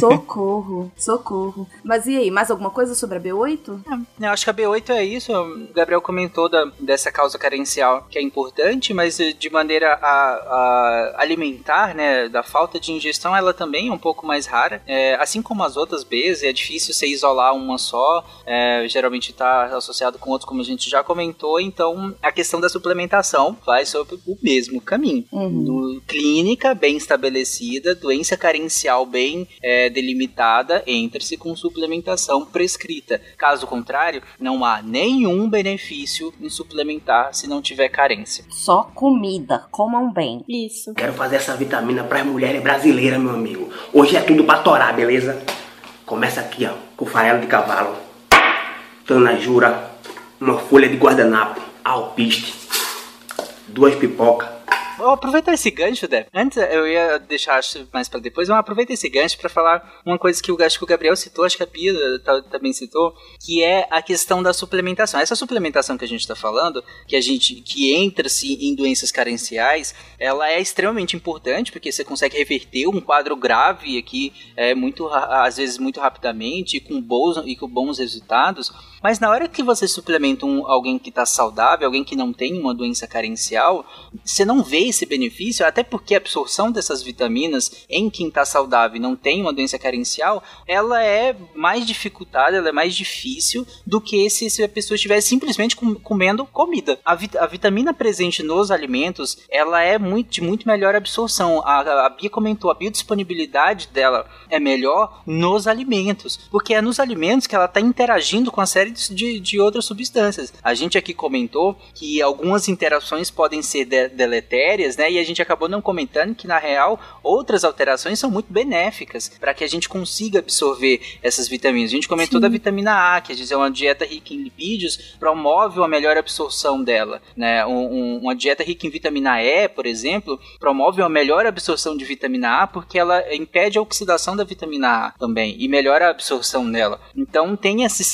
Socorro, socorro. Mas e aí, mais alguma coisa sobre a B8? É, eu acho que a B8 é isso. O Gabriel comentou da, dessa causa carencial que é importante, mas de maneira a, a alimentar, né, da falta de ingestão, ela também é um pouco mais rara. É, assim como as outras Bs, é difícil você isolar uma só. É, geralmente está associado com outros, como a gente já comentou. Então, a questão da suplementação vai sobre o mesmo caminho. Uhum. No, clínica bem estabelecida, doença carencial bem é, delimitada, entre-se com suplementação prescrita. Caso contrário, não há nenhum benefício em suplementar se não tiver carência. Só comida, comam bem. Isso. Quero fazer essa vitamina para as mulheres brasileiras, meu amigo. Hoje é tudo para torar, beleza? Começa aqui, ó, com farelo de cavalo, tanajura, uma folha de guardanapo, alpiste, duas pipocas, Vou aproveitar esse gancho, Deb. Antes eu ia deixar mais para depois, mas aproveita esse gancho para falar uma coisa que eu acho que o Gabriel citou, acho que a Pia também citou, que é a questão da suplementação. Essa suplementação que a gente está falando, que a gente que entra-se em doenças carenciais, ela é extremamente importante porque você consegue reverter um quadro grave aqui, é muito às vezes muito rapidamente com bons e com bons resultados. Mas na hora que você suplementa um, alguém que está saudável, alguém que não tem uma doença carencial, você não vê esse benefício, até porque a absorção dessas vitaminas em quem está saudável e não tem uma doença carencial, ela é mais dificultada, ela é mais difícil do que se, se a pessoa estivesse simplesmente com, comendo comida. A, vit, a, vitamina presente nos alimentos, ela é muito, de muito melhor absorção. A, a Bia comentou, a biodisponibilidade dela é melhor nos alimentos, porque é nos alimentos que ela está interagindo com a série de, de outras substâncias. A gente aqui comentou que algumas interações podem ser de, deletérias né? E a gente acabou não comentando que na real outras alterações são muito benéficas para que a gente consiga absorver essas vitaminas. A gente comentou Sim. da vitamina A, que é uma dieta rica em lipídios promove uma melhor absorção dela, né? Um, um, uma dieta rica em vitamina E, por exemplo, promove uma melhor absorção de vitamina A porque ela impede a oxidação da vitamina A também e melhora a absorção dela. Então tem esses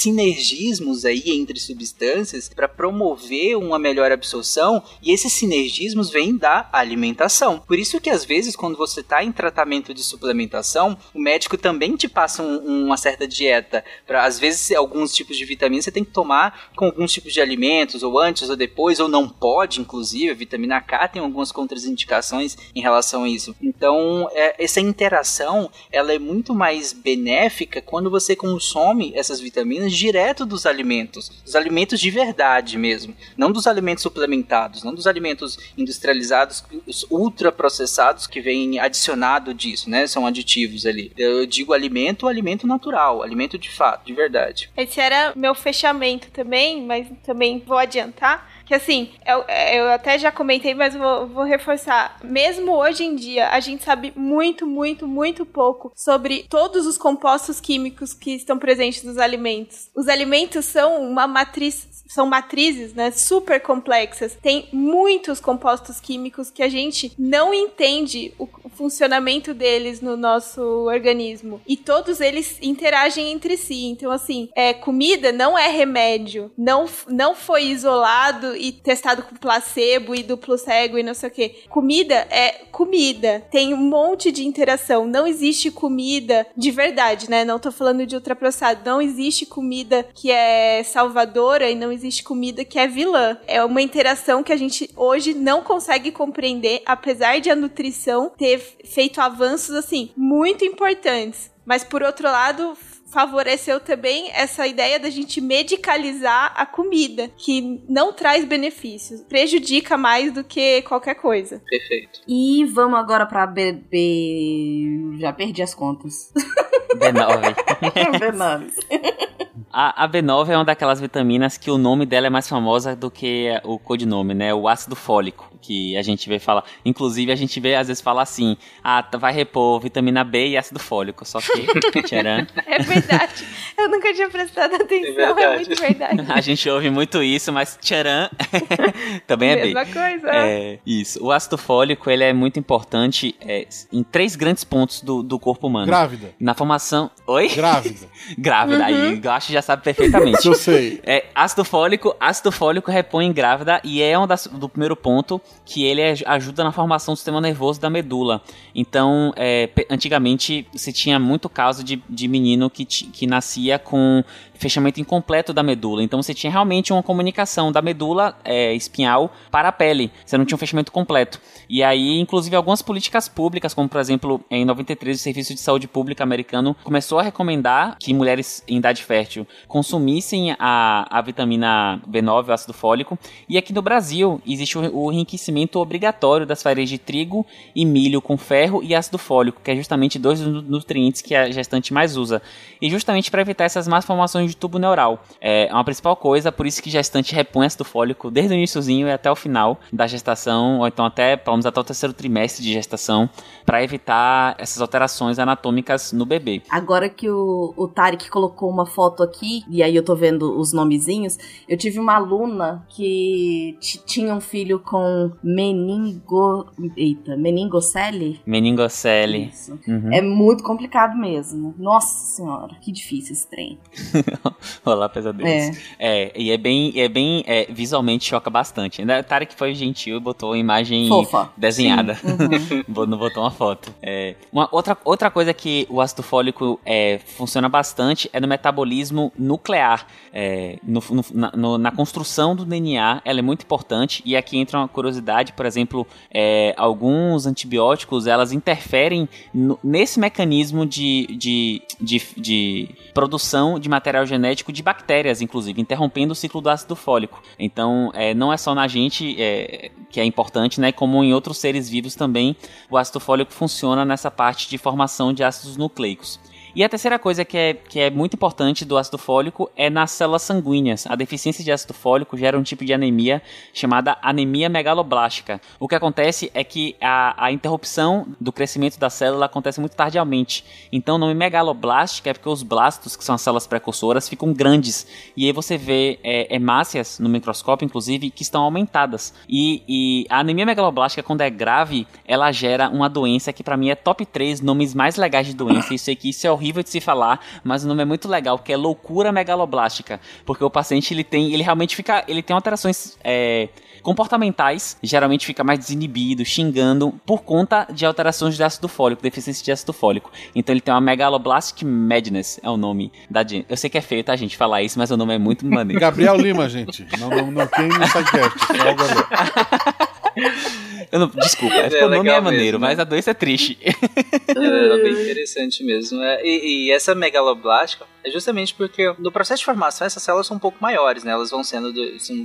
sinergismos aí entre substâncias para promover uma melhor absorção e esses sinergismos vêm da alimentação. Por isso que às vezes quando você está em tratamento de suplementação, o médico também te passa um, uma certa dieta. Para às vezes alguns tipos de vitaminas você tem que tomar com alguns tipos de alimentos, ou antes ou depois, ou não pode, inclusive. A vitamina K tem algumas contraindicações em relação a isso. Então é, essa interação ela é muito mais benéfica quando você consome essas vitaminas direto dos alimentos, dos alimentos de verdade mesmo, não dos alimentos suplementados, não dos alimentos industrializados, os ultraprocessados que vêm adicionado disso, né? São aditivos ali. Eu digo alimento, alimento natural, alimento de fato, de verdade. Esse era meu fechamento também, mas também vou adiantar que assim, eu, eu até já comentei, mas vou, vou reforçar. Mesmo hoje em dia, a gente sabe muito, muito, muito pouco sobre todos os compostos químicos que estão presentes nos alimentos. Os alimentos são uma matriz são matrizes, né, super complexas. Tem muitos compostos químicos que a gente não entende o funcionamento deles no nosso organismo. E todos eles interagem entre si. Então, assim, é, comida não é remédio. Não, não foi isolado e testado com placebo e duplo cego e não sei o que. Comida é comida. Tem um monte de interação. Não existe comida de verdade, né? Não tô falando de ultraprocessado. Não existe comida que é salvadora e não existe comida que é vilã. É uma interação que a gente hoje não consegue compreender, apesar de a nutrição ter feito avanços assim muito importantes. Mas por outro lado, favoreceu também essa ideia da gente medicalizar a comida, que não traz benefícios, prejudica mais do que qualquer coisa. Perfeito. E vamos agora para BB. Já perdi as contas. [LAUGHS] B9. B9. [LAUGHS] A, a, B9 é uma daquelas vitaminas que o nome dela é mais famosa do que o codinome, né? O ácido fólico, que a gente vê falar. Inclusive, a gente vê às vezes falar assim: ah, vai repor vitamina B e ácido fólico. Só que. tcharam. [LAUGHS] É verdade. Eu nunca tinha prestado atenção, é, é muito verdade. [LAUGHS] a gente ouve muito isso, mas tcharam [LAUGHS] também é Mesma B. coisa. É, isso. O ácido fólico ele é muito importante é, em três grandes pontos do, do corpo humano. Grávida. Na formação. Oi? Grávida. Grávida. Uhum. Aí, eu acho que já sabe perfeitamente. Eu sei. É, ácido fólico, ácido fólico repõe grávida e é um das, do primeiro ponto que ele ajuda na formação do sistema nervoso da medula. Então, é, antigamente se tinha muito caso de, de menino que, que nascia com fechamento incompleto da medula. Então você tinha realmente uma comunicação da medula é, espinhal para a pele. Você não tinha um fechamento completo. E aí, inclusive, algumas políticas públicas, como por exemplo, em 93, o Serviço de Saúde Pública americano começou a recomendar que mulheres em idade fértil consumissem a, a vitamina B9, o ácido fólico. E aqui no Brasil existe o, o enriquecimento obrigatório das farinhas de trigo e milho com ferro e ácido fólico, que é justamente dois nutrientes que a gestante mais usa. E justamente para evitar essas más formações de tubo neural. É uma principal coisa, por isso que gestante repõe ácido fólico desde o iníciozinho e até o final da gestação, ou então até, pelo menos até o terceiro trimestre de gestação, para evitar essas alterações anatômicas no bebê. Agora que o, o Tarek colocou uma foto aqui, e aí eu tô vendo os nomezinhos, eu tive uma aluna que tinha um filho com meningo... Eita, meningocele? Meningocele. Isso. Uhum. É muito complicado mesmo. Nossa senhora, que difícil esse trem. [LAUGHS] [LAUGHS] Olá, pesadelos. É. é, e é bem, é bem é, visualmente choca bastante. Ainda Tarek foi gentil e botou uma imagem Fofa. desenhada. Uhum. [LAUGHS] não botou uma foto. É, uma, outra, outra coisa que o ácido fólico é, funciona bastante é no metabolismo nuclear. É, no, no, na, no, na, construção do DNA, ela é muito importante. E aqui entra uma curiosidade, por exemplo, é, alguns antibióticos elas interferem nesse mecanismo de, de, de, de produção de material genético de bactérias, inclusive, interrompendo o ciclo do ácido fólico. Então, é, não é só na gente é, que é importante, né? Como em outros seres vivos também, o ácido fólico funciona nessa parte de formação de ácidos nucleicos. E a terceira coisa que é, que é muito importante do ácido fólico é nas células sanguíneas. A deficiência de ácido fólico gera um tipo de anemia chamada anemia megaloblástica. O que acontece é que a, a interrupção do crescimento da célula acontece muito tardiamente. Então, o nome megaloblástica é porque os blastos, que são as células precursoras, ficam grandes. E aí você vê é, hemácias no microscópio, inclusive, que estão aumentadas. E, e a anemia megaloblástica, quando é grave, ela gera uma doença que para mim é top 3 nomes mais legais de doença. Isso aqui isso é horrível horrível de se falar, mas o nome é muito legal, que é loucura megaloblástica, porque o paciente ele tem, ele realmente fica, ele tem alterações é, comportamentais, geralmente fica mais desinibido, xingando, por conta de alterações de ácido fólico, deficiência de ácido fólico. Então ele tem uma megaloblastic madness, é o nome da Eu sei que é feio, tá, gente, falar isso, mas o nome é muito maneiro. Gabriel Lima, gente. Não, não, não tem no sidecast, só o Gabriel. [LAUGHS] Eu não, desculpa, é, é o nome é maneiro, mesmo, mas a doença é triste. É, é bem [LAUGHS] interessante mesmo. É, e, e, essa megaloblástica, é justamente porque no processo de formação essas células são um pouco maiores, né? Elas vão sendo,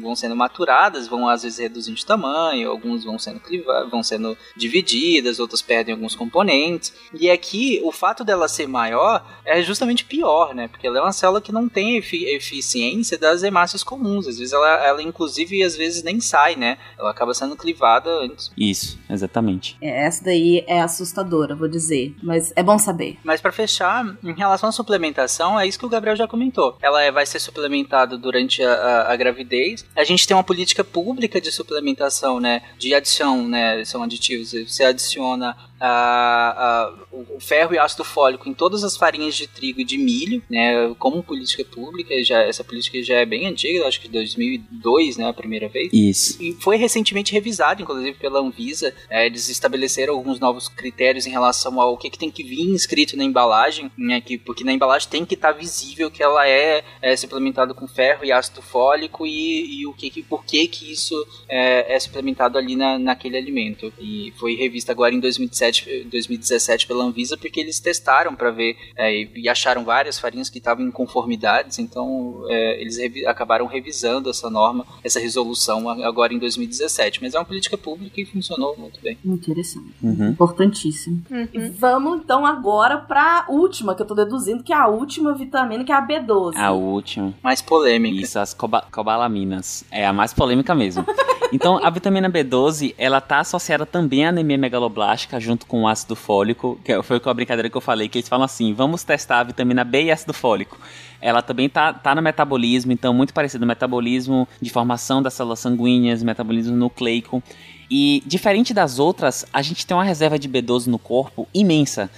vão sendo maturadas, vão às vezes reduzindo de tamanho, alguns vão sendo clivados, vão sendo divididas, outras perdem alguns componentes. E aqui o fato dela ser maior é justamente pior, né? Porque ela é uma célula que não tem efi eficiência das hemácias comuns. Às vezes ela, ela inclusive às vezes nem sai, né? Ela acaba sendo clivada antes. Isso, exatamente. É, essa daí é assustadora, vou dizer, mas é bom saber. Mas para fechar, em relação à suplementação, é isso que o Gabriel já comentou. Ela é, vai ser suplementada durante a, a, a, gravidez. A gente tem uma política pública de suplementação, né? De adição, né? São aditivos. Você adiciona a, o ferro e ácido fólico em todas as farinhas de trigo e de milho, né? Como política pública, já, essa política já é bem antiga, acho que 2002, né? A primeira vez. Isso. E foi recentemente revisado, inclusive, pela Anvisa. É, eles estabeleceram alguns novos critérios em relação ao que, que tem que vir escrito na embalagem, né? Que, porque na embalagem tem que estar tá visível que ela é, é suplementada com ferro e ácido fólico e, e o que, que por que que isso é, é suplementado ali na, naquele alimento. E foi revista agora em 2017, 2017 pela Anvisa porque eles testaram para ver é, e acharam várias farinhas que estavam em conformidades, então é, eles revi acabaram revisando essa norma, essa resolução agora em 2017. Mas é uma política pública e funcionou muito bem. Interessante. Uhum. Importantíssimo. Uhum. Vamos então agora para a última que eu tô deduzindo, que é a última vitamina, que é a B12. A última. Mais polêmica. Isso, as coba cobalaminas. É a mais polêmica mesmo. Então, a vitamina B12, ela tá associada também à anemia megaloblástica junto com o ácido fólico, que foi com a brincadeira que eu falei, que eles falam assim, vamos testar a vitamina B e ácido fólico. Ela também tá, tá no metabolismo, então muito parecido metabolismo de formação das células sanguíneas, metabolismo nucleico. E diferente das outras, a gente tem uma reserva de B12 no corpo imensa.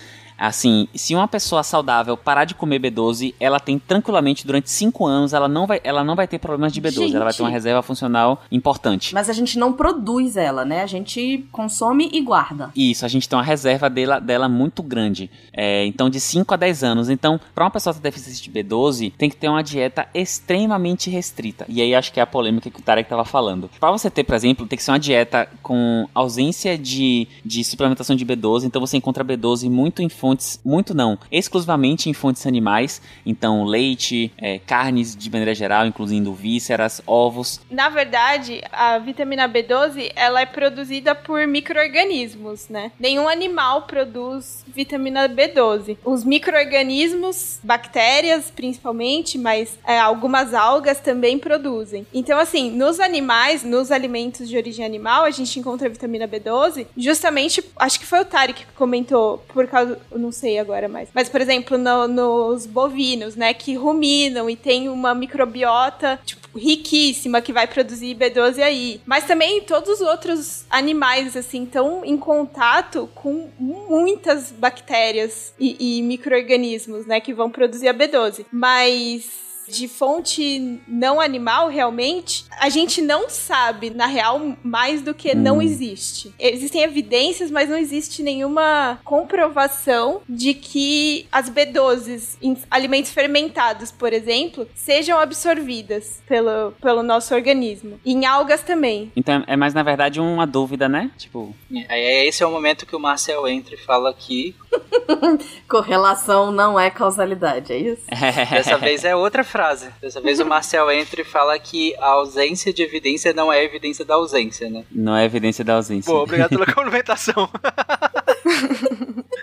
Assim, se uma pessoa saudável parar de comer B12, ela tem tranquilamente durante 5 anos, ela não vai, ela não vai ter problemas de B12, gente, ela vai ter uma reserva funcional importante. Mas a gente não produz ela, né? A gente consome e guarda. Isso, a gente tem uma reserva dela, dela muito grande. É, então, de 5 a 10 anos. Então, para uma pessoa ter deficiência de B12, tem que ter uma dieta extremamente restrita. E aí acho que é a polêmica que o Tarek estava falando. Para você ter, por exemplo, tem que ser uma dieta com ausência de, de suplementação de B12. Então, você encontra B12 muito em fontes fontes, muito não, exclusivamente em fontes animais, então leite, é, carnes de maneira geral, incluindo vísceras, ovos. Na verdade, a vitamina B12 ela é produzida por micro-organismos, né? Nenhum animal produz vitamina B12. Os micro-organismos, bactérias principalmente, mas é, algumas algas também produzem. Então, assim, nos animais, nos alimentos de origem animal, a gente encontra vitamina B12 justamente, acho que foi o Tarek que comentou, por causa não sei agora mais. Mas, por exemplo, no, nos bovinos, né, que ruminam e tem uma microbiota, tipo, riquíssima que vai produzir B12 aí. Mas também todos os outros animais, assim, estão em contato com muitas bactérias e, e micro-organismos, né, que vão produzir a B12. Mas de fonte não animal, realmente, a gente não sabe, na real, mais do que hum. não existe. Existem evidências, mas não existe nenhuma comprovação de que as B12 em alimentos fermentados, por exemplo, sejam absorvidas pelo, pelo nosso organismo. Em algas também. Então é mais, na verdade, uma dúvida, né? Tipo. É, esse é o momento que o Marcel entra e fala que. [LAUGHS] Correlação não é causalidade, é isso? [LAUGHS] Dessa vez é outra frase. Dessa vez o Marcel entra e fala que a ausência de evidência não é evidência da ausência, né? Não é evidência da ausência. Pô, obrigado pela [LAUGHS] complementação.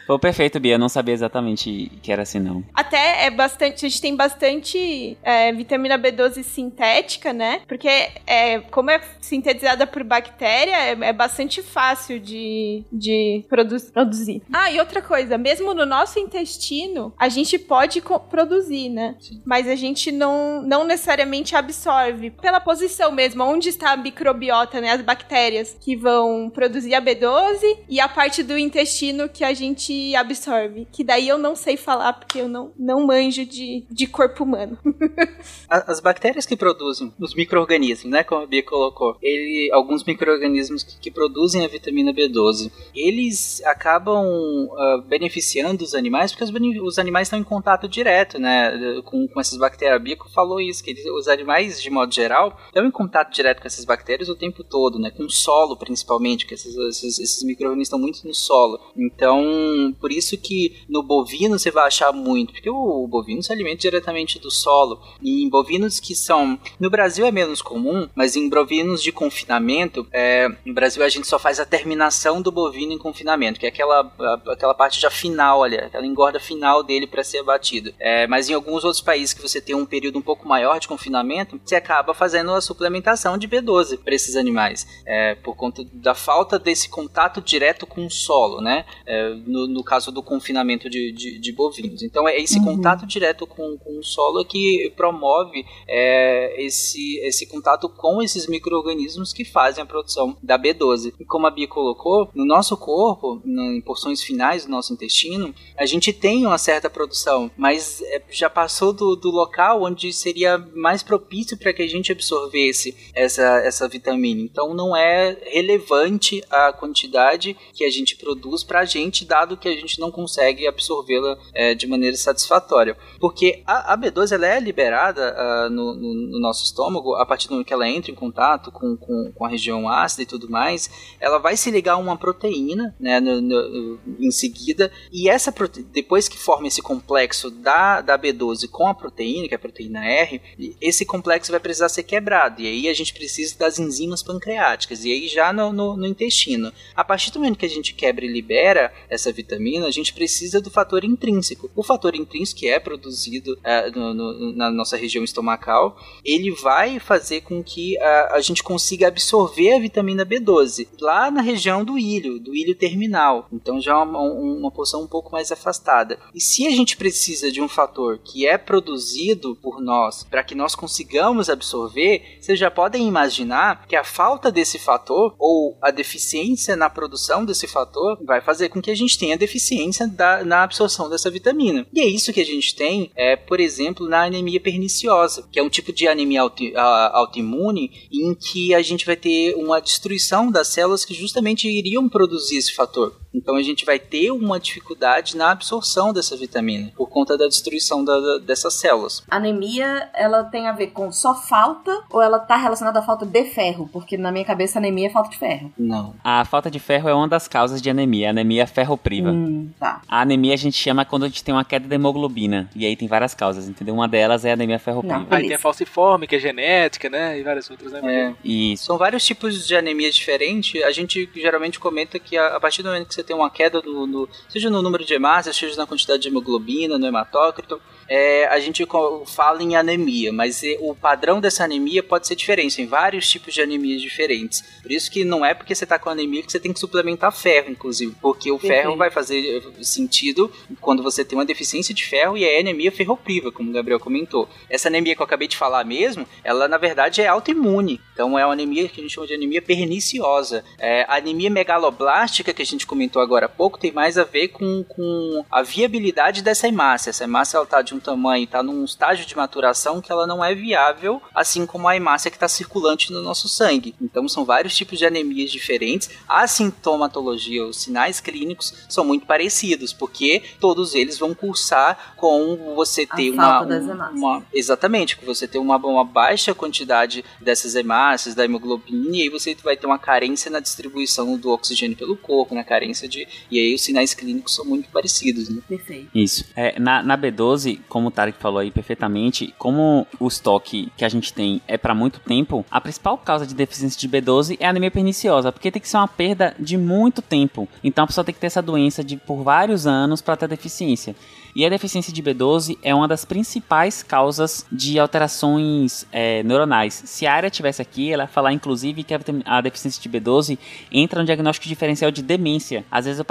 Pô, perfeito, Bia. Eu não sabia exatamente que era assim, não. Até é bastante. A gente tem bastante é, vitamina B12 sintética, né? Porque é, como é sintetizada por bactéria, é, é bastante fácil de, de produ produzir. Ah, e outra coisa, mesmo no nosso intestino, a gente pode produzir, né? Sim. Mas a gente não, não necessariamente absorve. Pela posição mesmo, onde está a microbiota, né? As bactérias que vão produzir a B12 e a parte do intestino que a gente absorve. Que daí eu não sei falar porque eu não, não manjo de, de corpo humano. [LAUGHS] As bactérias que produzem, os micro-organismos, né? Como a Bia colocou, ele, alguns micro-organismos que, que, produzem a vitamina B12, eles acabam uh, beneficiando os animais porque os, os, animais estão em contato direto, né? Com, com essas bactérias. A Bia falou isso, que eles, os animais, de modo geral, estão em contato direto com essas bactérias o tempo todo, né? Com o solo, principalmente, que esses, esses, esses micro-organismos estão muito no solo. Então, Por isso que no bovino você vai achar muito, porque o, bovino se alimenta diretamente do solo. E em bovinos que são. No Brasil é menos comum, mas em bovinos de confinamento, é, no Brasil a gente só faz a terminação do bovino em confinamento, que é aquela, aquela parte já final ali, aquela engorda final dele para ser abatido. É, mas em alguns outros países que você tem um período um pouco maior de confinamento, você acaba fazendo a suplementação de B12 para esses animais, é, por conta da falta desse contato direto com o solo, né? É, no, no, caso do confinamento de, de, de bovinos. Então é esse uhum. contato direto com, com o solo que promove é, esse, esse contato com esses micro-organismos que fazem a produção da B12. E como a Bia colocou, no nosso corpo, em porções finais do nosso intestino, a gente tem uma certa produção, mas é, já passou do, do local onde seria mais propício para que a gente absorvesse essa, essa vitamina. Então não é relevante a quantidade que a gente produz para a gente, dado que a gente não consegue absorvê-la é, de maneira satisfatória. Porque a, a B12 ela é liberada uh, no, no, no, nosso estômago a partir do momento que ela entra em contato com, com, com, a região ácida e tudo mais, ela vai se ligar a uma proteína né, no, em seguida, e essa depois que forma esse complexo da, da B12 com a proteína, que é a proteína R, esse complexo vai precisar ser quebrado, e aí a gente precisa das enzimas pancreáticas, e aí já no, no, no intestino. A partir do momento que a gente quebra e libera essa vitamina, a gente precisa do fator intrínseco. O fator intrínseco que é produzido uh, no, no, na nossa região estomacal, ele vai fazer com que uh, a gente consiga absorver a vitamina B12 lá na região do ilho, do ilho terminal. Então já é uma, uma porção um pouco mais afastada. E se a gente precisa de um fator que é produzido por nós para que nós consigamos absorver, vocês já podem imaginar que a falta desse fator ou a deficiência na produção desse fator vai fazer com que a gente tenha deficiência da, na absorção dessa vitamina. E é isso que a gente tem, é, por exemplo, na anemia perniciosa, que é um tipo de anemia auto, autoimune em que a gente vai ter uma destruição das células que justamente iriam produzir esse fator. Então a gente vai ter uma dificuldade na absorção dessa vitamina por conta da destruição da, da, dessas células. Anemia, ela tem a ver com só falta ou ela está relacionada à falta de ferro? Porque na minha cabeça anemia é falta de ferro. Não. A falta de ferro é uma das causas de anemia, a anemia ferropriva. Hum, tá. A anemia a gente chama quando a gente tem uma queda de hemoglobina. E aí tem várias causas, entendeu? Uma delas é a anemia ferropriva. Aí tem a falciforme, que é genética, né? E várias outras, né? É. Isso. São vários tipos de anemia diferentes. A gente geralmente comenta que a, a partir do momento que você tem uma queda no, no, seja no número de hemácias, seja na quantidade de hemoglobina, no hematócrito, é, a gente fala em anemia, mas o padrão dessa anemia pode ser diferente, tem vários tipos de anemias diferentes. Por isso que não é porque você está com anemia que você tem que suplementar ferro, inclusive, porque o ferro vai fazer sentido quando você tem uma deficiência de ferro e é anemia ferropriva, como o Gabriel comentou. Essa anemia que eu acabei de falar mesmo, ela na verdade é autoimune, então é uma anemia que a gente chama de anemia perniciosa. É, a anemia megaloblástica que a gente comentou agora há pouco tem mais a ver com, com a viabilidade dessa hemácia. Essa hemácia está de um tamanho, está num estágio de maturação que ela não é viável, assim como a hemácia que está circulante no nosso sangue. Então são vários tipos de anemias diferentes. A sintomatologia, os sinais clínicos são muito parecidos, porque todos eles vão cursar com você ter uma, uma, uma, exatamente, com você ter uma, uma baixa quantidade dessas hemácias, da hemoglobina, e aí você vai ter uma carência na distribuição do oxigênio pelo corpo, na carência de e aí os sinais clínicos são muito parecidos, né? Perfeito. Isso. É, na, na B12, como o Tarek falou aí perfeitamente, como o estoque que a gente tem é para muito tempo, a principal causa de deficiência de B12 é a anemia perniciosa, porque tem que ser uma perda de muito tempo. Então a pessoa tem que ter essa doença de por vários anos para ter deficiência. E a deficiência de B12 é uma das principais causas de alterações é, neuronais. Se a área tivesse aqui, ela ia falar inclusive que a, deficiência de B12 entra no diagnóstico diferencial de demência. Às vezes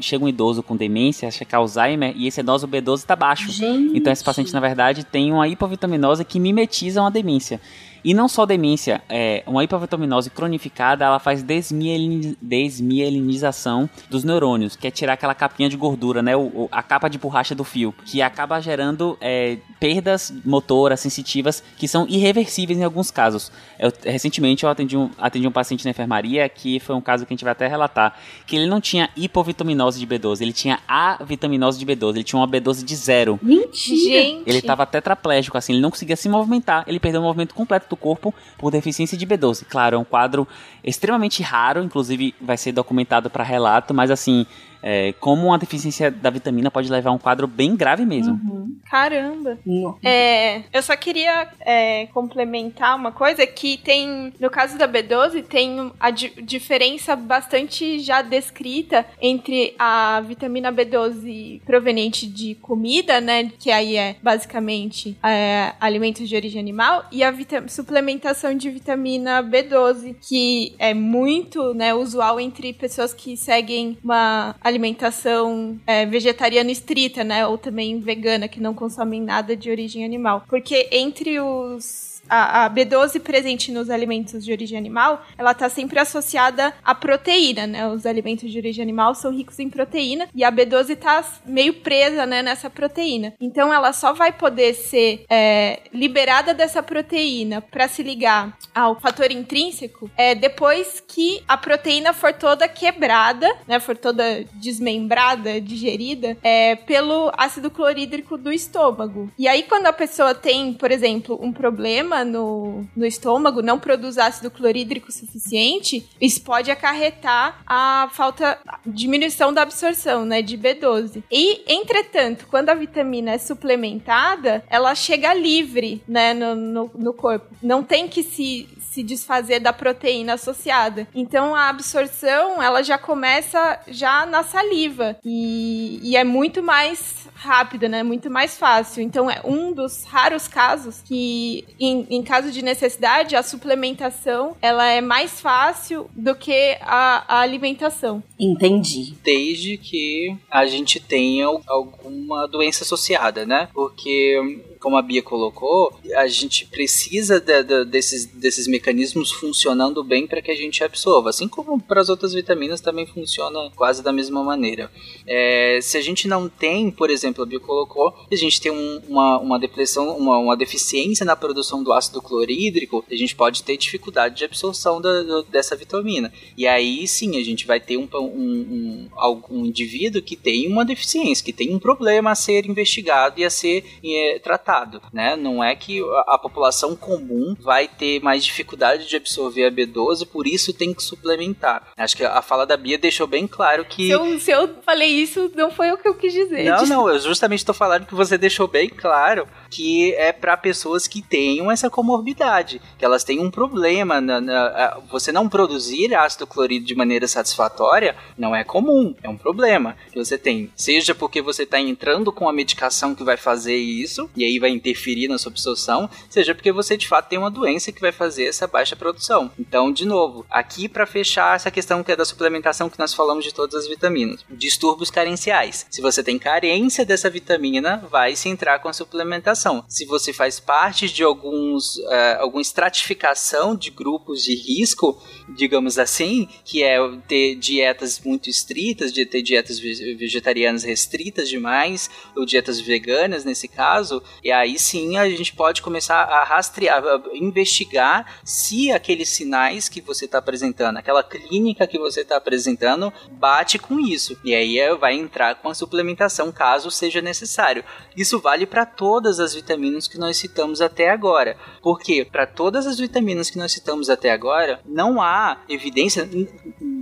chega um idoso com demência, acha que é Alzheimer, e esse idoso B12 está baixo. Gente. Então esse paciente, na verdade, tem uma hipovitaminose que mimetiza uma demência. E não só demência, é, uma hipovitaminose cronificada, ela faz desmielin, desmielinização dos neurônios, que é tirar aquela capinha de gordura, né, o, a capa de borracha do fio, que acaba gerando é, perdas motoras, sensitivas, que são irreversíveis em alguns casos. Eu, recentemente eu atendi um, atendi um paciente na enfermaria, que foi um caso que a gente vai até relatar, que ele não tinha hipovitaminose de B12, ele tinha a vitaminose de B12, ele tinha uma B12 de zero. Mentira! Ele estava tetraplégico, assim, ele não conseguia se movimentar, ele perdeu o movimento completo do corpo por deficiência de B12. Claro, é um quadro extremamente raro, inclusive vai ser documentado para relato, mas assim, é, como uma deficiência da vitamina pode levar a um quadro bem grave mesmo. Uhum. Caramba. Uhum. É, eu só queria é, complementar uma coisa que tem, no caso da B12, tem a di diferença bastante já descrita entre a vitamina B12 proveniente de comida, né, que aí é basicamente é, alimentos de origem animal, e a suplementação de vitamina B12, que é muito, né, usual entre pessoas que seguem uma alimentação é, vegetariana estrita, né? Ou também vegana, que não consomem nada de origem animal. Porque entre os a, a, B12 presente nos alimentos de origem animal, ela está sempre associada à proteína, né? Os alimentos de origem animal são ricos em proteína e a B12 está meio presa, né, nessa proteína. Então ela só vai poder ser é, liberada dessa proteína para se ligar ao fator intrínseco é, depois que a proteína for toda quebrada, né? For toda desmembrada, digerida, é, pelo ácido clorídrico do estômago. E aí quando a pessoa tem, por exemplo, um problema no, no estômago, não produz ácido clorídrico suficiente, isso pode acarretar a falta, diminuição da absorção, né, de B12. E, entretanto, quando a vitamina é suplementada, ela chega livre, né, no, no, no corpo. Não tem que se, se desfazer da proteína associada. Então a absorção ela já começa já na saliva e, e é muito mais rápida, né? Muito mais fácil. Então é um dos raros casos que, em, em caso de necessidade, a suplementação ela é mais fácil do que a, a alimentação. Entendi. Desde que a gente tenha alguma doença associada, né? Porque como a Bia colocou, a gente precisa de, de, desses, desses mecanismos funcionando bem para que a gente absorva. Assim como para as outras vitaminas também funciona quase da mesma maneira. É, se a gente não tem, por exemplo, a Bia colocou, a gente tem um, uma, uma depressão, uma, uma, deficiência na produção do ácido clorídrico, a gente pode ter dificuldade de absorção da, dessa vitamina. E aí sim, a gente vai ter um, um, um, um indivíduo que tem uma deficiência, que tem um problema a ser investigado e a ser é, tratado né? Não é que a, a população comum vai ter mais dificuldade de absorver a B12, por isso tem que suplementar. Acho que a fala da Bia deixou bem claro que. Se eu, se eu falei isso, não foi o que eu quis dizer. Não, não, [LAUGHS] eu justamente estou falando que você deixou bem claro que é para pessoas que tenham essa comorbidade, que elas têm um problema. Na, na, você não produzir ácido clorídrico de maneira satisfatória não é comum, é um problema que você tem. Seja porque você está entrando com a medicação que vai fazer isso, e aí vai interferir na sua absorção, seja porque você de fato tem uma doença que vai fazer essa baixa produção. Então, de novo, aqui para fechar essa questão que é da suplementação que nós falamos de todas as vitaminas, distúrbios carenciais. Se você tem carência dessa vitamina, vai se entrar com a suplementação se você faz parte de alguns, uh, alguma estratificação de grupos de risco, digamos assim, que é ter dietas muito estritas, de ter dietas vegetarianas restritas demais, ou dietas veganas nesse caso, e aí sim a gente pode começar a rastrear, a investigar se aqueles sinais que você está apresentando, aquela clínica que você está apresentando, bate com isso. E aí é, vai entrar com a suplementação caso seja necessário. Isso vale para todas as as vitaminas que nós citamos até agora. Porque para todas as vitaminas que nós citamos até agora, não há evidência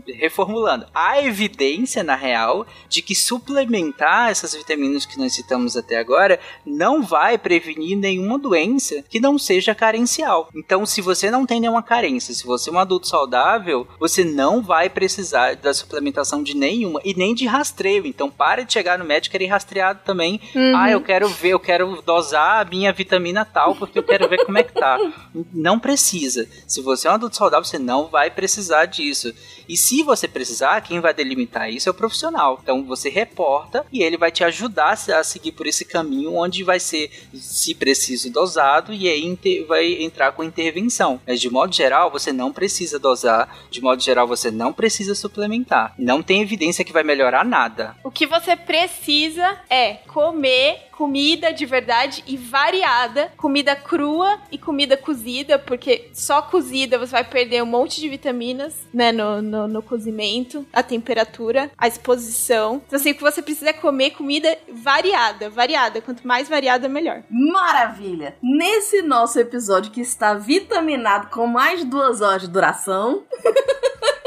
reformulando, há evidência na real de que suplementar essas vitaminas que nós citamos até agora não vai prevenir nenhuma doença que não seja carencial. Então, se você não tem nenhuma carência, se você é um adulto saudável, você não vai precisar da suplementação de nenhuma e nem de rastreio. Então, pare de chegar no médico e ir rastreado também. Uhum. Ah, eu quero ver, eu quero dosar a minha vitamina tal porque eu quero ver como é que tá. Não precisa. Se você é um adulto saudável, você não vai precisar disso. E se você precisar, quem vai delimitar isso é o profissional. Então você reporta e ele vai te ajudar a seguir por esse caminho onde vai ser, se preciso, dosado e aí vai entrar com intervenção. Mas de modo geral, você não precisa dosar, de modo geral, você não precisa suplementar. Não tem evidência que vai melhorar nada. O que você precisa é comer comida de verdade e variada, comida crua e comida cozida, porque só cozida você vai perder um monte de vitaminas, né, no, no, no cozimento, a temperatura, a exposição. Então, assim, o que você precisa é comer comida variada, variada. Quanto mais variada, melhor. Maravilha! Nesse nosso episódio que está vitaminado com mais duas horas de duração.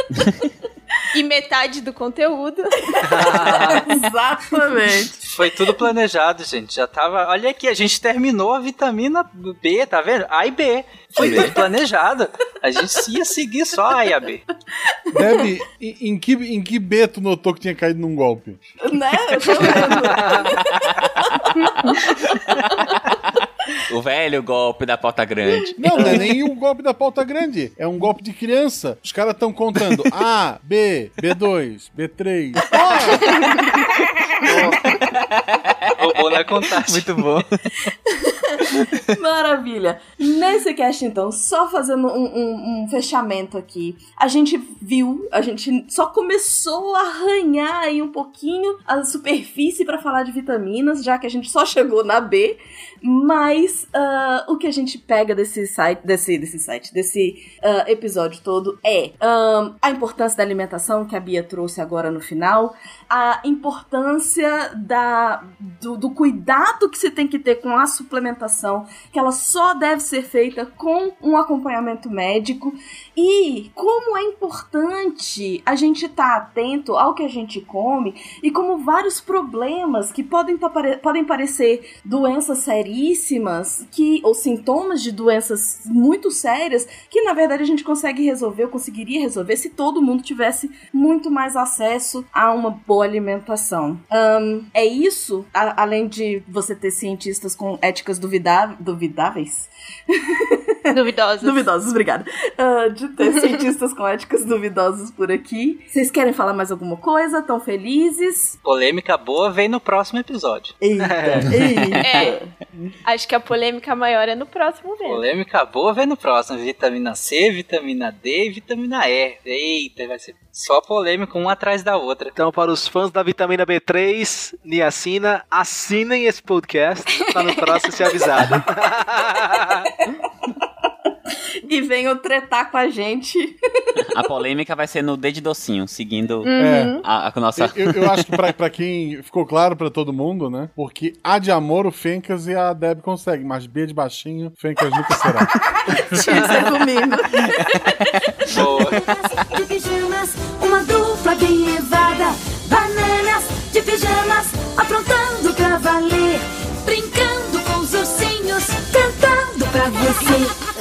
[LAUGHS] e metade do conteúdo. [LAUGHS] Exatamente. Foi tudo planejado, gente. Já tava. Olha aqui, a gente terminou a vitamina B, tá vendo? A e B. Foi tudo planejado. A gente ia seguir só A e a B. Em, em que, em que B tu notou que tinha caído num golpe? Né? Eu tô vendo. [LAUGHS] O velho golpe da pauta grande. Não, não é nem o golpe da pauta grande. É um golpe de criança. Os caras estão contando A, B, B2, B3. Roubou na contagem. Muito bom. Maravilha. Nesse cast, então, só fazendo um, um- um fechamento aqui, a gente viu, a gente só começou a arranhar aí um pouquinho a superfície pra falar de vitaminas, já que a gente só chegou na B. Mas ah, o que a gente pega desse site, desse, desse site, desse ah, episódio todo é ahn, a importância da alimentação que a Bia trouxe agora no final, a importância da, do, do cuidado que se tem que ter com a suplementação, que ela só deve ser feita com um acompanhamento médico, e como é importante a gente estar atento ao que a gente come e como vários problemas que podem, tá podem parecer doenças seríssimas, que ou sintomas de doenças muito sérias, que na verdade a gente consegue resolver, ou conseguiria resolver se todo mundo tivesse muito mais acesso a uma boa alimentação. Ahn, é isso, a- além de você ter cientistas com éticas duvidáveis, [LAUGHS] [LAUGHS] Duvidosas. Duvidosos, obrigada. Ah, de ter [LAUGHS] cientistas com éticas duvidosas por aqui. Vocês querem falar mais alguma coisa? Tão felizes? Polêmica boa vem no próximo episódio. Eita, [LAUGHS] eita. É. Acho que a polêmica maior é no próximo mesmo. Polêmica boa vem no próximo. Vitamina C, vitamina D e vitamina E. Eita, vai ser só polêmica uma atrás da outra. Então, para os fãs da vitamina B3, niacina, assinem esse podcast para no próximo ser avisado. [LAUGHS] E venham tretar com a gente. A polêmica vai ser no D de docinho, seguindo É. a, a nossa. Eu, eu acho que pra, pra [LAUGHS] quem ficou claro pra todo mundo, né? Porque A de amor o Fencas e a Deb consegue, mas B de baixinho, Fencas nunca será. [LAUGHS] Tinha que ser comigo. Boa. de pijamas, uma dupla bem levada. Bananas de pijamas, aprontando pra valer. Brincando com os ursinhos, cantando pra você.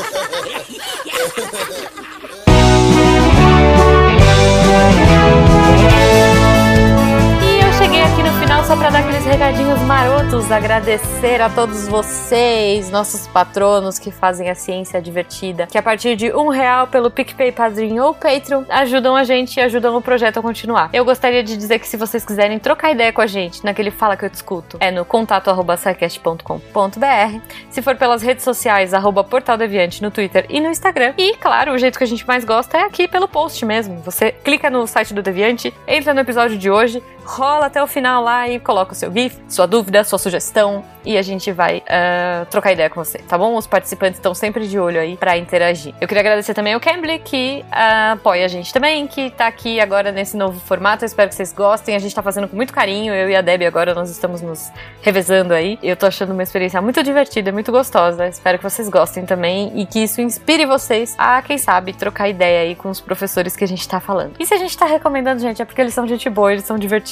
Marotos, agradecer a todos vocês, nossos patronos que fazem a ciência divertida, que a partir de um real pelo PicPay, Padrinho ou Patreon ajudam a gente e ajudam o projeto a continuar. Eu gostaria de dizer que se vocês quiserem trocar ideia com a gente naquele Fala Que Eu Discuto, é no contato arroba sicast.com.br. Se for pelas redes sociais, arroba Portal Deviante no Twitter e no Instagram. E, claro, o jeito que a gente mais gosta é aqui pelo post mesmo. Você clica no site do Deviante, entra no episódio de hoje, rola até o final lá e coloca o seu GIF, sua dúvida, sua sugestão e a gente vai ah, trocar ideia com você, tá bom? Os participantes estão sempre de olho aí pra interagir. Eu queria agradecer também ao Cambly que ah, apoia a gente também, que tá aqui agora nesse novo formato. Eu espero que vocês gostem. A gente tá fazendo com muito carinho. Eu e a Debbie agora nós estamos nos revezando aí. Eu tô achando uma experiência muito divertida, muito gostosa. Espero que vocês gostem também e que isso inspire vocês a, quem sabe, trocar ideia aí com os professores que a gente tá falando. E se a gente tá recomendando, gente, é porque eles são gente boa, eles são divertidos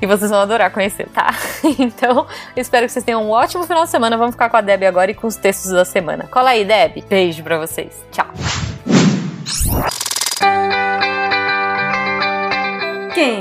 e vocês vão adorar conhecer, tá? [LAUGHS] Então, espero que vocês tenham um ótimo final de semana. Vamos ficar com a Deb agora e com os textos da semana. Cola aí, Deb. Beijo pra vocês. Tchau. Quem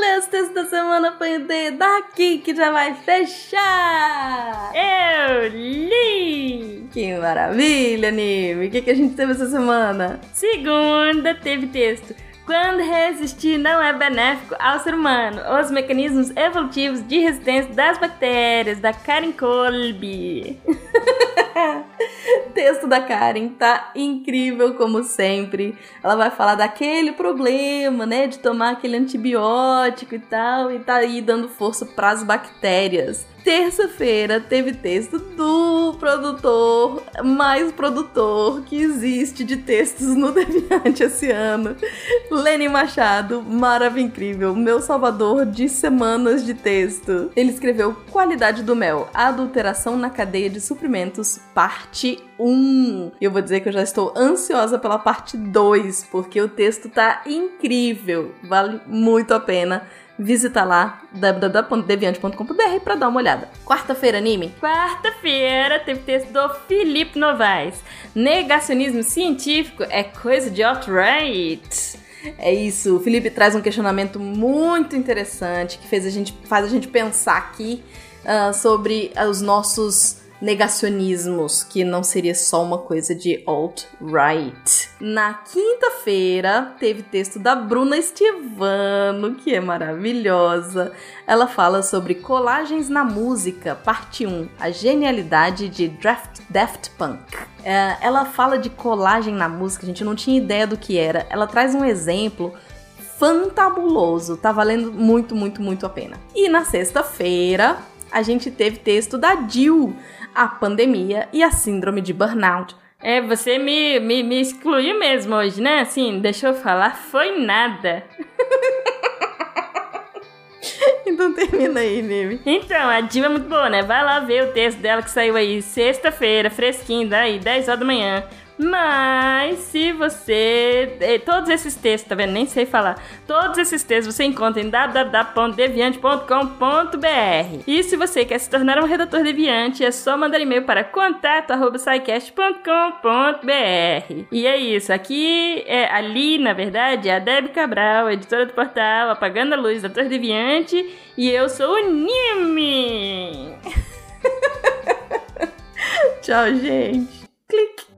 lê os textos da semana põe o dedo aqui que já vai fechar. Eu li! Que maravilha, Nime. O que, que a gente teve essa semana? Segunda teve texto. Quando resistir não é benéfico ao ser humano. Os mecanismos evolutivos de resistência das bactérias, da Karen Kolbe. [LAUGHS] [LAUGHS] texto da Karen tá incrível como sempre. Ela vai falar daquele problema, né, de tomar aquele antibiótico e tal, e tá aí dando força pras bactérias. Terça-feira teve texto do produtor, mais produtor que existe de textos no [LAUGHS] Deviante esse ano. Lenny Machado, maravilha incrível, meu salvador de semanas de texto. Ele escreveu Qualidade do Mel, Adulteração na Cadeia de Suprimentos, parte 1. Eu vou dizer que eu já estou ansiosa pela parte 2, porque o texto tá incrível, vale muito a pena visita lá www.deviante.com.br para dar uma olhada. Quarta-feira, anime? Quarta-feira teve texto do Felipe Novaes. Negacionismo científico é coisa de alt-right. É isso, o Felipe traz um questionamento muito interessante que fez a gente, faz a gente pensar aqui uh, sobre os nossos negacionismos, que não seria só uma coisa de alt-right. Na quinta-feira, teve texto da Bruna Estivano, que é maravilhosa. Ela fala sobre colagens na música, parte 1, a genialidade de Draft, Daft Punk. É, ela fala de colagem na música, a gente não tinha ideia do que era. Ela traz um exemplo fantabuloso, tá valendo muito, muito, muito a pena. E na sexta-feira, a gente teve texto da Jill, a pandemia e a síndrome de burnout. É, você me, me, me excluiu mesmo hoje, né? Assim, deixa eu falar, foi nada. [LAUGHS] então termina aí, Nimi. Então, a Jill é muito boa, né? Vai lá ver o texto dela que saiu aí sexta-feira, fresquinho, daí 10 horas da manhã. Mas se você. Eh, todos esses textos, tá vendo? Nem sei falar. Todos esses textos você encontra em www.deviante.com.br. E se você quer se tornar um redator deviante, é só mandar e-mail para contato.sicast.com.br. E é isso. Aqui é ali, na verdade, é a Deb Cabral, editora do portal Apagando a Luz, Doutor Deviante. E eu sou o Nime. [LAUGHS] Tchau, gente. Clique.